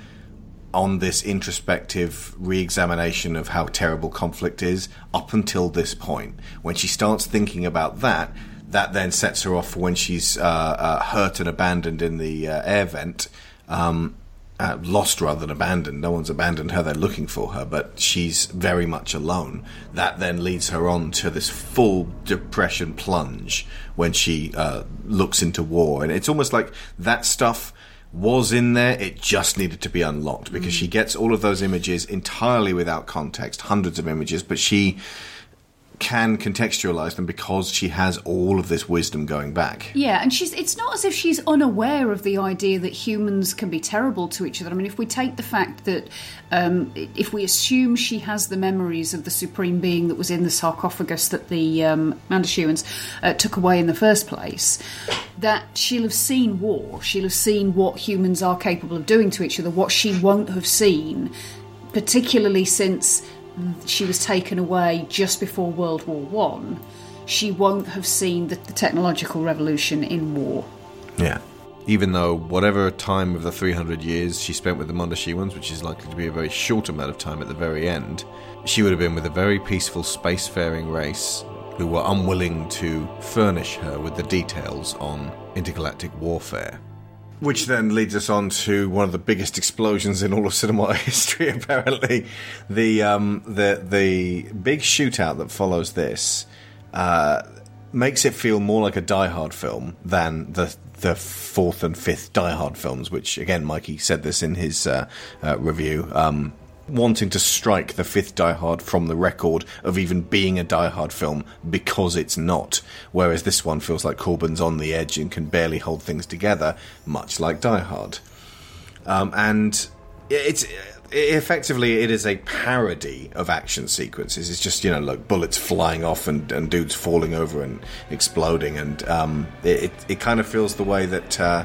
Speaker 1: on this introspective re-examination of how terrible conflict is up until this point. When she starts thinking about that, that then sets her off for when she's uh, uh, hurt and abandoned in the uh, air vent. Um, uh, lost rather than abandoned. No one's abandoned her, they're looking for her, but she's very much alone. That then leads her on to this full depression plunge when she uh, looks into war. And it's almost like that stuff was in there, it just needed to be unlocked because she gets all of those images entirely without context, hundreds of images, but she can contextualize them because she has all of this wisdom going back.
Speaker 3: Yeah, and she's it's not as if she's unaware of the idea that humans can be terrible to each other. I mean, if we take the fact that um, if we assume she has the memories of the supreme being that was in the sarcophagus that the um, Mondoshawans uh, took away in the first place, that she'll have seen war, she'll have seen what humans are capable of doing to each other, what she won't have seen, particularly since she was taken away just before World War One, she won't have seen the, the technological revolution in war.
Speaker 1: Yeah. Even though whatever time of the 300 years she spent with the Mondoshawans, which is likely to be a very short amount of time at the very end, she would have been with a very peaceful spacefaring race who were unwilling to furnish her with the details on intergalactic warfare. Which then leads us on to one of the biggest explosions in all of cinema history. Apparently, the um, the the big shootout that follows this uh, makes it feel more like a Die Hard film than the the fourth and fifth Die Hard films. Which again, Mikey said this in his uh, uh, review. Um, wanting to strike the fifth Die Hard from the record of even being a Die Hard film because it's not. Whereas this one feels like Korben's on the edge and can barely hold things together, much like Die Hard. Um, and it's effectively it is a parody of action sequences. It's just you know like bullets flying off and, and dudes falling over and exploding, and um, it it kind of feels the way that uh,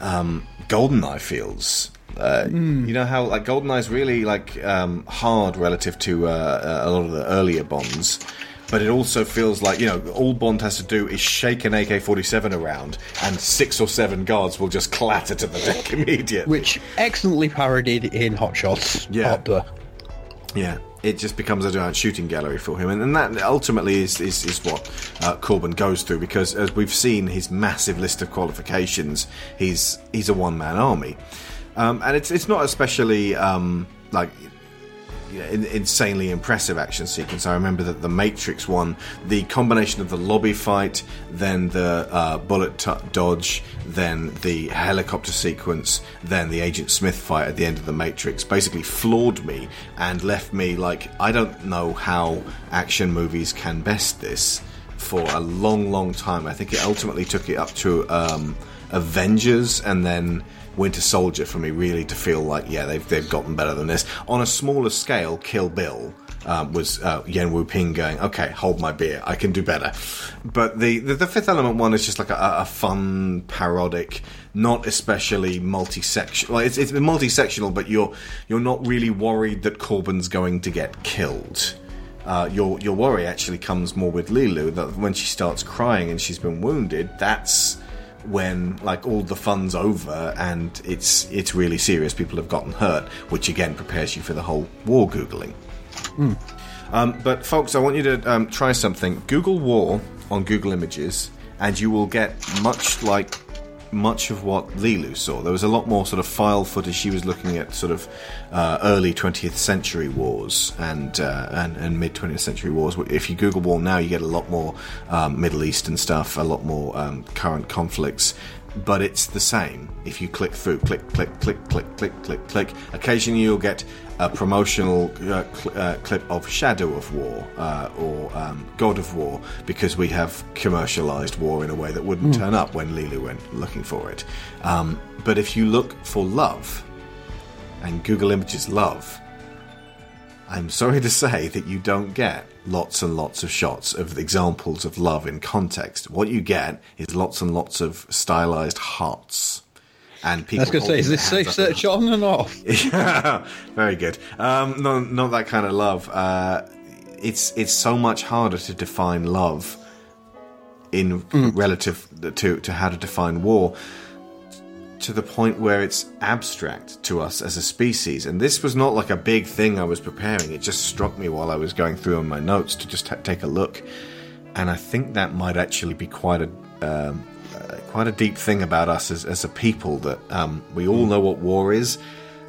Speaker 1: um, Goldeneye feels Uh, You know how like GoldenEye's really like um, hard relative to uh, uh, a lot of the earlier Bonds, but it also feels like you know all Bond has to do is shake an AK-47 around, and six or seven guards will just clatter to the deck immediately.
Speaker 2: Which excellently parodied in Hot Shots.
Speaker 1: Yeah. Yeah, it just becomes a giant shooting gallery for him, and, and that ultimately is is, is what uh, Korben goes through because, as we've seen, his massive list of qualifications, he's he's a one man army, um, and it's it's not especially um, like you know, in, insanely impressive action sequence. I remember that the Matrix one, the combination of the lobby fight, then the uh, bullet t- dodge, then the helicopter sequence, then the Agent Smith fight at the end of the Matrix, basically floored me and left me like I don't know how action movies can best this for a long, long time. I think it ultimately took it up to um, Avengers and then. Winter Soldier for me really to feel like yeah they've they've gotten better than this on a smaller scale. Kill Bill um, was uh, Yuen Woo-ping going okay hold my beer I can do better, but the the, the Fifth Element one is just like a, a fun parodic, not especially multi-sectional. Well, it's it's multi-sectional, but you're you're not really worried that Korben's going to get killed. Uh, your your worry actually comes more with Leeloo that when she starts crying and she's been wounded, that's when like all the fun's over and it's it's really serious. People have gotten hurt, which again prepares you for the whole war googling. Um, but folks, I want you to um, try something. Google war on Google Images, and you will get much like much of what Leeloo saw. There was a lot more sort of file footage. She was looking at sort of uh, early 20th century wars and uh, and, and mid 20th century wars. If you Google war now, you get a lot more um, Middle Eastern stuff, a lot more um, current conflicts. But it's the same. If you click through, click, click, click, click, click, click, click. Occasionally, you'll get a promotional uh, cl- uh, clip of Shadow of War uh, or um, God of War because we have commercialized war in a way that wouldn't turn up when Lulu went looking for it. Um, but if you look for love and Google Images love, I'm sorry to say that you don't get lots and lots of shots of examples of love in context. What you get is lots and lots of stylized hearts. And people
Speaker 2: I was going to say, is this safe search on and off?
Speaker 1: yeah, very good. Um, no, not that kind of love. Uh, it's it's so much harder to define love in relative to to how to define war to the point where it's abstract to us as a species. And this was not like a big thing I was preparing. It just struck me while I was going through on my notes to just ta take a look. And I think that might actually be quite a um, quite a deep thing about us as, as a people that um, we all know what war is.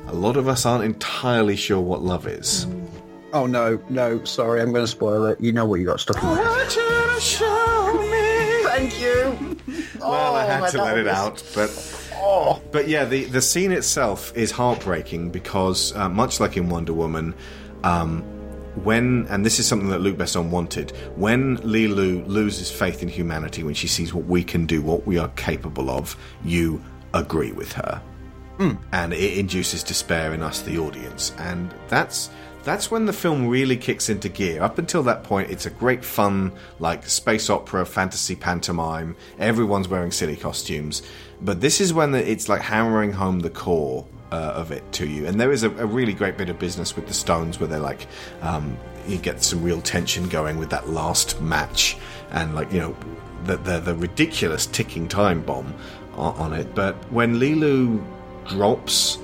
Speaker 1: A lot of us aren't entirely sure what love is.
Speaker 2: Oh no, no, sorry, I'm going to spoil it. You know what you got stuck in. Thank you.
Speaker 1: Well, I
Speaker 2: Oh,
Speaker 1: had to let it out, but but yeah, the the scene itself is heartbreaking because uh, much like in Wonder Woman, um, when and this is something that Luc Besson wanted, when Leeloo loses faith in humanity, when she sees what we can do, what we are capable of, you agree with her, hmm. and it induces despair in us, the audience, and that's. That's when the film really kicks into gear. Up until that point, it's a great fun, like space opera, fantasy pantomime. Everyone's wearing silly costumes. But this is when it's like hammering home the core uh, of it to you. And there is a, a really great bit of business with the Stones where they're like, um, you get some real tension going with that last match. And like, you know, the, the, the ridiculous ticking time bomb on, on it. But when Leeloo drops,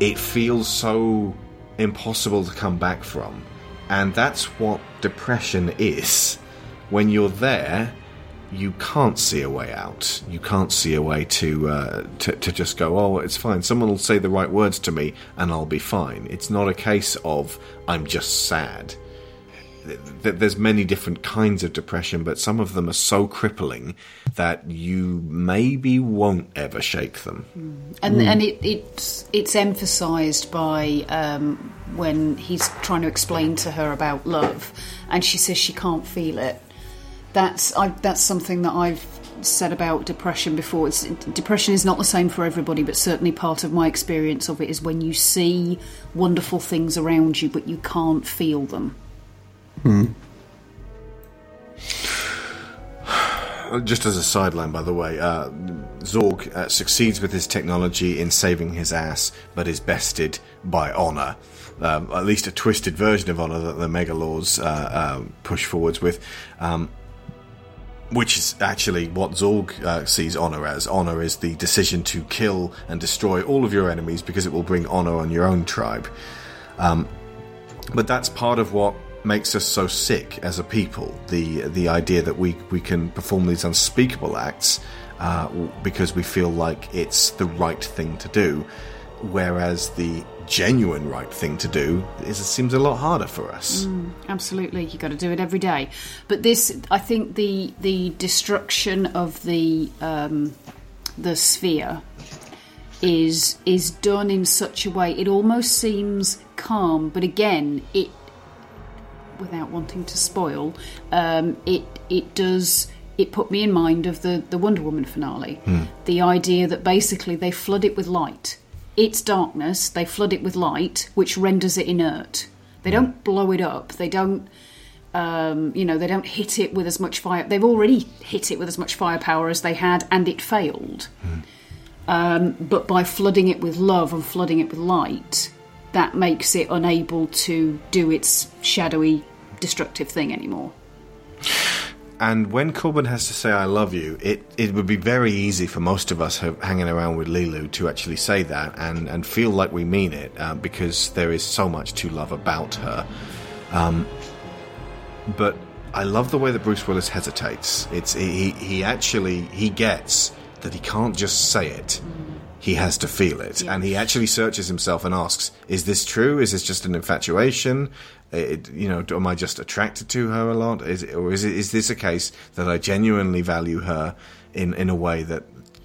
Speaker 1: it feels so impossible to come back from. And that's what depression is. When you're there, you can't see a way out. You can't see a way to, uh, to to just go, oh, it's fine. Someone will say the right words to me, and I'll be fine. It's not a case of I'm just sad. Th- th- There's many different kinds of depression, but some of them are so crippling that you maybe won't ever shake them.
Speaker 3: and and it, it's it's emphasised by um, when he's trying to explain to her about love, and she says she can't feel it. That's I, that's something that I've said about depression before. It's, depression is not the same for everybody, but certainly part of my experience of it is when you see wonderful things around you, but you can't feel them.
Speaker 1: uh, just as a sideline, by the way, uh, Zorg uh, succeeds with his technology in saving his ass, but is bested by honor. Um, at least a twisted version of honor that the Mangalores uh, uh, push forwards with. Um, which is actually what Zorg uh, sees honor as. Honor is the decision to kill and destroy all of your enemies because it will bring honor on your own tribe. Um, but that's part of what makes us so sick as a people. The the idea that we we can perform these unspeakable acts uh, because we feel like it's the right thing to do, whereas the genuine right thing to do is it seems a lot harder for us.
Speaker 3: Absolutely, you've got to do it every day. But this, I think, the the destruction of the um, the sphere is is done in such a way it almost seems calm, but again, it without wanting to spoil, um, it it does. It put me in mind of the, the Wonder Woman finale. The idea that basically they flood it with light. It's darkness, they flood it with light, which renders it inert. They don't blow it up. They don't um, you know, they don't hit it with as much fire. They've already hit it with as much firepower as they had, and it failed. Um, but by flooding it with love and flooding it with light, that makes it unable to do its shadowy, destructive thing anymore.
Speaker 1: And when Korben has to say "I love you," it, it would be very easy for most of us hanging around with Leeloo to actually say that and, and feel like we mean it uh, because there is so much to love about her. Um, but I love the way that Bruce Willis hesitates. It's he he actually he gets that he can't just say it. He has to feel it, and he actually searches himself and asks, "Is this true? Is this just an infatuation? It, you know, am I just attracted to her a lot? Is it, or is it, is this a case that I genuinely value her in in a way that,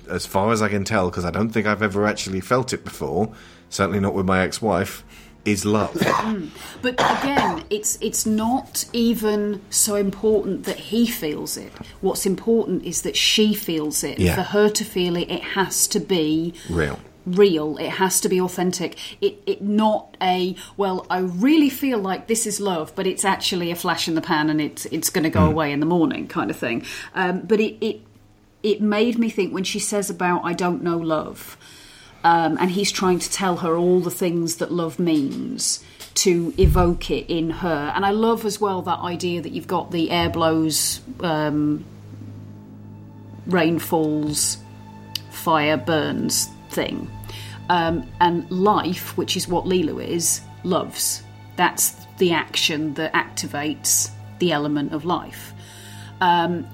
Speaker 1: as far as I can tell, because I don't think I've ever actually felt it before, certainly not with my ex-wife, is love."
Speaker 3: But again, it's it's not even so important that he feels it. What's important is that she feels it.
Speaker 1: Yeah.
Speaker 3: For her to feel it, it has to be
Speaker 1: Real.
Speaker 3: Real. It has to be authentic. It it not a well. I really feel like this is love, but it's actually a flash in the pan, and it's it's going to go away in the morning, kind of thing. Um, but it it it made me think when she says about I don't know love, um, and he's trying to tell her all the things that love means to evoke it in her. And I love as well that idea that you've got the air blows, um, rain falls, fire burns thing. Um, and life, which is what Leeloo is, loves. That's the action that activates the element of life. Um,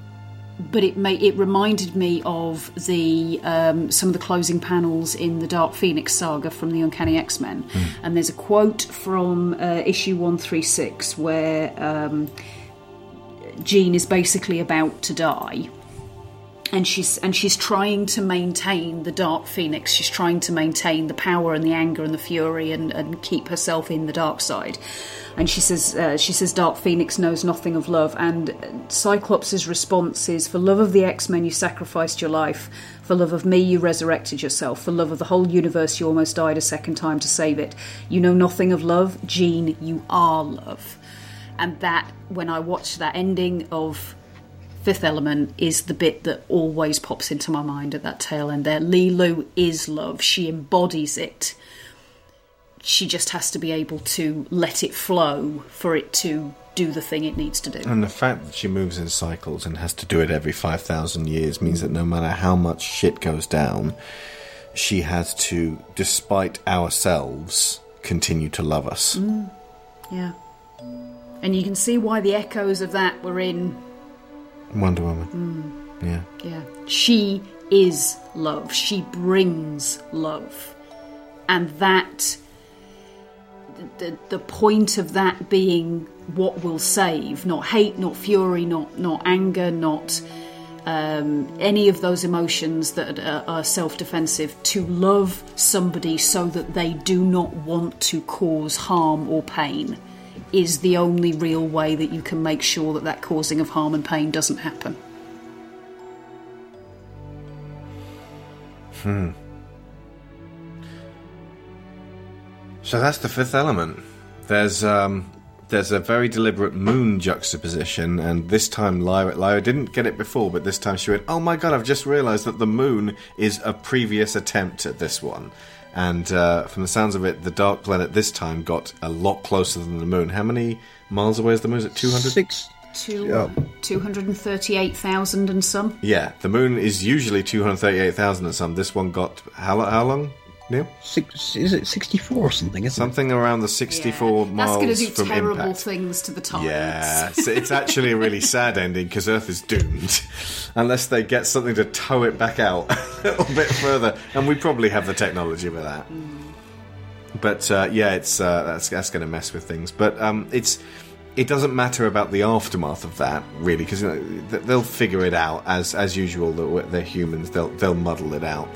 Speaker 3: but it may, it reminded me of the um, some of the closing panels in the Dark Phoenix saga from the Uncanny X Men, and there's a quote from uh, issue one three six where um, Jean is basically about to die, and she's and she's trying to maintain the Dark Phoenix. She's trying to maintain the power and the anger and the fury and, and keep herself in the dark side. And she says uh, she says Dark Phoenix knows nothing of love. And Cyclops' response is, "For love of the X Men, you sacrificed your life. For love of me, you resurrected yourself. For love of the whole universe, you almost died a second time to save it. You know nothing of love, Jean. You are love." And that, when I watched that ending of Fifth Element is the bit that always pops into my mind at that tail end there. Leeloo is love. She embodies it. She just has to be able to let it flow for it to do the thing it needs to do.
Speaker 1: And the fact that she moves in cycles and has to do it every 5,000 years means that no matter how much shit goes down, she has to, despite ourselves, continue to love us. Mm.
Speaker 3: Yeah. And you can see why the echoes of that were in
Speaker 1: Wonder Woman. Yeah.
Speaker 3: Yeah. She is love. She brings love. And that the, the point of that being what will save, not hate, not fury, not not anger, not um, any of those emotions that are, are self-defensive. To love somebody so that they do not want to cause harm or pain is the only real way that you can make sure that that causing of harm and pain doesn't happen. Hmm.
Speaker 1: So that's the fifth element. There's um, there's a very deliberate moon juxtaposition, and this time Lyra, Lyra didn't get it before, but this time she went, "Oh my god! I've just realised that the moon is a previous attempt at this one." And uh, from the sounds of it, the dark planet this time got a lot closer than the moon. How many miles away is the moon? Is it two hundred?
Speaker 2: Six.
Speaker 3: Two,
Speaker 2: Yeah.
Speaker 3: 238,000 and some.
Speaker 1: Yeah, the moon is usually two hundred thirty-eight thousand and some. This one got how how long? Neil?
Speaker 2: Six, is it 64 or something, isn't
Speaker 1: Something around the sixty-four
Speaker 3: That's
Speaker 1: miles That's
Speaker 3: going to do terrible
Speaker 1: impact.
Speaker 3: things to the tides.
Speaker 1: Yeah, so it's actually a really sad ending because Earth is doomed unless they get something to tow it back out a little bit further, and we probably have the technology for that. But uh, yeah, it's uh, that's that's going to mess with things. But um, it's it doesn't matter about the aftermath of that really because you know, they'll figure it out as as usual. They're, they're humans. They'll they'll muddle it out.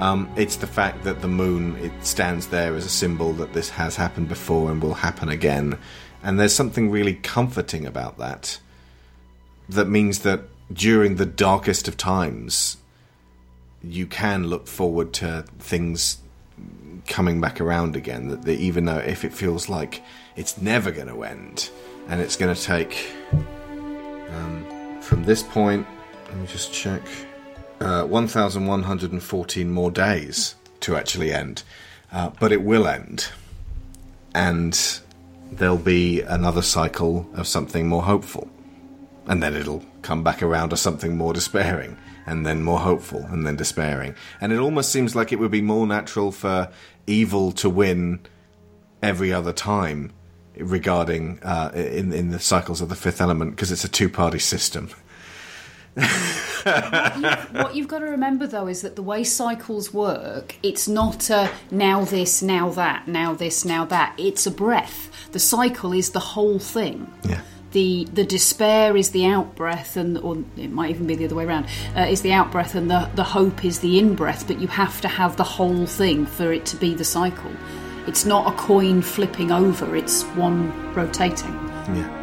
Speaker 1: Um, it's the fact that the moon it stands there as a symbol that this has happened before and will happen again, and there's something really comforting about that. That means that during the darkest of times, you can look forward to things coming back around again. That, even though if it feels like it's never going to end, and it's going to take um, from this point, let me just check, uh, 1,114 more days to actually end. Uh, but it will end. And there'll be another cycle of something more hopeful. And then it'll come back around to something more despairing. And then more hopeful, and then despairing. And it almost seems like it would be more natural for evil to win every other time regarding uh, in in the cycles of the fifth element because it's a two party system.
Speaker 3: What you've got to remember though is that the way cycles work, it's not a now this, now that, now this, now that. It's a breath. The cycle is the whole thing.
Speaker 1: Yeah.
Speaker 3: The the despair is the out breath, and or it might even be the other way around. Uh, is the out breath, and the the hope is the in breath. But you have to have the whole thing for it to be the cycle. It's not a coin flipping over; it's one rotating.
Speaker 1: Yeah.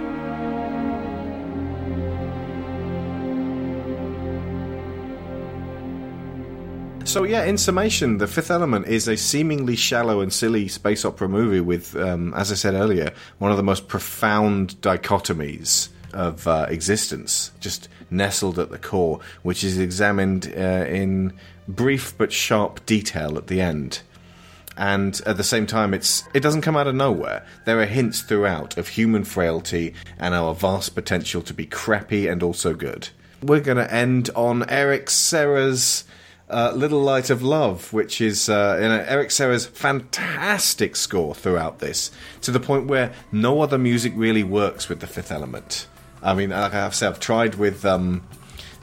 Speaker 1: So yeah, in summation, The Fifth Element is a seemingly shallow and silly space opera movie with, um, as I said earlier, one of the most profound dichotomies of uh, existence, just nestled at the core, which is examined uh, in brief but sharp detail at the end. And at the same time it's it doesn't come out of nowhere. There are hints throughout of human frailty and our vast potential to be crappy and also good. We're going to end on eric serra's uh, Little Light of Love, which is uh, you know, Eric Serra's fantastic score throughout this, to the point where no other music really works with the Fifth Element. I mean, like I have said, I've tried with um,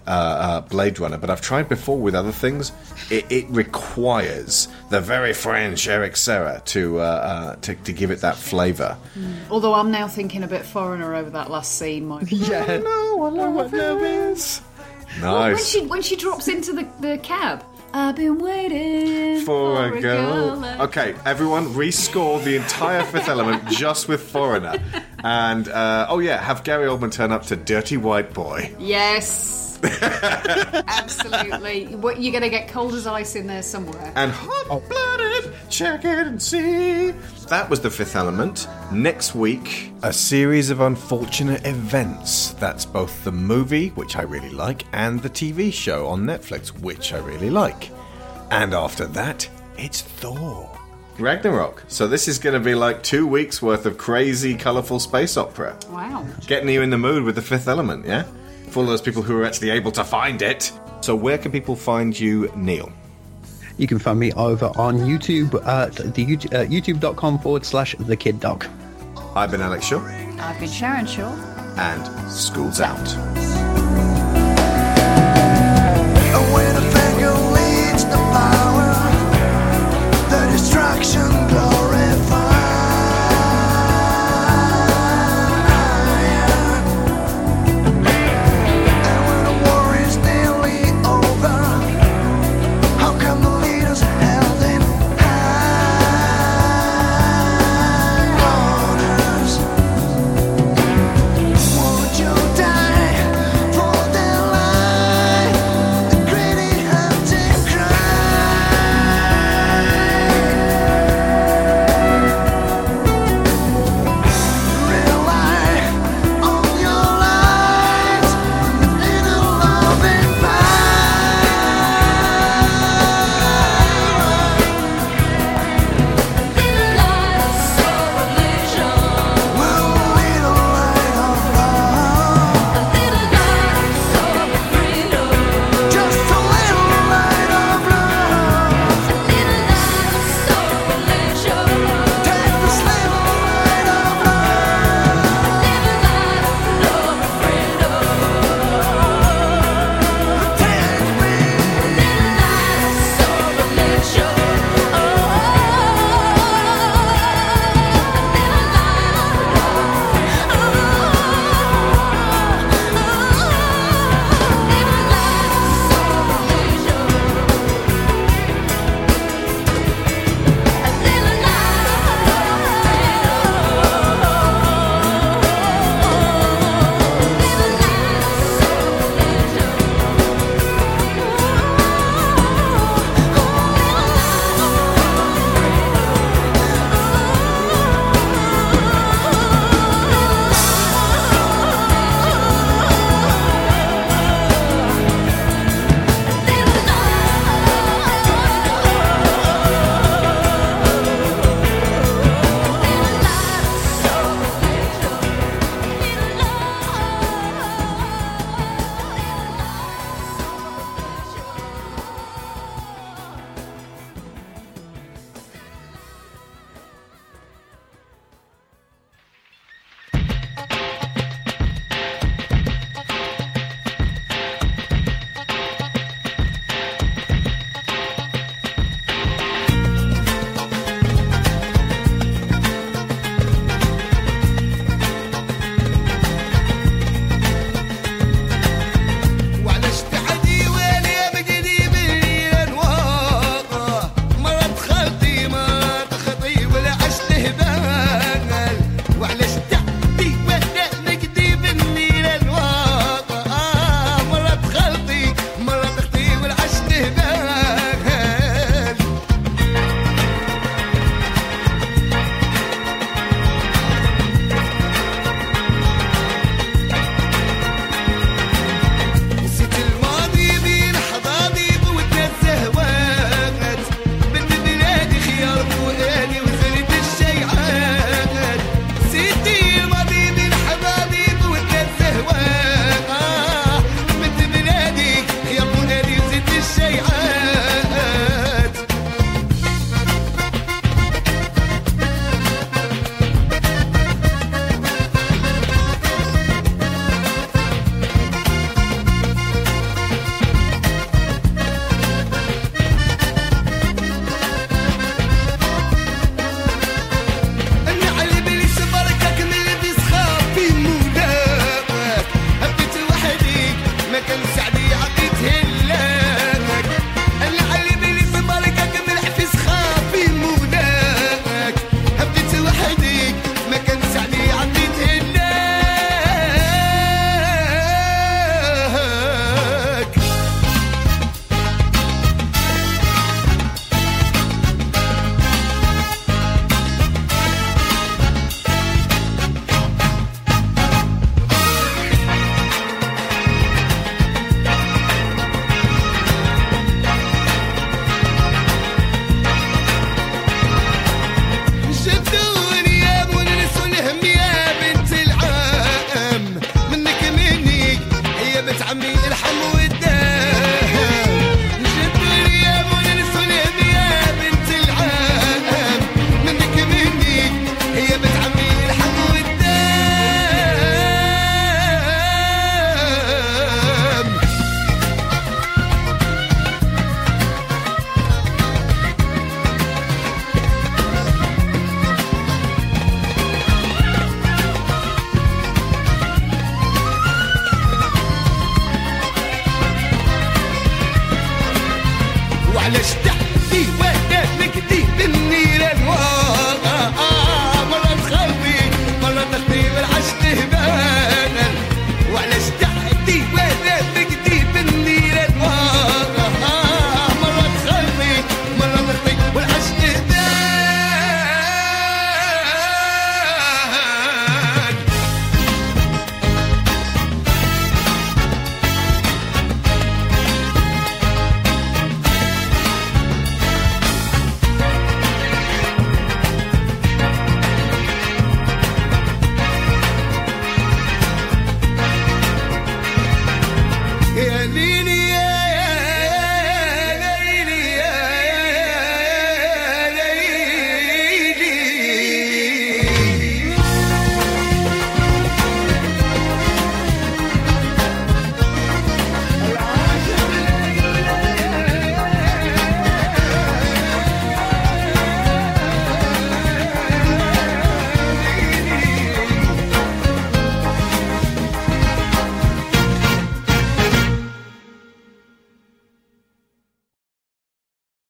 Speaker 1: uh, uh, Blade Runner, but I've tried before with other things. It, it requires the very French Eric Serra to, uh, uh, to to give it that flavour.
Speaker 3: Although I'm now thinking a bit foreigner over that last scene, Michael.
Speaker 2: Yeah.
Speaker 1: No, I know what love is.
Speaker 3: Well, when she when she drops into the, the cab, I've been waiting
Speaker 1: For a girl.
Speaker 3: like-
Speaker 1: Okay, everyone, rescore the entire Fifth Element just with Foreigner. And, uh, oh yeah, have Gary Oldman turn up to Dirty White Boy.
Speaker 3: Yes, absolutely. What you're going to get cold as ice in there somewhere.
Speaker 1: And hot blooded, check it and see. That was the Fifth Element. Next week, a series of unfortunate events. That's both the movie, which I really like, and the TV show on Netflix, which I really like. And after that, it's Thor. Ragnarok. So this is going to be like two weeks worth of crazy, colourful space opera.
Speaker 3: Wow.
Speaker 1: Getting you in the mood with the Fifth Element, yeah? For all those people who are actually able to find it. So where can people find you, Neil?
Speaker 2: You can find me over on YouTube at the YouTube, uh, youtube.com forward slash the kid dog.
Speaker 1: I've been Alex Shaw,
Speaker 3: I've been Sharon Shaw.
Speaker 1: and school's out.